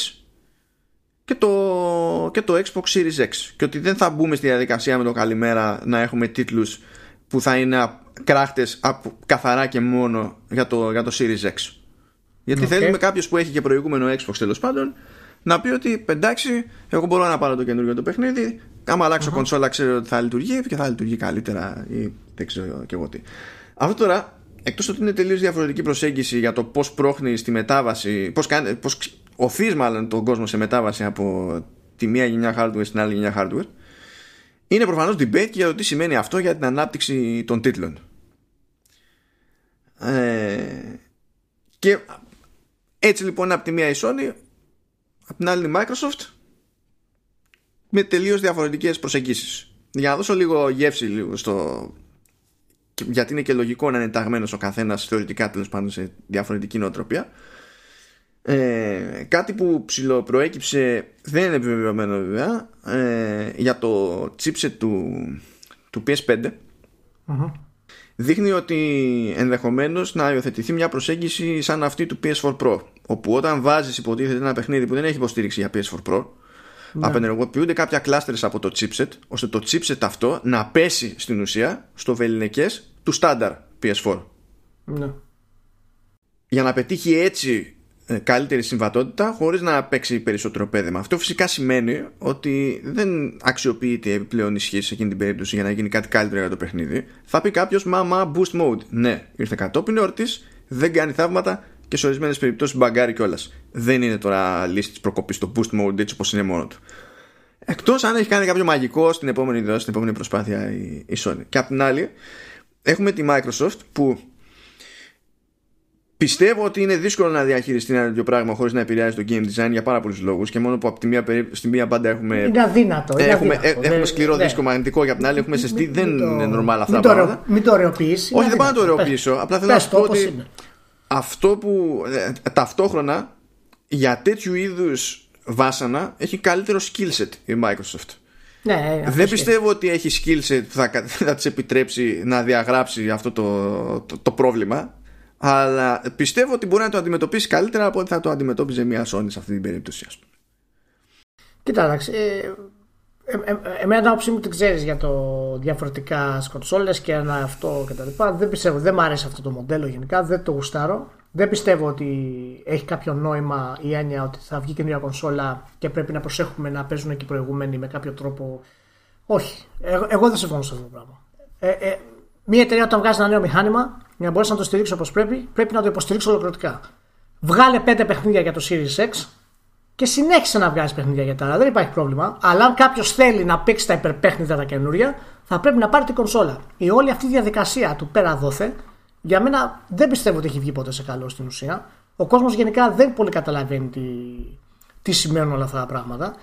και το, και το Xbox Series X. Και ότι δεν θα μπούμε στη διαδικασία με το καλημέρα να έχουμε τίτλους που θα είναι κράχτες καθαρά και μόνο για το, για το Series X. Γιατί okay. θέλουμε κάποιος που έχει και προηγούμενο Xbox τέλος πάντων να πει ότι εντάξει, εγώ μπορώ να πάρω το καινούργιο το παιχνίδι. Άμα αλλάξω uh-huh. κονσόλα, ξέρω ότι θα λειτουργεί και θα λειτουργεί καλύτερα ή δεν ξέρω και εγώ τι. Αυτό τώρα, εκτός ότι είναι τελείως διαφορετική προσέγγιση για το πώς πρόχνει στη μετάβαση, πώς πώς οθείς μάλλον τον κόσμο σε μετάβαση από τη μία γενιά hardware στην άλλη γενιά hardware, είναι προφανώς debate για το τι σημαίνει αυτό για την ανάπτυξη των τίτλων. Ε, και έτσι λοιπόν από τη μία η Sony Απ' την άλλη η Microsoft με τελείως διαφορετικές προσεγγίσεις. Για να δώσω λίγο γεύση λίγο στο... γιατί είναι και λογικό να είναι ταγμένος ο καθένας θεωρητικά τέλος πάντων σε διαφορετική νοοτροπία. Ε, κάτι που ψηλοπροέκυψε δεν είναι επιβεβαιωμένο βέβαια ε, για το chipset του, του PS5 δείχνει ότι ενδεχομένως να υιοθετηθεί μια προσέγγιση σαν αυτή του PS4 Pro όπου όταν βάζεις υποτίθεται ένα παιχνίδι που δεν έχει υποστήριξη για PS4 Pro ναι. απενεργοποιούνται κάποια κλάστερες από το chipset ώστε το chipset αυτό να πέσει στην ουσία στο βεληνικές του στάνταρ PS4 ναι. για να πετύχει έτσι ε, καλύτερη συμβατότητα χωρίς να παίξει περισσότερο πέδεμα. Αυτό φυσικά σημαίνει ότι δεν αξιοποιείται επιπλέον ισχύς σε εκείνη την περίπτωση για να γίνει κάτι καλύτερο για το παιχνίδι. Θα πει κάποιος, μα, μα, boost mode. Ναι, ήρθε κατόπιν εορτής, δεν κάνει θαύματα και σε ορισμένες περιπτώσεις μπαγκάρει κιόλας. Δεν είναι τώρα λύση της προκοπής το boost mode έτσι όπως είναι μόνο του. Εκτός αν έχει κάνει κάποιο μαγικό στην επόμενη δόση, στην επόμενη προσπάθεια η, η Sony. Και απ' την άλλη, έχουμε τη Microsoft που Πιστεύω ότι είναι δύσκολο να διαχειριστεί ένα τέτοιο πράγμα χωρίς να επηρεάζει το game design για πάρα πολλούς λόγους και μόνο που από τη μία, στη μία μπάντα έχουμε. Είναι αδύνατο. Είναι έχουμε, αδύνατο. έχουμε ναι, σκληρό ναι. δίσκο μαγνητικό για την άλλη έχουμε ζεστή. Δεν είναι normal αυτά τα πράγματα. Μην το ωρεοποιήσει. Όχι, δεν πάω να το ωρεοποιήσω. Απλά θέλω να σου πω ότι αυτό που ε, ταυτόχρονα για τέτοιου είδους βάσανα έχει καλύτερο skill set η Microsoft. Ναι, δεν πιστεύω ότι έχει skill set που θα, [LAUGHS] θα της επιτρέψει να διαγράψει αυτό το, το, το πρόβλημα αλλά πιστεύω ότι μπορεί να το αντιμετωπίσει καλύτερα από ότι θα το αντιμετώπιζε μια Sony σε αυτή την περίπτωση, ας πούμε. Κοίτα, εντάξει. Ε, ε, ε, εμένα την άποψή μου την ξέρεις για το διαφορετικά σκοτσόλε και ένα αυτό κτλ. Δεν πιστεύω, δεν μου αρέσει αυτό το μοντέλο γενικά, δεν το γουστάρω. Δεν πιστεύω ότι έχει κάποιο νόημα η έννοια ότι θα βγει καινούργια κονσόλα και πρέπει να προσέχουμε να παίζουν και οι προηγούμενοι με κάποιο τρόπο. Όχι. Εγώ, εγώ δεν συμφωνώ σε αυτό το πράγμα. Ε, ε, μια εταιρεία όταν βγάζει ένα νέο μηχάνημα για να μπορέσει να το στηρίξει όπως πρέπει, πρέπει να το υποστηρίξει ολοκληρωτικά. Βγάλε πέντε παιχνίδια για το Series X και συνέχισε να βγάζει παιχνίδια για τα άλλα. Δεν υπάρχει πρόβλημα. Αλλά αν κάποιος θέλει να παίξει τα υπερπέχνιδα τα καινούρια, θα πρέπει να πάρει την κονσόλα. Η όλη αυτή η διαδικασία του πέρα δόθε Για μένα δεν πιστεύω ότι έχει βγει ποτέ σε καλό στην ουσία. Ο κόσμος γενικά δεν πολύ καταλαβαίνει τι, τι σημαίνουν όλα αυτά τα πράγματα.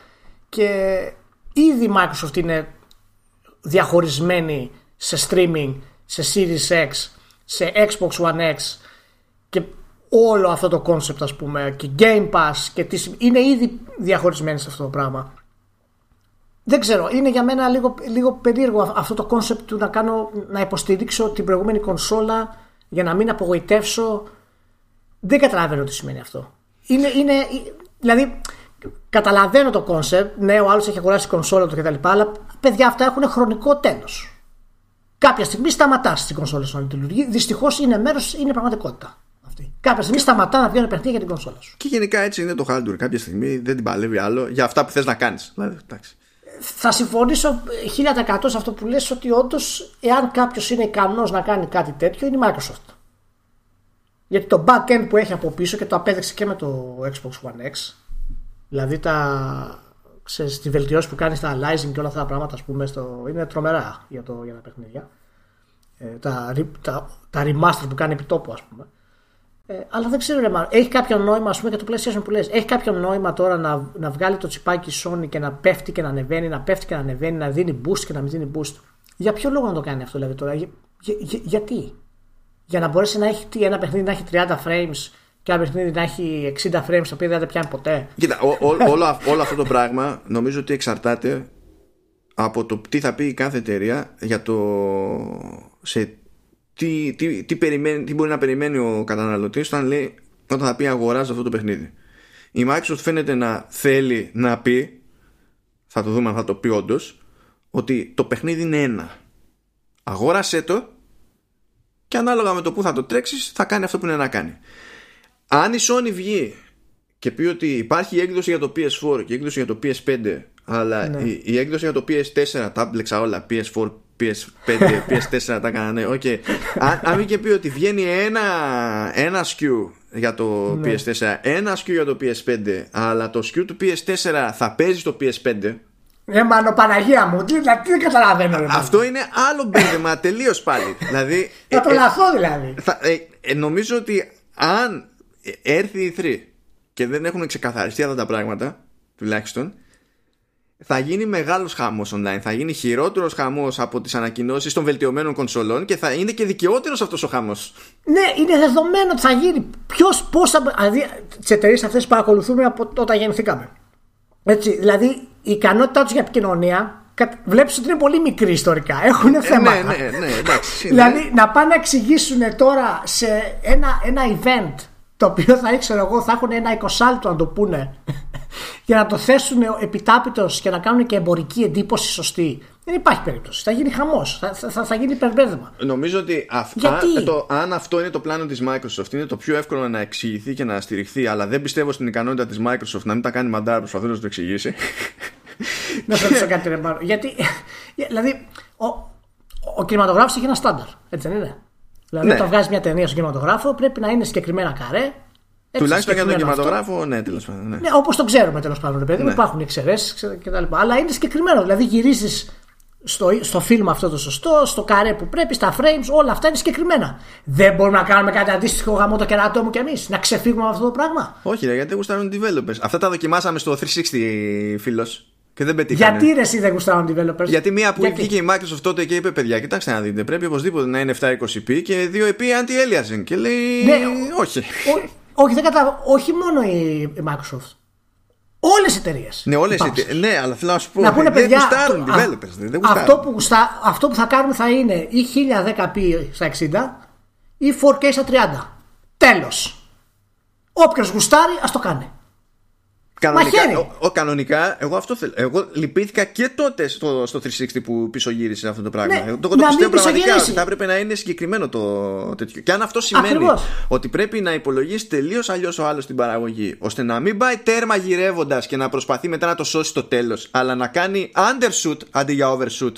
Και ήδη η Microsoft είναι διαχωρισμένη σε streaming, σε Series X, σε Xbox One X και όλο αυτό το concept ας πούμε και Game Pass και τι, είναι ήδη διαχωρισμένη σε αυτό το πράγμα. Δεν ξέρω, είναι για μένα λίγο, λίγο περίεργο αυτό το concept του να, κάνω, να υποστηρίξω την προηγούμενη κονσόλα για να μην απογοητεύσω. Δεν καταλαβαίνω τι σημαίνει αυτό. Είναι, είναι, δηλαδή, καταλαβαίνω το concept, ναι, ο άλλος έχει αγοράσει κονσόλα του κτλ. Αλλά παιδιά αυτά έχουν χρονικό τέλος. Κάποια στιγμή σταματάς την κονσόλα σου να λειτουργεί. Δυστυχώς είναι μέρος, είναι πραγματικότητα. Αυτή. Κάποια στιγμή σταματά να βγαίνει παιχνίδια για την κονσόλα σου. Και γενικά έτσι είναι το hardware. Κάποια στιγμή δεν την παλεύει άλλο για αυτά που θες να κάνεις. Δηλαδή, θα συμφωνήσω 1000% σε αυτό που λες ότι όντως εάν κάποιος είναι ικανός να κάνει κάτι τέτοιο είναι η Microsoft. Γιατί το backend που έχει από πίσω και το απέδειξε και με το Xbox One X δηλαδή τα, ξέρεις, τη βελτιώση που κάνεις στα Alizing και όλα αυτά τα πράγματα ας πούμε, στο, είναι τρομερά για, το, για τα παιχνίδια. Ε, τα, τα, τα remaster που κάνει επί τόπου ας πούμε. Ε, αλλά δεν ξέρω, ρε, έχει κάποιο νόημα, ας πούμε, για το PlayStation που λες. Έχει κάποιο νόημα τώρα να, να βγάλει το τσιπάκι Sony και να πέφτει και να ανεβαίνει, να πέφτει και να ανεβαίνει, να δίνει boost και να μην δίνει boost. Για ποιο λόγο να το κάνει αυτό, δηλαδή τώρα, για, για, γιατί; Για να μπορέσει να έχει ένα παιχνίδι να έχει 30 frames και ένα παιχνίδι να έχει 60 frames το οποίο δεν θα πιάνει ποτέ. Κοίτα, ό, ό, [LAUGHS] όλο, όλο αυτό το πράγμα νομίζω ότι εξαρτάται από το τι θα πει η κάθε εταιρεία για το σε τι, τι, τι, περιμένει, τι μπορεί να περιμένει ο καταναλωτής όταν, λέει, όταν θα πει αγοράζω αυτό το παιχνίδι. Η Microsoft φαίνεται να θέλει να πει, θα το δούμε αν θα το πει όντως, ότι το παιχνίδι είναι ένα. Αγόρασέ το και ανάλογα με το που θα το τρέξεις θα κάνει αυτό που είναι να κάνει. Αν η Sony βγει και πει ότι υπάρχει έκδοση για το PS4 και έκδοση για το PS5 αλλά ναι. η, η, έκδοση για το PS4 τα μπλεξα όλα PS4, PS5, [LAUGHS] PS4 τα έκανα ναι, okay. αν, αν και πει ότι βγαίνει ένα, ένα SKU για το ναι. PS4 ένα SKU για το PS5 αλλά το SKU του PS4 θα παίζει στο PS5 ε, μάνο Παναγία μου, τι, τι δεν καταλαβαίνω. Ρε, Αυτό είναι άλλο μπέρδεμα [LAUGHS] τελείως πάλι. δηλαδή, θα το ε, λαθώ δηλαδή. Θα, ε, ε, νομίζω ότι αν έρθει η 3 και δεν έχουν ξεκαθαριστεί αυτά τα πράγματα, τουλάχιστον, θα γίνει μεγάλος χαμός online. Θα γίνει χειρότερος χαμός από τις ανακοινώσεις των βελτιωμένων κονσολών και θα είναι και δικαιότερος αυτός ο χαμός. Ναι, είναι δεδομένο ότι θα γίνει. Ποιος, πώς θα. Δηλαδή, τις εταιρείες αυτές παρακολουθούμε από όταν γεννηθήκαμε. Έτσι, δηλαδή, η ικανότητά τους για επικοινωνία βλέπεις ότι είναι πολύ μικρή ιστορικά. Έχουν ε, θέματα. Ναι, ναι, ναι, εντάξει. [LAUGHS] δηλαδή, να πάνε να εξηγήσουν τώρα σε ένα, ένα event το οποίο θα ήξερα εγώ, θα έχουν ένα εικοσάλτο να το πούνε [LAUGHS] για να το θέσουν επιτάπητος και να κάνουν και εμπορική εντύπωση σωστή. Δεν υπάρχει περίπτωση. Θα γίνει χαμός. Θα, θα, θα γίνει υπερμπέρδεμα. Νομίζω ότι το, αν αυτό είναι το πλάνο της Microsoft, είναι το πιο εύκολο να εξηγηθεί και να στηριχθεί, αλλά δεν πιστεύω στην ικανότητα της Microsoft να μην τα κάνει μαντάρα προσπαθώντας να το εξηγήσει. [LAUGHS] να σου ρωτήσω κάτι, ρε Γιατί, [LAUGHS] δηλαδή, ο, ο κινηματογράφος έχει ένα στάνταρ. Έτσι δεν είναι; Δηλαδή, ναι. όταν βγάζει μια ταινία στον κινηματογράφο, πρέπει να είναι συγκεκριμένα καρέ. Τουλάχιστον για τον κινηματογράφο, ναι, τέλος πάντων. Ναι, ναι όπως το ξέρουμε τέλος πάντων, παιδί ναι. υπάρχουν εξαιρέσεις κτλ. Αλλά είναι συγκεκριμένο. Δηλαδή, γυρίζεις στο, στο φιλμ αυτό το σωστό, στο καρέ που πρέπει, στα frames, όλα αυτά είναι συγκεκριμένα. Δεν μπορούμε να κάνουμε κάτι αντίστοιχο γαμό το κερατό μου κι εμείς, να ξεφύγουμε από αυτό το πράγμα. Όχι, ρε, γιατί γουστάρουν developers. Αυτά τα δοκιμάσαμε στο 360 φίλος. Και δεν πετύχανε. Γιατί ρε, εσύ δεν γουστάρουν developers; Γιατί μία που βγήκε η Microsoft τότε και είπε: Παιδιά, κοιτάξτε να δείτε, πρέπει οπωσδήποτε να είναι 720p και 2 επί anti-aliasing. Και λέει: ναι, Όχι. Ό, όχι, δεν κατάλαβα. Όχι μόνο η Microsoft. Όλες οι εταιρείες. Ναι, όλες οι εταιρείες. Ναι, αλλά θέλω να σου πω. Να πούνε, δεν παιδιά, γουστάρουν developers. Δεν αυτό, που γουστά, αυτό που θα κάνουμε θα είναι ή 1010p στα 60 ή 4K στα 30. Τέλος. Όποιος γουστάρει, ας το κάνει. Κανονικά, ο, ο, κανονικά, εγώ αυτό θέλω. Εγώ λυπήθηκα και τότε στο, στο 360 που πίσω γύρισε αυτό το πράγμα. Ναι, το, το πιστεύω πραγματικά ότι θα έπρεπε να είναι συγκεκριμένο το τέτοιο. Και αν αυτό σημαίνει Ακριβώς. ότι πρέπει να υπολογίσει τελείως αλλιώς ο άλλος την παραγωγή, ώστε να μην πάει τέρμα γυρεύοντας και να προσπαθεί μετά να το σώσει στο τέλος, αλλά να κάνει undershoot αντί για overshoot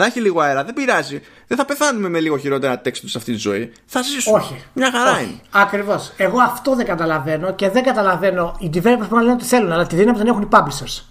να έχει λίγο αέρα, δεν πειράζει. Δεν θα πεθάνουμε με λίγο χειρότερα τέξτο σε αυτή τη ζωή. Θα ζήσουμε. Όχι. Μια χαρά είναι. Ακριβώς. Εγώ αυτό δεν καταλαβαίνω και δεν καταλαβαίνω. Οι developers πρέπει να λένε ότι θέλουν, αλλά τη δύναμη δεν έχουν οι publishers.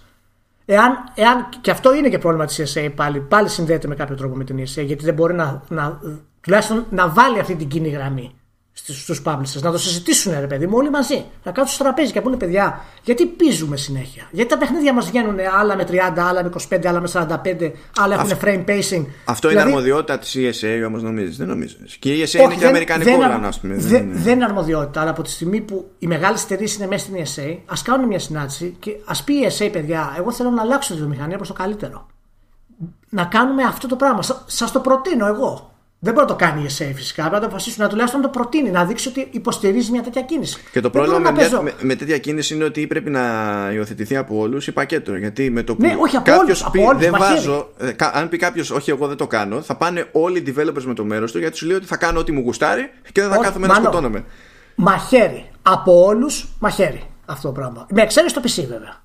Εάν, εάν, και αυτό είναι και πρόβλημα της ESA πάλι. Πάλι συνδέεται με κάποιο τρόπο με την ESA, γιατί δεν μπορεί να, να Τουλάχιστον να βάλει αυτή την κοινή γραμμή στους publishers, να το συζητήσουν ρε παιδί μου όλοι μαζί. Να κάτσουν στο τραπέζι και να πούνε παιδιά, γιατί πίζουμε συνέχεια; Γιατί τα παιχνίδια μας βγαίνουν άλλα με 30, άλλα με 25, άλλα με 45, άλλα έχουν frame pacing. Αυτό δηλαδή, είναι αρμοδιότητα της ESA όμως νομίζεις; Δεν νομίζω. Και η ESA Όχι, είναι και αμερικανικό όργανο, ας πούμε. Δεν, δεν είναι αρμοδιότητα, αλλά από τη στιγμή που οι μεγάλες εταιρείες είναι μέσα στην ESA, ας κάνουν μια συνάντηση και ας πει η ESA, παιδιά, εγώ θέλω να αλλάξω τη βιομηχανία προς το καλύτερο. Να κάνουμε αυτό το πράγμα. Σας το προτείνω εγώ. Δεν μπορεί να το κάνει η ESA φυσικά. Πρέπει να το αποφασίσουν, να τουλάχιστον να το προτείνει, να δείξει ότι υποστηρίζει μια τέτοια κίνηση. Και το πρόβλημα με, παίζω... με, με, τέτοια κίνηση είναι ότι πρέπει να υιοθετηθεί από όλους ή πακέτο. Γιατί με το που ναι, όχι, από κάποιος πει όλους, δεν βάζω, ε, αν πει κάποιος όχι, εγώ δεν το κάνω, θα πάνε όλοι οι developers με το μέρος του γιατί σου λέει ότι θα κάνω ό,τι μου γουστάρει και δεν θα όχι, κάθομαι να σκοτώνομαι. Μαχαίρι. Από όλους μαχαίρι αυτό το πράγμα. Με εξαίρεση το PC βέβαια.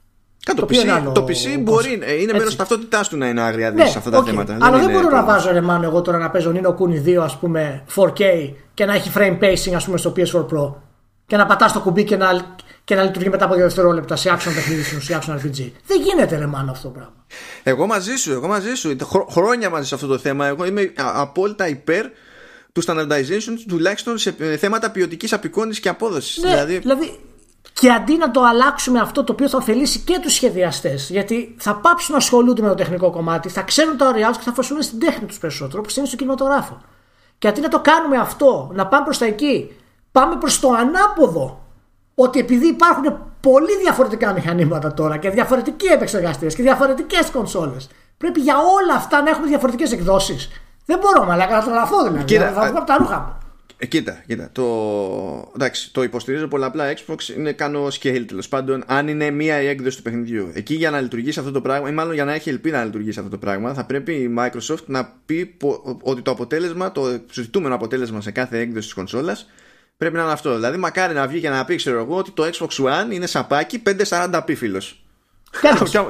Το, PC, το PC μπορεί, ε, είναι μέρος ταυτότητάς του να είναι άγρια ναι, σε αυτά τα θέματα. Αλλά δεν, μπορώ να βάζω ρε μάνο εγώ τώρα να παίζω Nino Kuni 2 ας πούμε 4K και να έχει frame pacing ας πούμε στο PS4 Pro και να πατάς το κουμπί και να, και να λειτουργεί μετά από δύο δευτερόλεπτα σε action παιχνίδι σε action RPG. Δεν γίνεται ρε μάνο αυτό το πράγμα. Εγώ μαζί σου, εγώ μαζί σου. Χρόνια μαζί σε αυτό το θέμα. Εγώ είμαι απόλυτα υπέρ του standardization τουλάχιστον σε ε, θέματα ποιοτικής απεικόνησης και απόδοσης. Ναι, δηλαδή... δηλαδή και αντί να το αλλάξουμε αυτό το οποίο θα ωφελήσει και τους σχεδιαστές, γιατί θα πάψουν να ασχολούνται με το τεχνικό κομμάτι, θα ξέρουν τα ωριά τους και θα φασούν στην τέχνη τους περισσότερο, όπως είναι στο κινηματογράφο. Και αντί να το κάνουμε αυτό, να πάμε προς τα εκεί, πάμε προς το ανάποδο. Ότι επειδή υπάρχουν πολύ διαφορετικά μηχανήματα τώρα και διαφορετικοί επεξεργαστέ και διαφορετικές κονσόλες, πρέπει για όλα αυτά να έχουμε διαφορετικές εκδόσεις. Δεν μπορώ να καταλαβαίνω δηλαδή. Κοίτα, θα βγω από τα ρούχα μου. Ε, κοίτα, κοίτα. Το, εντάξει, το υποστηρίζω πολλαπλά Xbox. Είναι κάνω scale τέλος πάντων. Αν είναι μία η έκδοση του παιχνιδιού. Εκεί για να λειτουργήσει αυτό το πράγμα, ή μάλλον για να έχει ελπίδα να λειτουργήσει αυτό το πράγμα, θα πρέπει η Microsoft να πει ότι το αποτέλεσμα, το συζητούμενο αποτέλεσμα σε κάθε έκδοση της κονσόλας πρέπει να είναι αυτό. Δηλαδή, μακάρι να βγει και να πει, ξέρω εγώ, ότι το Xbox One είναι σαπάκι 540p φίλος.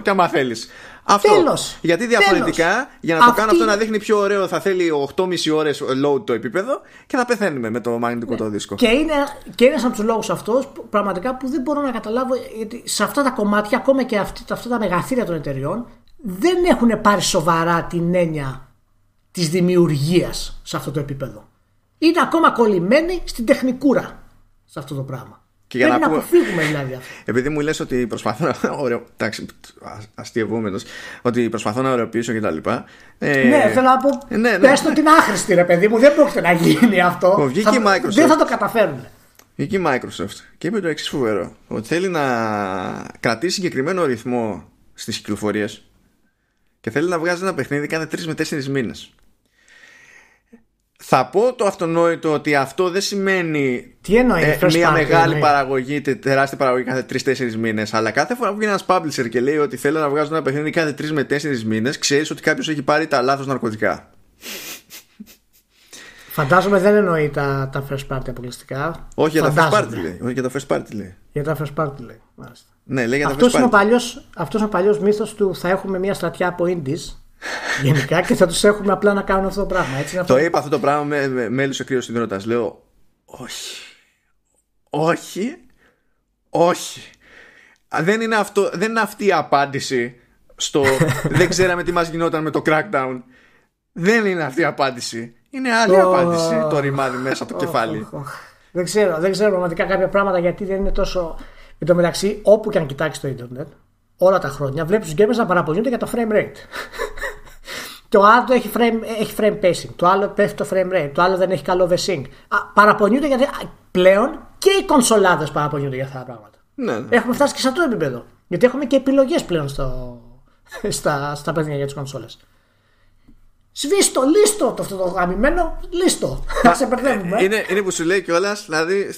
Και άμα θέλεις. Αυτό. Τέλος. Γιατί διαφορετικά, Τέλος. για να το κάνω αυτό να δείχνει πιο ωραίο, θα θέλει 8,5 ώρες load το επίπεδο και θα πεθαίνουμε με το μαγνητικό ναι. το δίσκο. Και είναι, και είναι από τους λόγους αυτός πραγματικά που δεν μπορώ να καταλάβω γιατί σε αυτά τα κομμάτια, ακόμα και αυτή, αυτά τα μεγαθύρια των εταιριών, δεν έχουν πάρει σοβαρά την έννοια της δημιουργίας σε αυτό το επίπεδο. Είναι ακόμα κολλημένοι στην τεχνικούρα σε αυτό το πράγμα. Και για Πρέπει να, να αποφύγουμε δηλαδή αυτό. Επειδή μου λες ότι προσπαθώ να. [LAUGHS] Ωραίο, εντάξει, αστείευόμενο. Ότι προσπαθώ να ωρεοποιήσω και τα λοιπά. Ε, ναι, θέλω να πω. Ε, ναι, ναι. Πες το την άχρηστη, ρε παιδί μου. Δεν πρόκειται να γίνει αυτό. Βγήκε η Microsoft. Δεν θα το καταφέρουν. Βγήκε η Microsoft και είπε το εξής φοβερό. Ότι θέλει να κρατήσει συγκεκριμένο ρυθμό στις κυκλοφορίες και θέλει να βγάζει ένα παιχνίδι κάθε 3 με 4 μήνες. Θα πω το αυτονόητο ότι αυτό δεν σημαίνει Τι εννοείς, ε, μια μεγάλη παραγωγή, τεράστια παραγωγή κάθε 3-4 μήνες. Αλλά κάθε φορά που βγαίνει ένας publisher και λέει ότι θέλω να βγάζω ένα παιχνίδι κάθε 3 με 4 μήνες, ξέρεις ότι κάποιος έχει πάρει τα λάθος ναρκωτικά. Φαντάζομαι δεν εννοεί τα, τα first party αποκλειστικά. Όχι για τα first party λέει. Όχι για τα first party λέει. Για τα first party λέει. Ναι, λέει για αυτός, τα first είναι party. αυτός είναι ο παλιός μύθος του θα έχουμε μια στρατιά από indies Γενικά και θα τους έχουμε απλά να κάνουν αυτό το πράγμα. Έτσι, το είπα αυτό το πράγμα με, με, με έλυσε ο κρύος συνδρότα. Λέω, όχι. Όχι. Όχι. Δεν είναι, αυτό, δεν είναι αυτή η απάντηση στο [LAUGHS] δεν ξέραμε τι μας γινόταν με το crackdown. Δεν είναι αυτή η απάντηση. Είναι άλλη απάντηση το ρημάδι μέσα από το κεφάλι. Δεν ξέρω, δεν ξέρω πραγματικά κάποια πράγματα γιατί δεν είναι τόσο. Εν τω μεταξύ, όπου και αν κοιτάξεις το Ιντερνετ, όλα τα χρόνια βλέπεις τους gamers να παραπονιούνται για το frame rate. Το άλλο έχει frame, έχει frame pacing, το άλλο πέφτει το frame rate, το άλλο δεν έχει καλό V-Sync. Παραπονιούνται γιατί πλέον και οι κονσολάδες παραπονιούνται για αυτά τα πράγματα. Ναι, ναι. Έχουμε φτάσει και σε αυτό το επίπεδο. Γιατί έχουμε και επιλογές πλέον στο, [LAUGHS] στα, στα παιχνίδια για τις κονσόλες. Σβήστο, λίστο το αυτό το γαμημένο, λίστο. Θα σε μπερδεύουμε. Είναι, είναι που σου λέει κιόλας, δηλαδή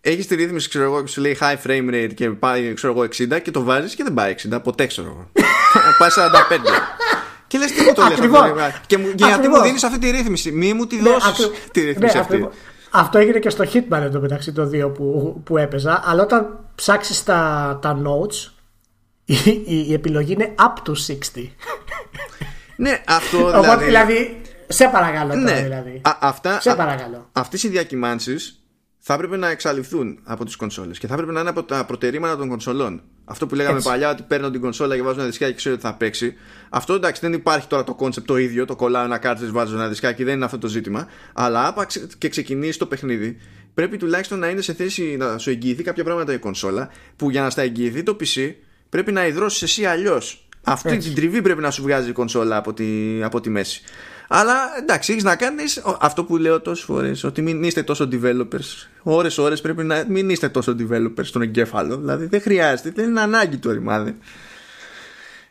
έχεις τη ρύθμιση, ξέρω εγώ, και σου λέει high frame rate και πάει, ξέρω εγώ, 60 και το βάζεις και δεν πάει 60, ποτέ ξέρω εγώ. [LAUGHS] πάει 45. Και λες τι μου το λες Και, και γιατί μου δίνεις αυτή τη ρύθμιση, μη μου τη ναι, δώσεις τη ρύθμιση ναι, αυτή. Αυτό έγινε και στο Hitman εδώ μεταξύ των δύο που, που έπαιζα. Αλλά όταν ψάξεις τα, τα notes, η, η, η, επιλογή είναι up to 60. ναι, αυτό δηλαδή. Οπότε, δηλαδή σε παρακαλώ. Ναι, δηλαδή. Α, αυτά, σε παρακαλώ. Αυτές οι διακυμάνσεις θα έπρεπε να εξαλειφθούν από τις κονσόλες και θα έπρεπε να είναι από τα προτερήματα των κονσολών. Αυτό που λέγαμε Έτσι. παλιά ότι παίρνω την κονσόλα και βάζω ένα δισκάκι και ξέρω ότι θα παίξει. Αυτό εντάξει δεν υπάρχει τώρα το concept το ίδιο. Το κολλάω ένα cartridge, βάζω ένα δισκάκι, δεν είναι αυτό το ζήτημα. Αλλά άπαξ και ξεκινήσει το παιχνίδι, πρέπει τουλάχιστον να είναι σε θέση να σου εγγυηθεί κάποια πράγματα η κονσόλα που για να στα εγγυηθεί το PC πρέπει να υδρώσεις εσύ αλλιώς. Αυτή Έτσι. την τριβή πρέπει να σου βγάζει η κονσόλα από τη, από τη μέση. Αλλά εντάξει, έχεις να κάνεις αυτό που λέω τόσες φορές, ότι μην είστε τόσο developers. Ώρε-ώρε πρέπει να μην είστε τόσο developers στον εγκέφαλο. Δηλαδή δεν χρειάζεται, δεν είναι ανάγκη το ρημάδι.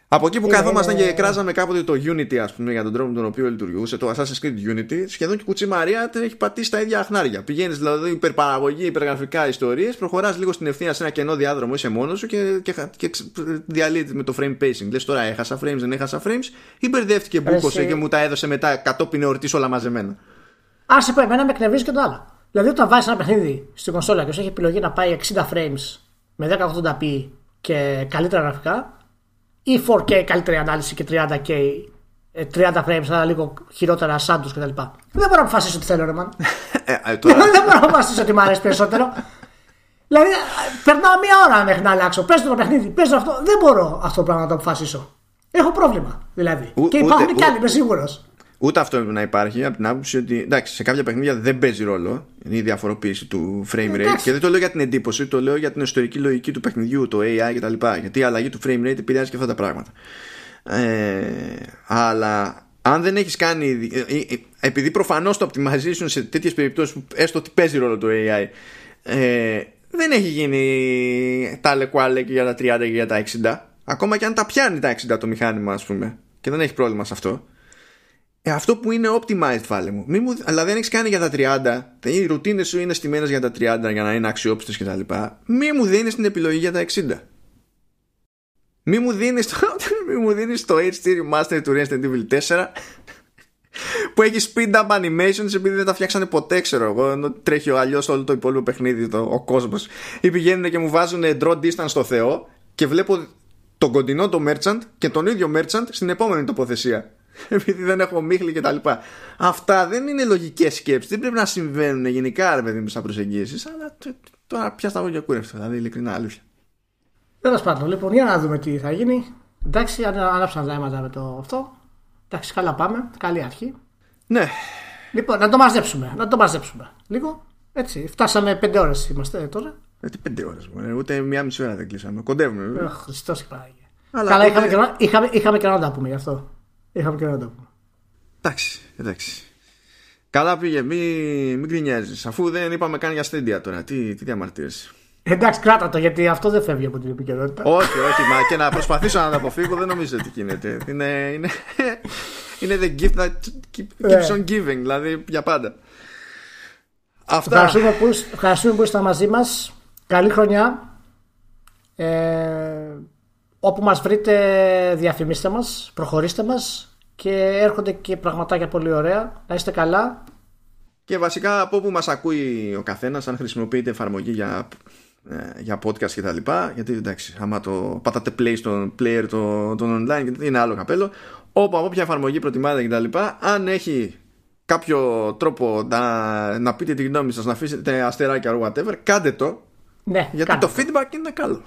Από εκεί που καθόμασταν και κράζαμε κάποτε το Unity, ας πούμε, για τον τρόπο με τον οποίο λειτουργούσε, το Assassin's Creed Unity, σχεδόν και κουτσί Μαρία έχει πατήσει τα ίδια αχνάρια. Πηγαίνεις δηλαδή υπερπαραγωγή, υπεργραφικά ιστορίες, προχωράς λίγο στην ευθεία σε ένα κενό διάδρομο, είσαι μόνος σου και, και, και διαλύεται με το frame pacing. Λες τώρα έχασα frames, δεν έχασα frames, ή μπερδεύτηκε, μπούκοσε και μου τα έδωσε μετά κατόπιν εορτής όλα μαζεμένα. Α σε πω, εμένα με εκνευρίζει και το άλλο. Δηλαδή, όταν βάζεις ένα παιχνίδι στην κονσόλα και σου έχει επιλογή να πάει 60 frames με 1080p και καλύτερα γραφικά, ή 4K καλύτερη ανάλυση και 30K 30 frames, αλλά λίγο χειρότερα σαν του κτλ. Δεν μπορώ να αποφασίσω τι θέλω, ρε man. Ε, ε, [LAUGHS] δεν μπορώ να αποφασίσω τι μου αρέσει περισσότερο. Δηλαδή, περνάω μία ώρα μέχρι να αλλάξω. Παίζω το παιχνίδι, παίζω αυτό. Δεν μπορώ αυτό το πράγμα να το αποφασίσω. Έχω πρόβλημα δηλαδή. και υπάρχουν και άλλοι, είμαι σίγουρος. Ούτε αυτό να υπάρχει από την άποψη ότι εντάξει, σε κάποια παιχνίδια δεν παίζει ρόλο η διαφοροποίηση του frame rate. Και δεν το λέω για την εντύπωση, το λέω για την ιστορική λογική του παιχνιδιού, το AI κτλ. Γιατί η αλλαγή του frame rate επηρεάζει και αυτά τα πράγματα. Ε, αλλά αν δεν έχεις κάνει. Ε, ε, επειδή προφανώς το optimization σε τέτοιες περιπτώσεις που έστω ότι παίζει ρόλο το AI. Ε, δεν έχει γίνει τα λεκουάλε και για τα 30 και για τα 60. Ακόμα και αν τα πιάνει τα 60 το μηχάνημα, ας πούμε, και δεν έχει πρόβλημα σε αυτό ε, αυτό που είναι optimized βάλε μου. Μη μου αλλά δεν έχεις κάνει για τα 30. Οι ρουτίνες σου είναι στημένες για τα 30 για να είναι αξιόπιστες κτλ. Μη μου δίνεις την επιλογή για τα 60. Μη μου δίνεις το, [LAUGHS] μη μου δίνεις το HD Remaster του Resident Evil 4 [LAUGHS] που έχει speed up animations επειδή δεν τα φτιάξανε ποτέ, ξέρω εγώ. Ενώ τρέχει ο αλλιώς όλο το υπόλοιπο παιχνίδι, το, ο κόσμος. Ή πηγαίνουν και μου βάζουν draw distance στο Θεό και βλέπω τον κοντινό το merchant και τον ίδιο merchant στην επόμενη τοποθεσία. [LAUGHS] επειδή δεν έχω μίχλη και τα λοιπά. Αυτά δεν είναι λογικές σκέψεις. Δεν πρέπει να συμβαίνουν γενικά ρε παιδί μου σαν προσεγγίσεις. Αλλά τώρα πια στα λόγια κούρευτο. Δηλαδή ειλικρινά αλήθεια. Τέλος πάντων, λοιπόν, για να δούμε τι θα γίνει. Εντάξει, ανάψαν δάματα με το αυτό. Εντάξει, καλά πάμε. Καλή αρχή. Ναι. Λοιπόν, να το μαζέψουμε. Να το μαζέψουμε. Λίγο. Έτσι. Φτάσαμε πέντε ώρες είμαστε τώρα. Ε, τι πέντε ώρες. Ούτε μία μισή ώρα δεν κλείσαμε. Κοντεύουμε. Ε, Χριστός Καλά, είχαμε, και, είχαμε, είχαμε και να τα πούμε γι' αυτό. Είχαμε και να το πούμε. Εντάξει, εντάξει. Καλά πήγε, μην, μην κρινιάζει. Αφού δεν είπαμε καν για στέντια τώρα. Τι, τι διαμαρτύρεσαι. Εντάξει, κράτα το γιατί αυτό δεν φεύγει από την επικαιρότητα. όχι, όχι, μα και να προσπαθήσω να το αποφύγω δεν νομίζω ότι γίνεται. Είναι, είναι, είναι the gift that keeps on giving, δηλαδή για πάντα. Αυτά. Ευχαριστούμε που, ευχαριστούμε που είστε μαζί μας. Καλή χρονιά. Ε, Όπου μας βρείτε διαφημίστε μας, προχωρήστε μας και έρχονται και πραγματάκια πολύ ωραία. Να είστε καλά. Και βασικά από όπου μας ακούει ο καθένας, αν χρησιμοποιείτε εφαρμογή για, ε, για podcast και τα λοιπά, γιατί εντάξει, άμα το πατάτε play στον player τον, τον online, γιατί είναι άλλο καπέλο, όπου από όποια εφαρμογή προτιμάτε και τα λοιπά, αν έχει κάποιο τρόπο να, να πείτε τη γνώμη σας, να αφήσετε αστεράκια or whatever, κάντε το. Ναι, γιατί το feedback είναι καλό.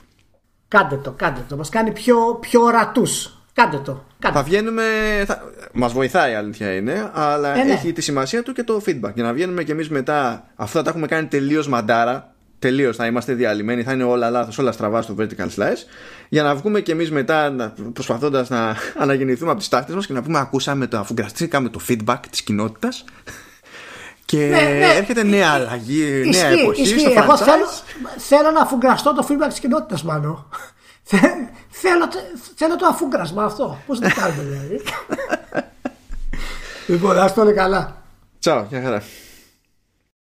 Κάντε το, κάντε το. Μας κάνει πιο, πιο ορατούς. Κάντε το. Κάντε. Θα βγαίνουμε. Θα... Μας βοηθάει, η αλήθεια είναι, αλλά ε, ναι. έχει τη σημασία του και το feedback. Για να βγαίνουμε κι εμείς μετά. Αυτά τα έχουμε κάνει τελείως μαντάρα. Τελείως θα είμαστε διαλυμένοι, θα είναι όλα λάθος, όλα στραβά στο vertical slice. Για να βγούμε κι εμείς μετά προσπαθώντας να [LAUGHS] αναγεννηθούμε από τις τάχτες μας και να πούμε: Ακούσαμε το αφού με το feedback της κοινότητας. Και ναι, ναι. έρχεται νέα αλλαγή, νέα εποχή ισχύει. στο Εγώ θέλω, θέλω να αφουγκραστώ το feedback της κοινότητας, μάλλον. [LAUGHS] θέλω, θέλω το αφούγκρασμα αυτό. Πώς το κάνουμε, δηλαδή. [LAUGHS] λοιπόν, ας το καλά. Τσαου, για χαρά.